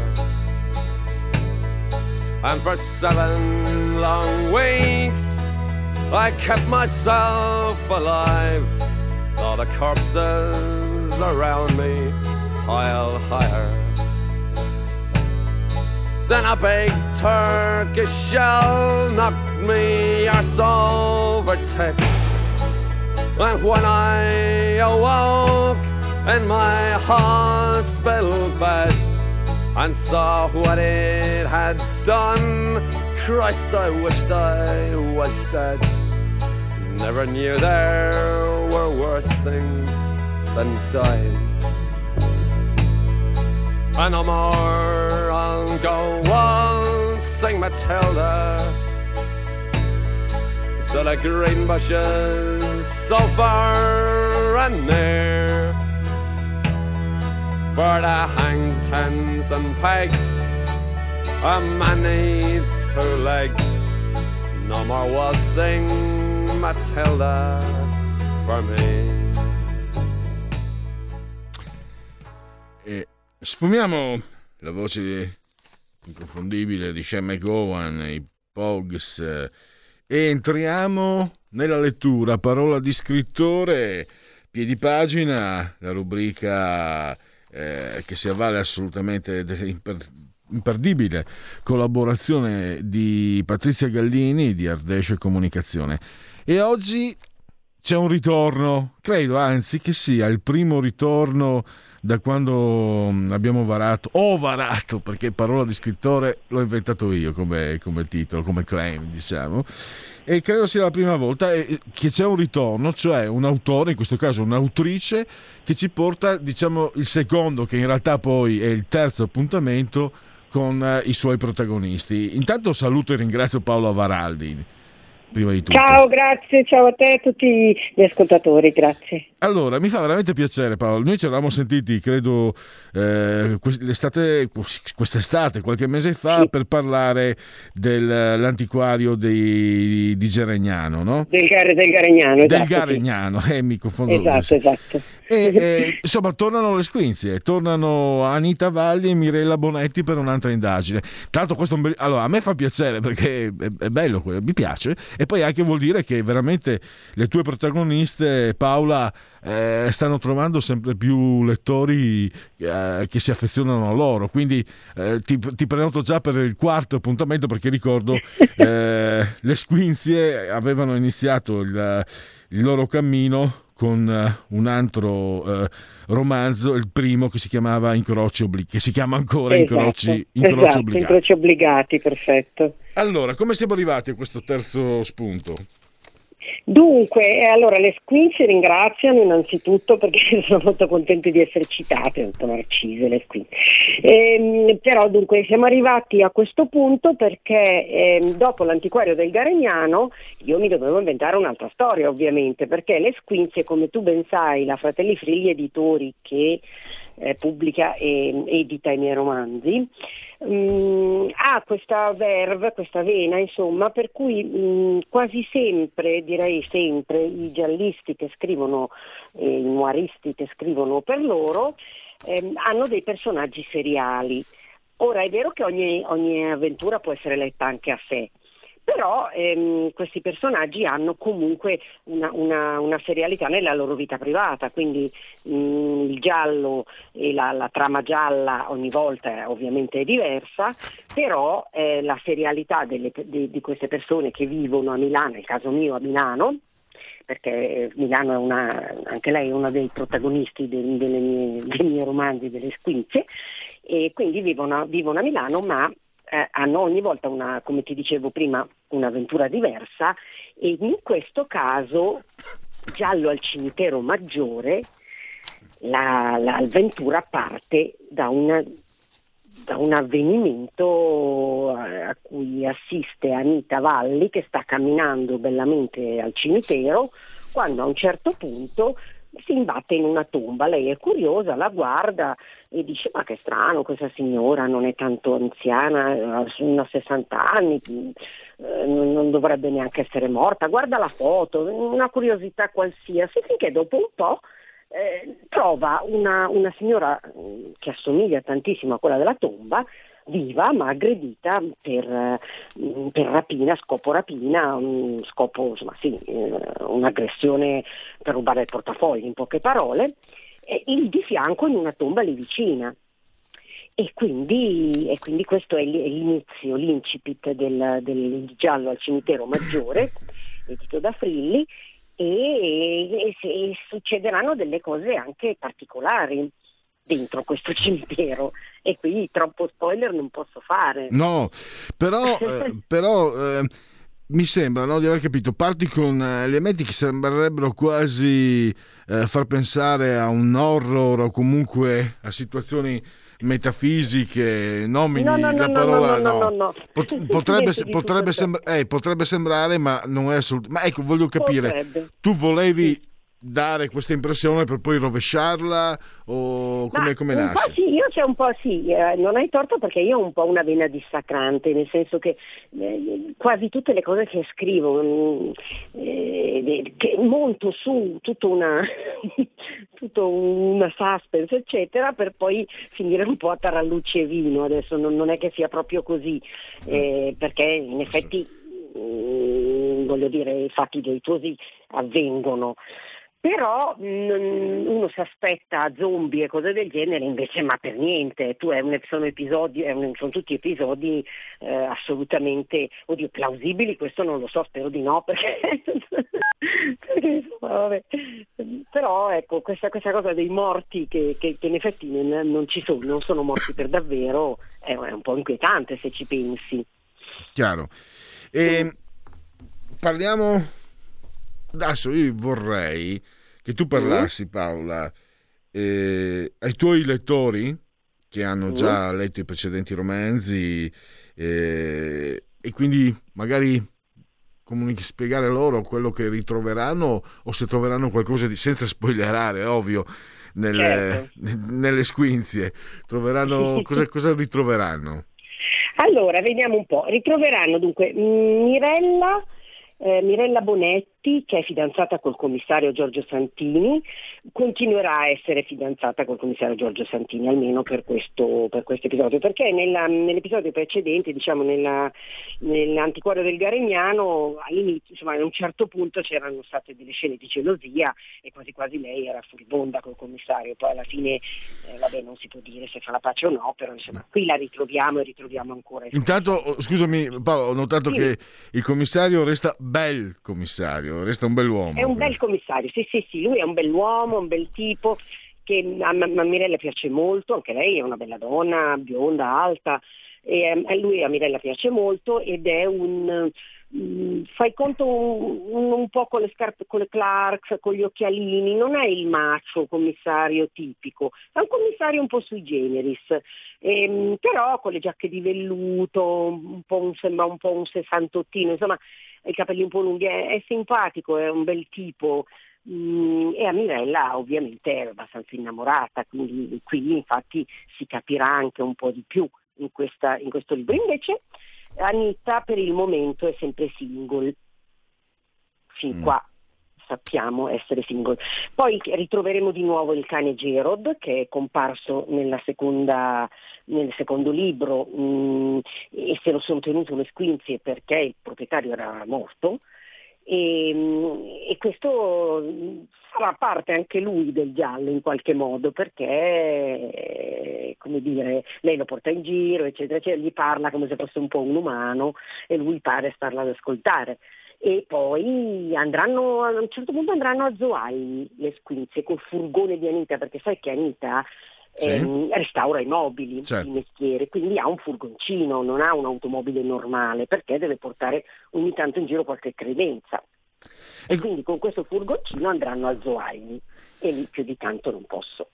And for seven long weeks, I kept myself alive. All the corpses around me higher. Then a big Turkish shell knocked me arse over tits. And when I awoke in my hospital bed and saw what it had done, Christ, I wished I was dead. Never knew there were worse things than dying. And no more I'll go waltzing Matilda to the green bushes so far and near. For the hang tens and pegs, a man needs two legs. No more waltzing Matilda for me. E sfumiamo la voce inconfondibile di Sean McGowan, i Pogs, e entriamo nella lettura, parola di scrittore, piedi pagina, la rubrica eh, che si avvale assolutamente dell'imperdibile collaborazione di Patrizia Gallini di Ardesce Comunicazione. E oggi c'è un ritorno, credo anzi che sia il primo ritorno da quando abbiamo varato, ho varato, perché parola di scrittore l'ho inventato io come, come titolo, come claim, diciamo, e credo sia la prima volta che c'è un ritorno, cioè un autore, in questo caso un'autrice, che ci porta, diciamo, il secondo, che in realtà poi è il terzo appuntamento con eh, i suoi protagonisti. Intanto saluto e ringrazio Paolo Avaraldi. Prima di tutto. Ciao, grazie, ciao a te e a tutti gli ascoltatori, grazie. Allora, mi fa veramente piacere Paolo, noi ci eravamo sentiti, credo, eh, quest'estate, qualche mese fa, sì. per parlare dell'antiquario di, di Geregnano, no? Del, del Garegnano, Del esatto, Garegnano, sì. eh, mi confondo. Esatto, esatto. E, eh, insomma, tornano le squinzie, tornano Anita Valli e Mirella Bonetti per un'altra indagine. L'altro, questo allora, a me fa piacere perché è, è bello, mi piace, e poi anche vuol dire che veramente le tue protagoniste, Paola, eh, stanno trovando sempre più lettori eh, che si affezionano a loro. Quindi eh, ti, ti, prenoto già per il quarto appuntamento perché ricordo eh, le squinzie avevano iniziato il, il loro cammino con eh, un altro eh, romanzo, il primo che si chiamava Incroci Obbligati, che si chiama ancora Incroci, esatto, Incroci esatto, Obbligati. incroci obbligati, perfetto. Allora, come siamo arrivati a questo terzo spunto? Dunque, eh, allora le ci ringraziano innanzitutto perché sono molto contenti di essere citate, detto Narcise, le Squin. Ehm, però dunque siamo arrivati a questo punto perché ehm, dopo l'antiquario del Garegnano io mi dovevo inventare un'altra storia ovviamente, perché le Squinzie come tu ben sai, la Fratelli Frigli Editori che eh, pubblica e edita i miei romanzi, mm, ha questa verve, questa vena, insomma, per cui mm, quasi sempre, direi sempre, i giallisti che scrivono, eh, i noiristi che scrivono per loro, ehm, hanno dei personaggi seriali. Ora è vero che ogni, ogni avventura può essere letta anche a sé, però ehm, questi personaggi hanno comunque una, una, una, serialità nella loro vita privata, quindi mh, il giallo e la, la, trama gialla ogni volta ovviamente è diversa, però eh, la serialità delle, di, di queste persone che vivono a Milano, nel caso mio a Milano, perché Milano è una, anche lei è uno dei protagonisti dei, mie, dei miei romanzi, delle squinze, e quindi vivono, vivono a Milano, ma eh, hanno ogni volta una, come ti dicevo prima, un'avventura diversa e in questo caso Giallo al cimitero maggiore la, l'avventura parte da, una, da un avvenimento a cui assiste Anita Valli che sta camminando bellamente al cimitero quando a un certo punto si imbatte in una tomba, lei è curiosa, la guarda e dice ma che strano questa signora non è tanto anziana, ha 60 anni, eh, non dovrebbe neanche essere morta, guarda la foto, una curiosità qualsiasi, finché dopo un po' eh, trova una, una signora mm, che assomiglia tantissimo a quella della tomba viva ma aggredita per, mm, per rapina, scopo rapina, un scopo, insomma sì, eh, un'aggressione per rubare il portafoglio in poche parole, e il di fianco in una tomba lì vicina. E quindi, e quindi questo è l'inizio, l'incipit del, del giallo al cimitero maggiore, edito da Frilli, e, e, e succederanno delle cose anche particolari dentro questo cimitero e quindi troppo spoiler non posso fare. No, però, eh, però eh, mi sembra no, di aver capito, parti con eh, elementi che sembrerebbero quasi eh, far pensare a un horror o comunque a situazioni metafisiche, nomini no, no, la no, parola no, no, no, Pot- potrebbe, potrebbe, sembra- eh, potrebbe, sembrare, ma non è assolutamente. Ma ecco, voglio capire, potrebbe. tu volevi dare questa impressione per poi rovesciarla o come, come un nasce? Sì, io c'è un po' sì, eh, non hai torto perché io ho un po' una vena dissacrante, nel senso che eh, quasi tutte le cose che scrivo mh, eh, che monto su tutta una, tutto una suspense eccetera per poi finire un po' a tarallucci e vino, adesso non, non è che sia proprio così, eh, perché in effetti mh, voglio dire i fatti delittuosi avvengono però mh, uno si aspetta zombie e cose del genere, invece ma per niente, tu un, sono, episodi, un, sono tutti episodi eh, assolutamente oddio, plausibili, questo non lo so, spero di no, perché, perché insomma, però ecco questa, questa, cosa dei morti che, che, che in effetti non, non, ci sono, non sono morti per davvero, è, è un po' inquietante se ci pensi. Chiaro. E, parliamo adesso io vorrei che tu parlassi, mm. Paola, eh, ai tuoi lettori che hanno già mm. letto i precedenti romanzi eh, e quindi magari comunichi, spiegare loro quello che ritroveranno o se troveranno qualcosa di senza spoilerare, ovvio. Nelle, certo. nelle squinzie troveranno cosa, cosa ritroveranno? Allora, vediamo un po'. Ritroveranno dunque Mirella, eh, Mirella Bonetti, che è fidanzata col commissario Giorgio Santini, continuerà a essere fidanzata col commissario Giorgio Santini, almeno per questo, per questo episodio, perché nella, nell'episodio precedente, diciamo nella, nell'antiquario del Garegnano, all'inizio, insomma, a un certo punto c'erano state delle scene di gelosia e quasi quasi lei era furibonda col commissario, poi alla fine, eh, vabbè, non si può dire se fa la pace o no, però insomma, qui la ritroviamo e ritroviamo ancora. Intanto, scusami Paolo, ho notato sì. che il commissario resta bel commissario, resta un bell'uomo. È un bel commissario, sì, sì, sì, lui è un bell'uomo, un bel tipo che a, a Mirella piace molto, anche lei è una bella donna, bionda, alta, e ehm, a lui a Mirella piace molto ed è un... mm, fai conto un, un po' con le scarpe, con le Clarks, con gli occhialini, non è il macio commissario tipico, è un commissario un po' sui generis, Ehm, però con le giacche di velluto, un po' un, sembra un po' un sessantottino, insomma i capelli un po' lunghi, è, è simpatico, è un bel tipo. Mm, e a Mirella ovviamente è abbastanza innamorata, quindi qui infatti si capirà anche un po' di più in, questa- in questo libro. Invece Anita per il momento è sempre single, fin qua sappiamo essere single. Poi ritroveremo di nuovo il cane Gerod che è comparso nella seconda- nel secondo libro mm, e se lo sono tenuto le squinzie perché il proprietario era morto. E, mm, e questo farà parte anche lui del giallo in qualche modo perché come dire, lei lo porta in giro eccetera, eccetera, gli parla come se fosse un po' un umano e lui pare starla ad ascoltare. E poi andranno, a un certo punto andranno a Zoai le squinzie col furgone di Anita perché sai che Anita Sì. ehm, restaura i mobili Certo. di mestiere, quindi ha un furgoncino, non ha un'automobile normale perché deve portare ogni tanto in giro qualche credenza. E quindi con questo furgoncino andranno a Zoai e lì più di tanto non posso.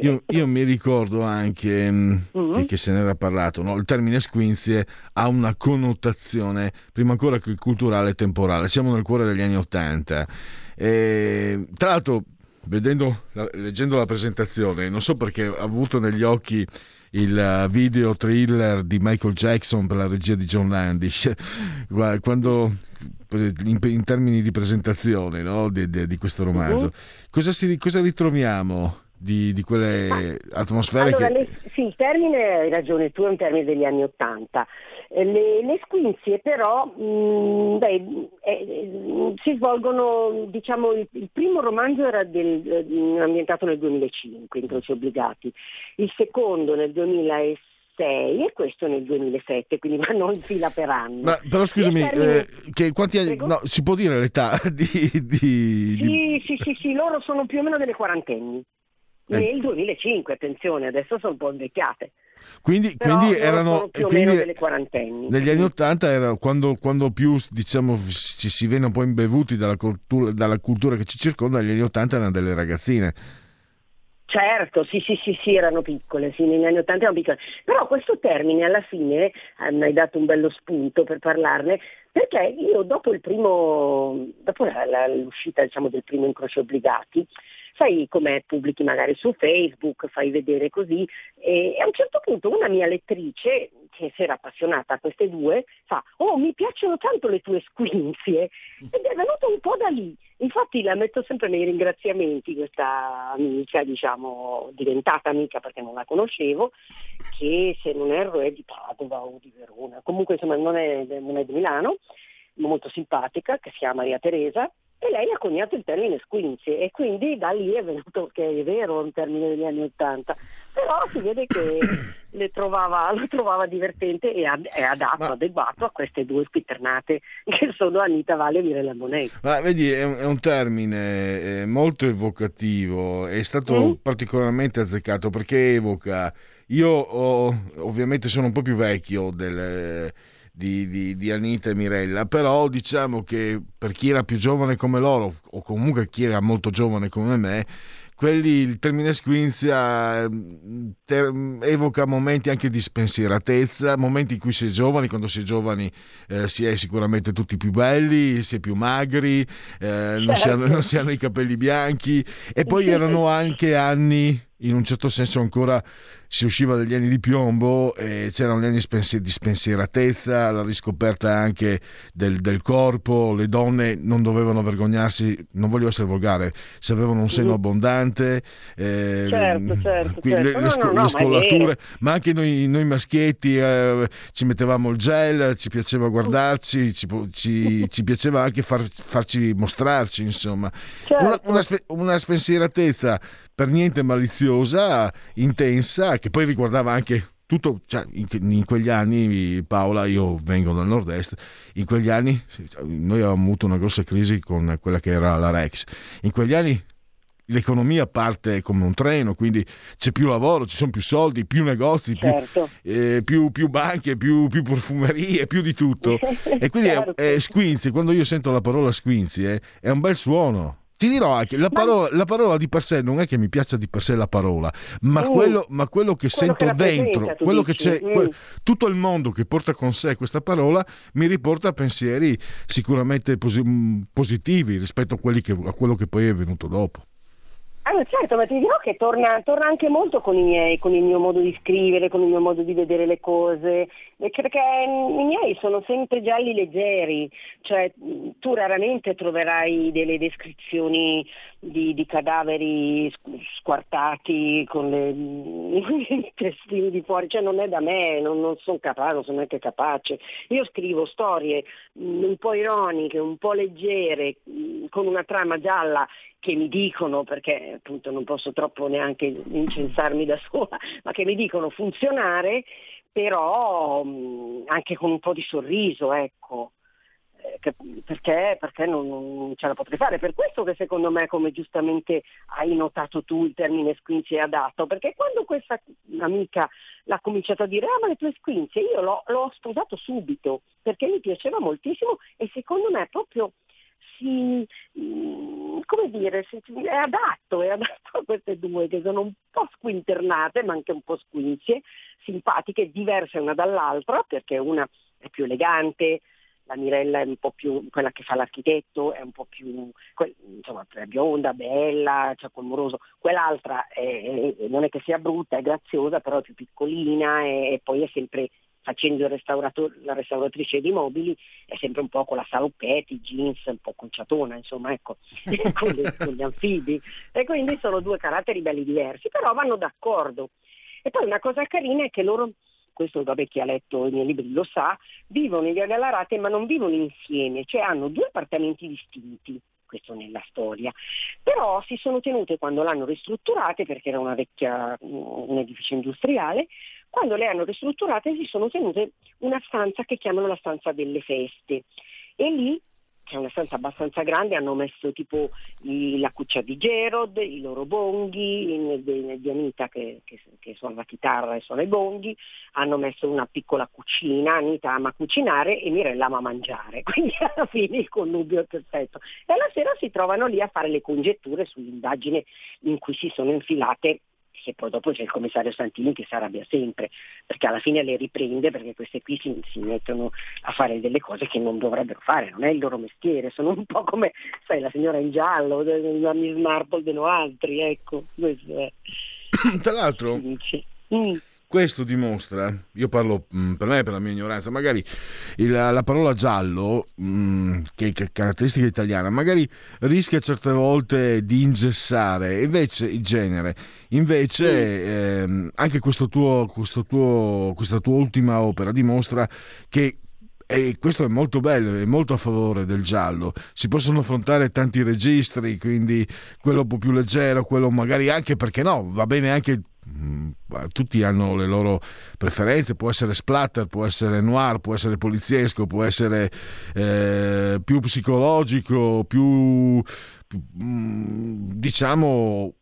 Io, io mi ricordo anche mh, Mm-hmm. che, se ne era parlato, no? il termine squinzie ha una connotazione prima ancora che culturale e temporale, siamo nel cuore degli anni Ottanta. E, tra l'altro, vedendo, leggendo la presentazione, non so perché ho avuto negli occhi il eh, video thriller di Michael Jackson per la regia di John Landish, quando in, in termini di presentazione no? di, di- di questo romanzo, cosa, si- cosa ritroviamo di, di quelle atmosfere Allora, che... le- sì, il termine, hai ragione tu, è un termine degli anni Ottanta. Eh, Le, le squinzie però mh, beh, eh, eh, si svolgono, diciamo, il, il primo romanzo era del- eh, ambientato nel 2005, Incroci Obbligati, il secondo nel 2006 e questo nel 2007, quindi vanno in fila per anno. Ma, però scusami, eh, che quanti anni... No, si può dire l'età di... di- di- Sì, sì, sì, sì, loro sono più o meno delle quarantenni. Eh. Nel 2005, attenzione, adesso sono un po' invecchiate. Quindi, quindi erano... più o quindi meno delle quarantenni. negli anni Ottanta era quando, quando più diciamo ci si viene un po' imbevuti dalla cultura, dalla cultura che ci circonda, negli anni Ottanta erano delle ragazzine. Certo, sì, sì, sì, sì, erano piccole, sì, negli anni Ottanta erano piccole. Però questo termine alla fine eh, mi hai dato un bello spunto per parlarne, perché io dopo il primo, dopo la- la- l'uscita diciamo, del primo incrocio obbligati, sai come pubblichi magari su Facebook, fai vedere così, e a un certo punto una mia lettrice, che si era appassionata a queste due, fa, oh mi piacciono tanto le tue squinzie, ed è venuto un po' da lì. Infatti la metto sempre nei ringraziamenti, questa amica, diciamo, diventata amica perché non la conoscevo, che se non erro è di Padova o di Verona, comunque insomma non è, non è di Milano, molto simpatica, che si chiama Maria Teresa, e lei ha coniato il termine squinzie e quindi da lì è venuto che è vero un termine degli anni Ottanta, però si vede che le trovava, lo trovava divertente e ad- è adatto, adeguato a queste due spitternate che sono Anita Valle e Mirella Monetti. Ma vedi, è un, è un termine eh, molto evocativo, è stato Mm. particolarmente azzeccato perché evoca. Io ho- ovviamente sono un po' più vecchio del- di, di- di Anita e Mirella, però diciamo che per chi era più giovane come loro, o comunque chi era molto giovane come me, quelli, il termine squinzia eh, ter- evoca momenti anche di spensieratezza, momenti in cui si è giovani, quando si è giovani eh, si è sicuramente tutti più belli, si è più magri, eh, non, si hanno, Certo. non si hanno i capelli bianchi e poi erano anche anni, in un certo senso ancora si usciva dagli anni di piombo e c'erano gli anni di spensieratezza, la riscoperta anche del, del corpo, le donne non dovevano vergognarsi, non voglio essere volgare, se avevano un seno Mm. abbondante, eh, Certo, certo, qui- certo. le, No, le sco- no, no, le ma è scollature, ma anche noi, noi maschietti eh, ci mettevamo il gel, ci piaceva guardarci, ci, ci- ci piaceva anche far- farci mostrarci, insomma. Una, una una spensieratezza per niente maliziosa, intensa, che poi riguardava anche tutto, cioè, in, in quegli anni, Paola, io vengo dal nord-est, in quegli anni noi avevamo avuto una grossa crisi con quella che era la Rex. In quegli anni l'economia parte come un treno, quindi c'è più lavoro, ci sono più soldi, più negozi, Certo. più, eh, più- più banche, più, più profumerie, più di tutto. E quindi Certo. è, è squinzi, quando io sento la parola squinzi è, è un bel suono. Ti dirò anche, la parola, la parola di per sé non è che mi piaccia di per sé la parola, ma, Mm. quello, ma quello che Quello che sento rappresenta, dentro, quello che c'è, Mm. que- tutto il mondo che porta con sé questa parola mi riporta a pensieri sicuramente posi- mh, positivi rispetto a, quelli che- a quello che poi è venuto dopo. Allora, certo, ma ti dirò che torna, torna anche molto con, i miei, con il mio modo di scrivere, con il mio modo di vedere le cose, perché i miei sono sempre gialli leggeri, cioè mh, tu raramente troverai delle descrizioni di, di cadaveri squ- squartati con le, i intestini di fuori, cioè non è da me, non, non sono capace, non sono neanche capace. Io scrivo storie mh, un po' ironiche, un po' leggere, mh, con una trama gialla che mi dicono, perché appunto non posso troppo neanche incensarmi da sola, ma che mi dicono funzionare, però mh, anche con un po' di sorriso, ecco. Eh, che- Perché, perché non, non ce la potrei fare? Per questo che secondo me, come giustamente hai notato tu, il termine squinzi è adatto, perché quando questa amica l'ha cominciato a dire, ah ma le tue squinzie, io l'ho, l'ho sposato subito, perché mi piaceva moltissimo e secondo me proprio si, mm, come dire, è adatto, è adatto a queste due che sono un po' squinternate ma anche un po' squinzie, simpatiche, diverse una dall'altra perché una è più elegante, la Mirella è un po' più quella che fa l'architetto, è un po' più insomma bionda, bella, c'ha quel moroso, quell'altra è- è- non è che sia brutta, è graziosa, però è più piccolina e, e poi è sempre facendo la restauratrice di mobili è sempre un po' con la saloppetta, i jeans, un po' conciatona, insomma, ecco, con, le- con gli anfibi. E quindi sono due caratteri belli diversi, però vanno d'accordo. E poi una cosa carina è che loro, questo vabbè chi ha letto i miei libri lo sa, vivono in Via Gallarate ma non vivono insieme, cioè hanno due appartamenti distinti, questo nella storia, però si sono tenute quando l'hanno ristrutturate, perché era una vecchia, un edificio industriale, quando le hanno ristrutturate si sono tenute una stanza che chiamano la stanza delle feste. E lì che è una stanza abbastanza grande, hanno messo tipo i- la cuccia di Gerod, i loro bonghi, di Anita che, che, che suona la chitarra e suona i bonghi, hanno messo una piccola cucina, Anita ama cucinare e Mirella ama mangiare, quindi alla fine il connubio è perfetto. E alla sera si trovano lì a fare le congetture sull'indagine in cui si sono infilate che poi dopo c'è il commissario Santini che si arrabbia sempre, perché alla fine le riprende perché queste qui si, si mettono a fare delle cose che non dovrebbero fare, non è il loro mestiere, sono un po' come, sai, la signora in giallo, la Miss Marple o altri, ecco. Tra l'altro, questo dimostra, io parlo mh, per me, per la mia ignoranza, magari il- la parola giallo, mh, che, che è caratteristica italiana, magari rischia certe volte di ingessare invece il genere. Invece ehm, anche questo tuo, questo tuo, questa tua ultima opera dimostra che e questo è molto bello, è molto a favore del giallo. Si possono affrontare tanti registri, quindi quello un po' più leggero, quello magari anche perché no, va bene anche. mm, Tutti hanno le loro preferenze, può essere splatter, può essere noir, può essere poliziesco, può essere eh, più psicologico, più, mm, diciamo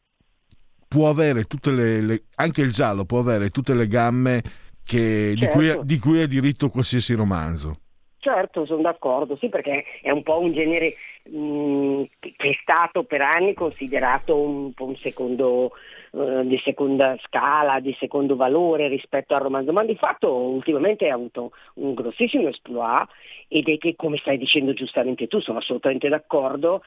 può avere tutte le, le- anche il giallo può avere tutte le gamme che- di, cui, Certo. di cui ha diritto qualsiasi romanzo. Certo, sono d'accordo, sì, perché è un po' un genere mh, che che è stato per anni considerato un po' un secondo eh, di seconda scala, di secondo valore rispetto al romanzo, ma di fatto ultimamente ha avuto un grossissimo exploit ed è che, come stai dicendo giustamente tu, sono assolutamente d'accordo,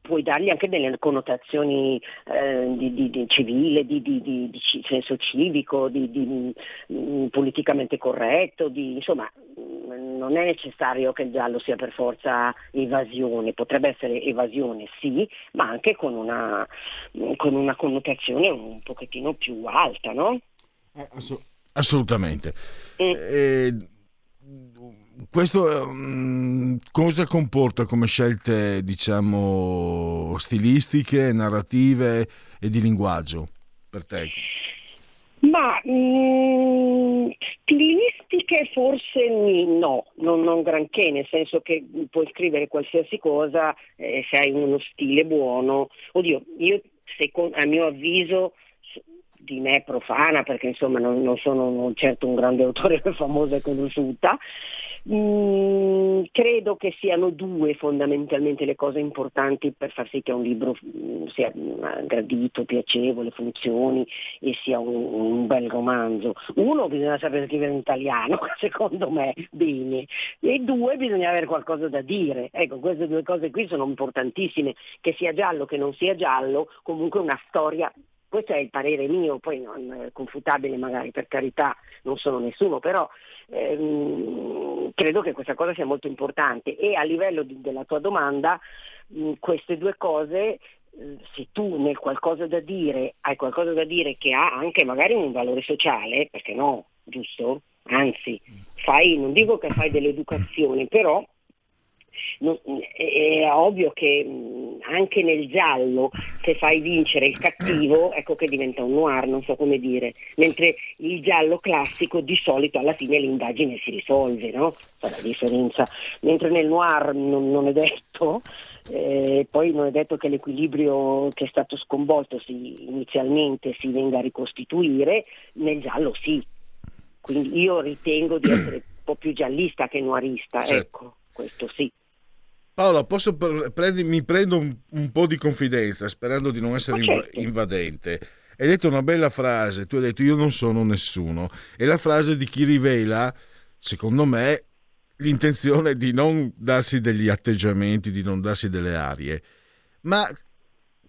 puoi dargli anche delle connotazioni eh, di, di- di civile, di, senso civico, di, mm, politicamente corretto, di- insomma mm, non è necessario che il giallo sia per forza evasione, potrebbe essere evasione sì, ma anche con una, con una connotazione un pochettino più alta, no? Assolutamente. Eh, questo mm, cosa comporta come scelte, diciamo, stilistiche, narrative e di linguaggio per te? Ma mm, Mm, stilistiche forse no, non, non granché, nel senso che puoi scrivere qualsiasi cosa eh, se hai uno stile buono. Oddio, io secondo, a mio avviso di me profana, perché insomma non, non sono non certo un grande autore famosa e conosciuta, Mm, credo che siano due fondamentalmente le cose importanti per far sì che un libro mm, sia mm, gradito, piacevole, funzioni e sia un, un bel romanzo. Uno bisogna sapere scrivere in italiano, secondo me, bene, e due bisogna avere qualcosa da dire. Ecco, queste due cose qui sono importantissime, che sia giallo che non sia giallo, comunque una storia questo è il parere mio, poi non è confutabile magari per carità, non sono nessuno, però ehm, credo che questa cosa sia molto importante e a livello di- della tua domanda mh, queste due cose eh, se tu nel qualcosa da dire hai qualcosa da dire che ha anche magari un valore sociale, perché no, giusto? Anzi, fai, non dico che fai dell'educazione, però non- è, è ovvio che mh, anche nel giallo se fai vincere il cattivo ecco che diventa un noir, non so come dire, mentre il giallo classico di solito alla fine l'indagine si risolve, no? C'è la differenza, mentre nel noir non, non è detto, eh, poi non è detto che l'equilibrio che è stato sconvolto si- inizialmente si venga a ricostituire, nel giallo sì. Quindi io ritengo di essere un po' più giallista che noirista, Certo. ecco, questo sì. Paola, prendi- mi prendo un, un po' di confidenza sperando di non essere Ma inv- invadente. Hai detto una bella frase, tu hai detto io non sono nessuno. È la frase di chi rivela, secondo me, l'intenzione di non darsi degli atteggiamenti, di non darsi delle arie. Ma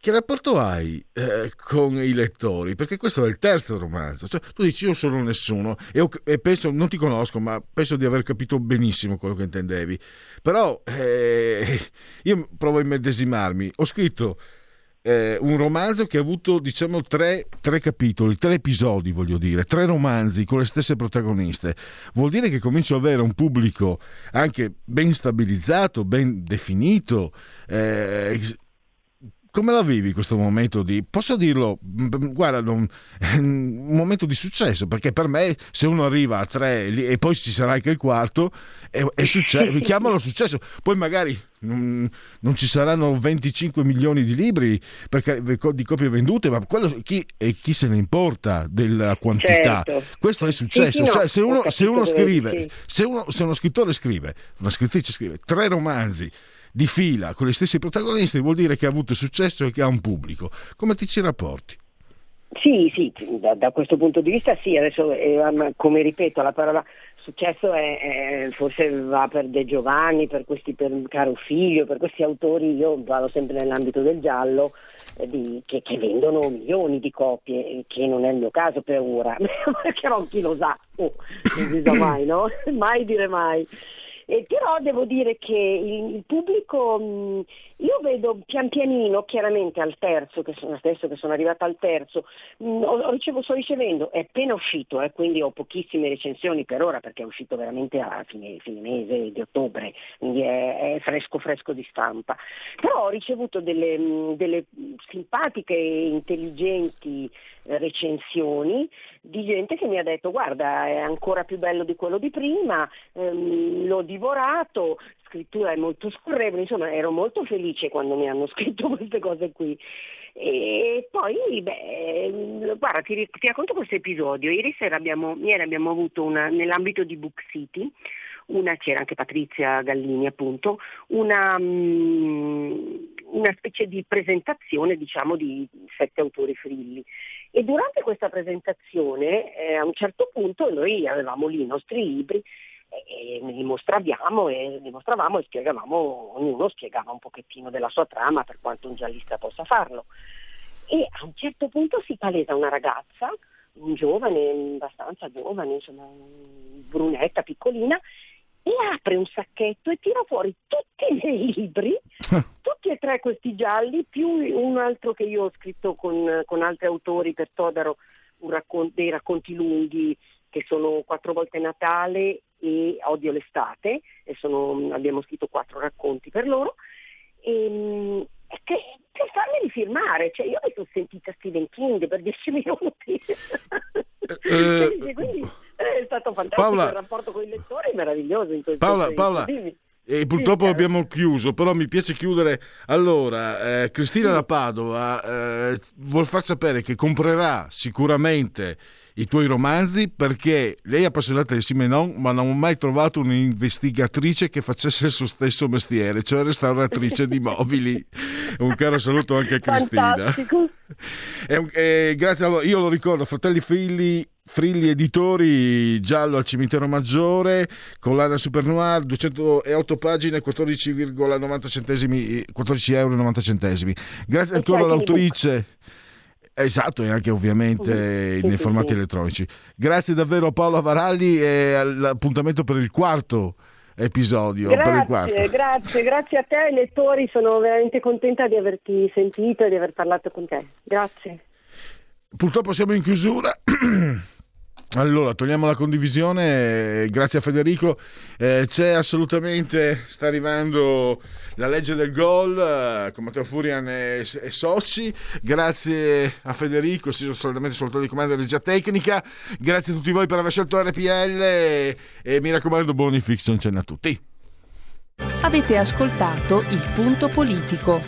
che rapporto hai eh, con i lettori? Perché questo è il terzo romanzo. Cioè, tu dici io sono nessuno e, ho- e penso, non ti conosco, ma penso di aver capito benissimo quello che intendevi. Però eh, io provo a immedesimarmi. Ho scritto eh, un romanzo che ha avuto diciamo tre, tre capitoli, tre episodi voglio dire, tre romanzi con le stesse protagoniste. Vuol dire che comincio ad avere un pubblico anche ben stabilizzato, ben definito. eh, come la vivi questo momento di, posso dirlo, guarda, non- un momento di successo, perché per me se uno arriva a tre e poi ci sarà anche il quarto, è, è successo, chiamalo successo, poi magari non, non ci saranno 25 milioni di libri perché, di copie vendute, ma quello, chi, e chi se ne importa della quantità? Certo. Questo è successo, Sì, sì, no, Cioè, se, uno, se uno scrive, sì. se, uno, se uno scrittore scrive, una scrittrice scrive tre romanzi di fila con gli stessi protagonisti, vuol dire che ha avuto successo e che ha un pubblico. Come ti ci rapporti? Sì, sì, da, da questo punto di vista sì, adesso eh, come ripeto la parola successo è, è- forse va per De Giovanni, per questi per Caro Figlio, per questi autori, io vado sempre nell'ambito del giallo, eh, di- che, che vendono milioni di copie, eh, che non è il mio caso per ora, perché non chi lo sa, oh, non si sa mai, no? mai dire mai. Eh, però devo dire che il, il pubblico, mh, io vedo pian pianino, chiaramente al terzo, che sono adesso che sono arrivata al terzo, mh, ho- ho ricevo- sto ricevendo, è appena uscito, eh, quindi ho pochissime recensioni per ora perché è uscito veramente a fine, fine mese di ottobre, quindi è, è fresco fresco di stampa. Però ho ricevuto delle, mh, delle simpatiche e intelligenti eh, recensioni di gente che mi ha detto guarda è ancora più bello di quello di prima, ehm, l'ho divorato, scrittura è molto scorrevole, insomma ero molto felice quando mi hanno scritto queste cose qui. E poi, beh, guarda, ti, ti racconto questo episodio. Ieri sera abbiamo, ieri abbiamo avuto una, nell'ambito di Book City, una, c'era anche Patrizia Gallini appunto, una, mm, una specie di presentazione diciamo di sette autori frilli. E durante questa presentazione eh, a un certo punto noi avevamo lì i nostri libri e li mostravamo e li mostravamo e spiegavamo, ognuno spiegava un pochettino della sua trama per quanto un giallista possa farlo. E a un certo punto si palesa una ragazza, un giovane, abbastanza giovane, insomma, brunetta, piccolina, e apre un sacchetto e tira fuori tutti i miei libri, tutti e tre questi gialli, più un altro che io ho scritto con, con altri autori per Todaro, un raccon- dei racconti lunghi che sono quattro volte Natale e Odio l'estate, e sono- abbiamo scritto quattro racconti per loro, e, che, per farmeli firmare, cioè io mi sono sentita Stephen King per dieci minuti. Eh, Quindi, eh, stato fantastico, Paola- il rapporto con i lettori è meraviglioso in questo Paola, senso. Paola, Dimmi. e purtroppo Sì, abbiamo chiuso, però mi piace chiudere. Allora, eh, Cristina da Padova eh, vuol far sapere che comprerà sicuramente i tuoi romanzi perché lei è appassionata di Simenon, ma non ho mai trovato un'investigatrice che facesse il suo stesso mestiere, cioè restauratrice di mobili. Un caro saluto anche a Cristina. È un- eh, grazie a. Io lo ricordo, Fratelli Figli, Frilli Editori, giallo al cimitero maggiore, collana Super Noir, 208 pagine, 14,90 centesimi, 14 euro e 90 centesimi. Grazie E ancora all'autrice. Esatto, e anche ovviamente nei formati elettronici. Grazie davvero a Paolo Avaralli e all'appuntamento per il quarto episodio. Grazie, grazie, grazie a te lettori, sono veramente contenta di averti sentito e di aver parlato con te. Grazie. Purtroppo siamo in chiusura. Allora, togliamo la condivisione, eh, grazie a Federico. Eh, c'è assolutamente, sta arrivando la legge del gol eh, con Matteo Furian e, e Sossi. Grazie a Federico, sì, solamente sul di comando di regia tecnica. Grazie a tutti voi per aver scelto RPL e, e mi raccomando, buoni fiction a tutti. Avete ascoltato Il Punto Politico,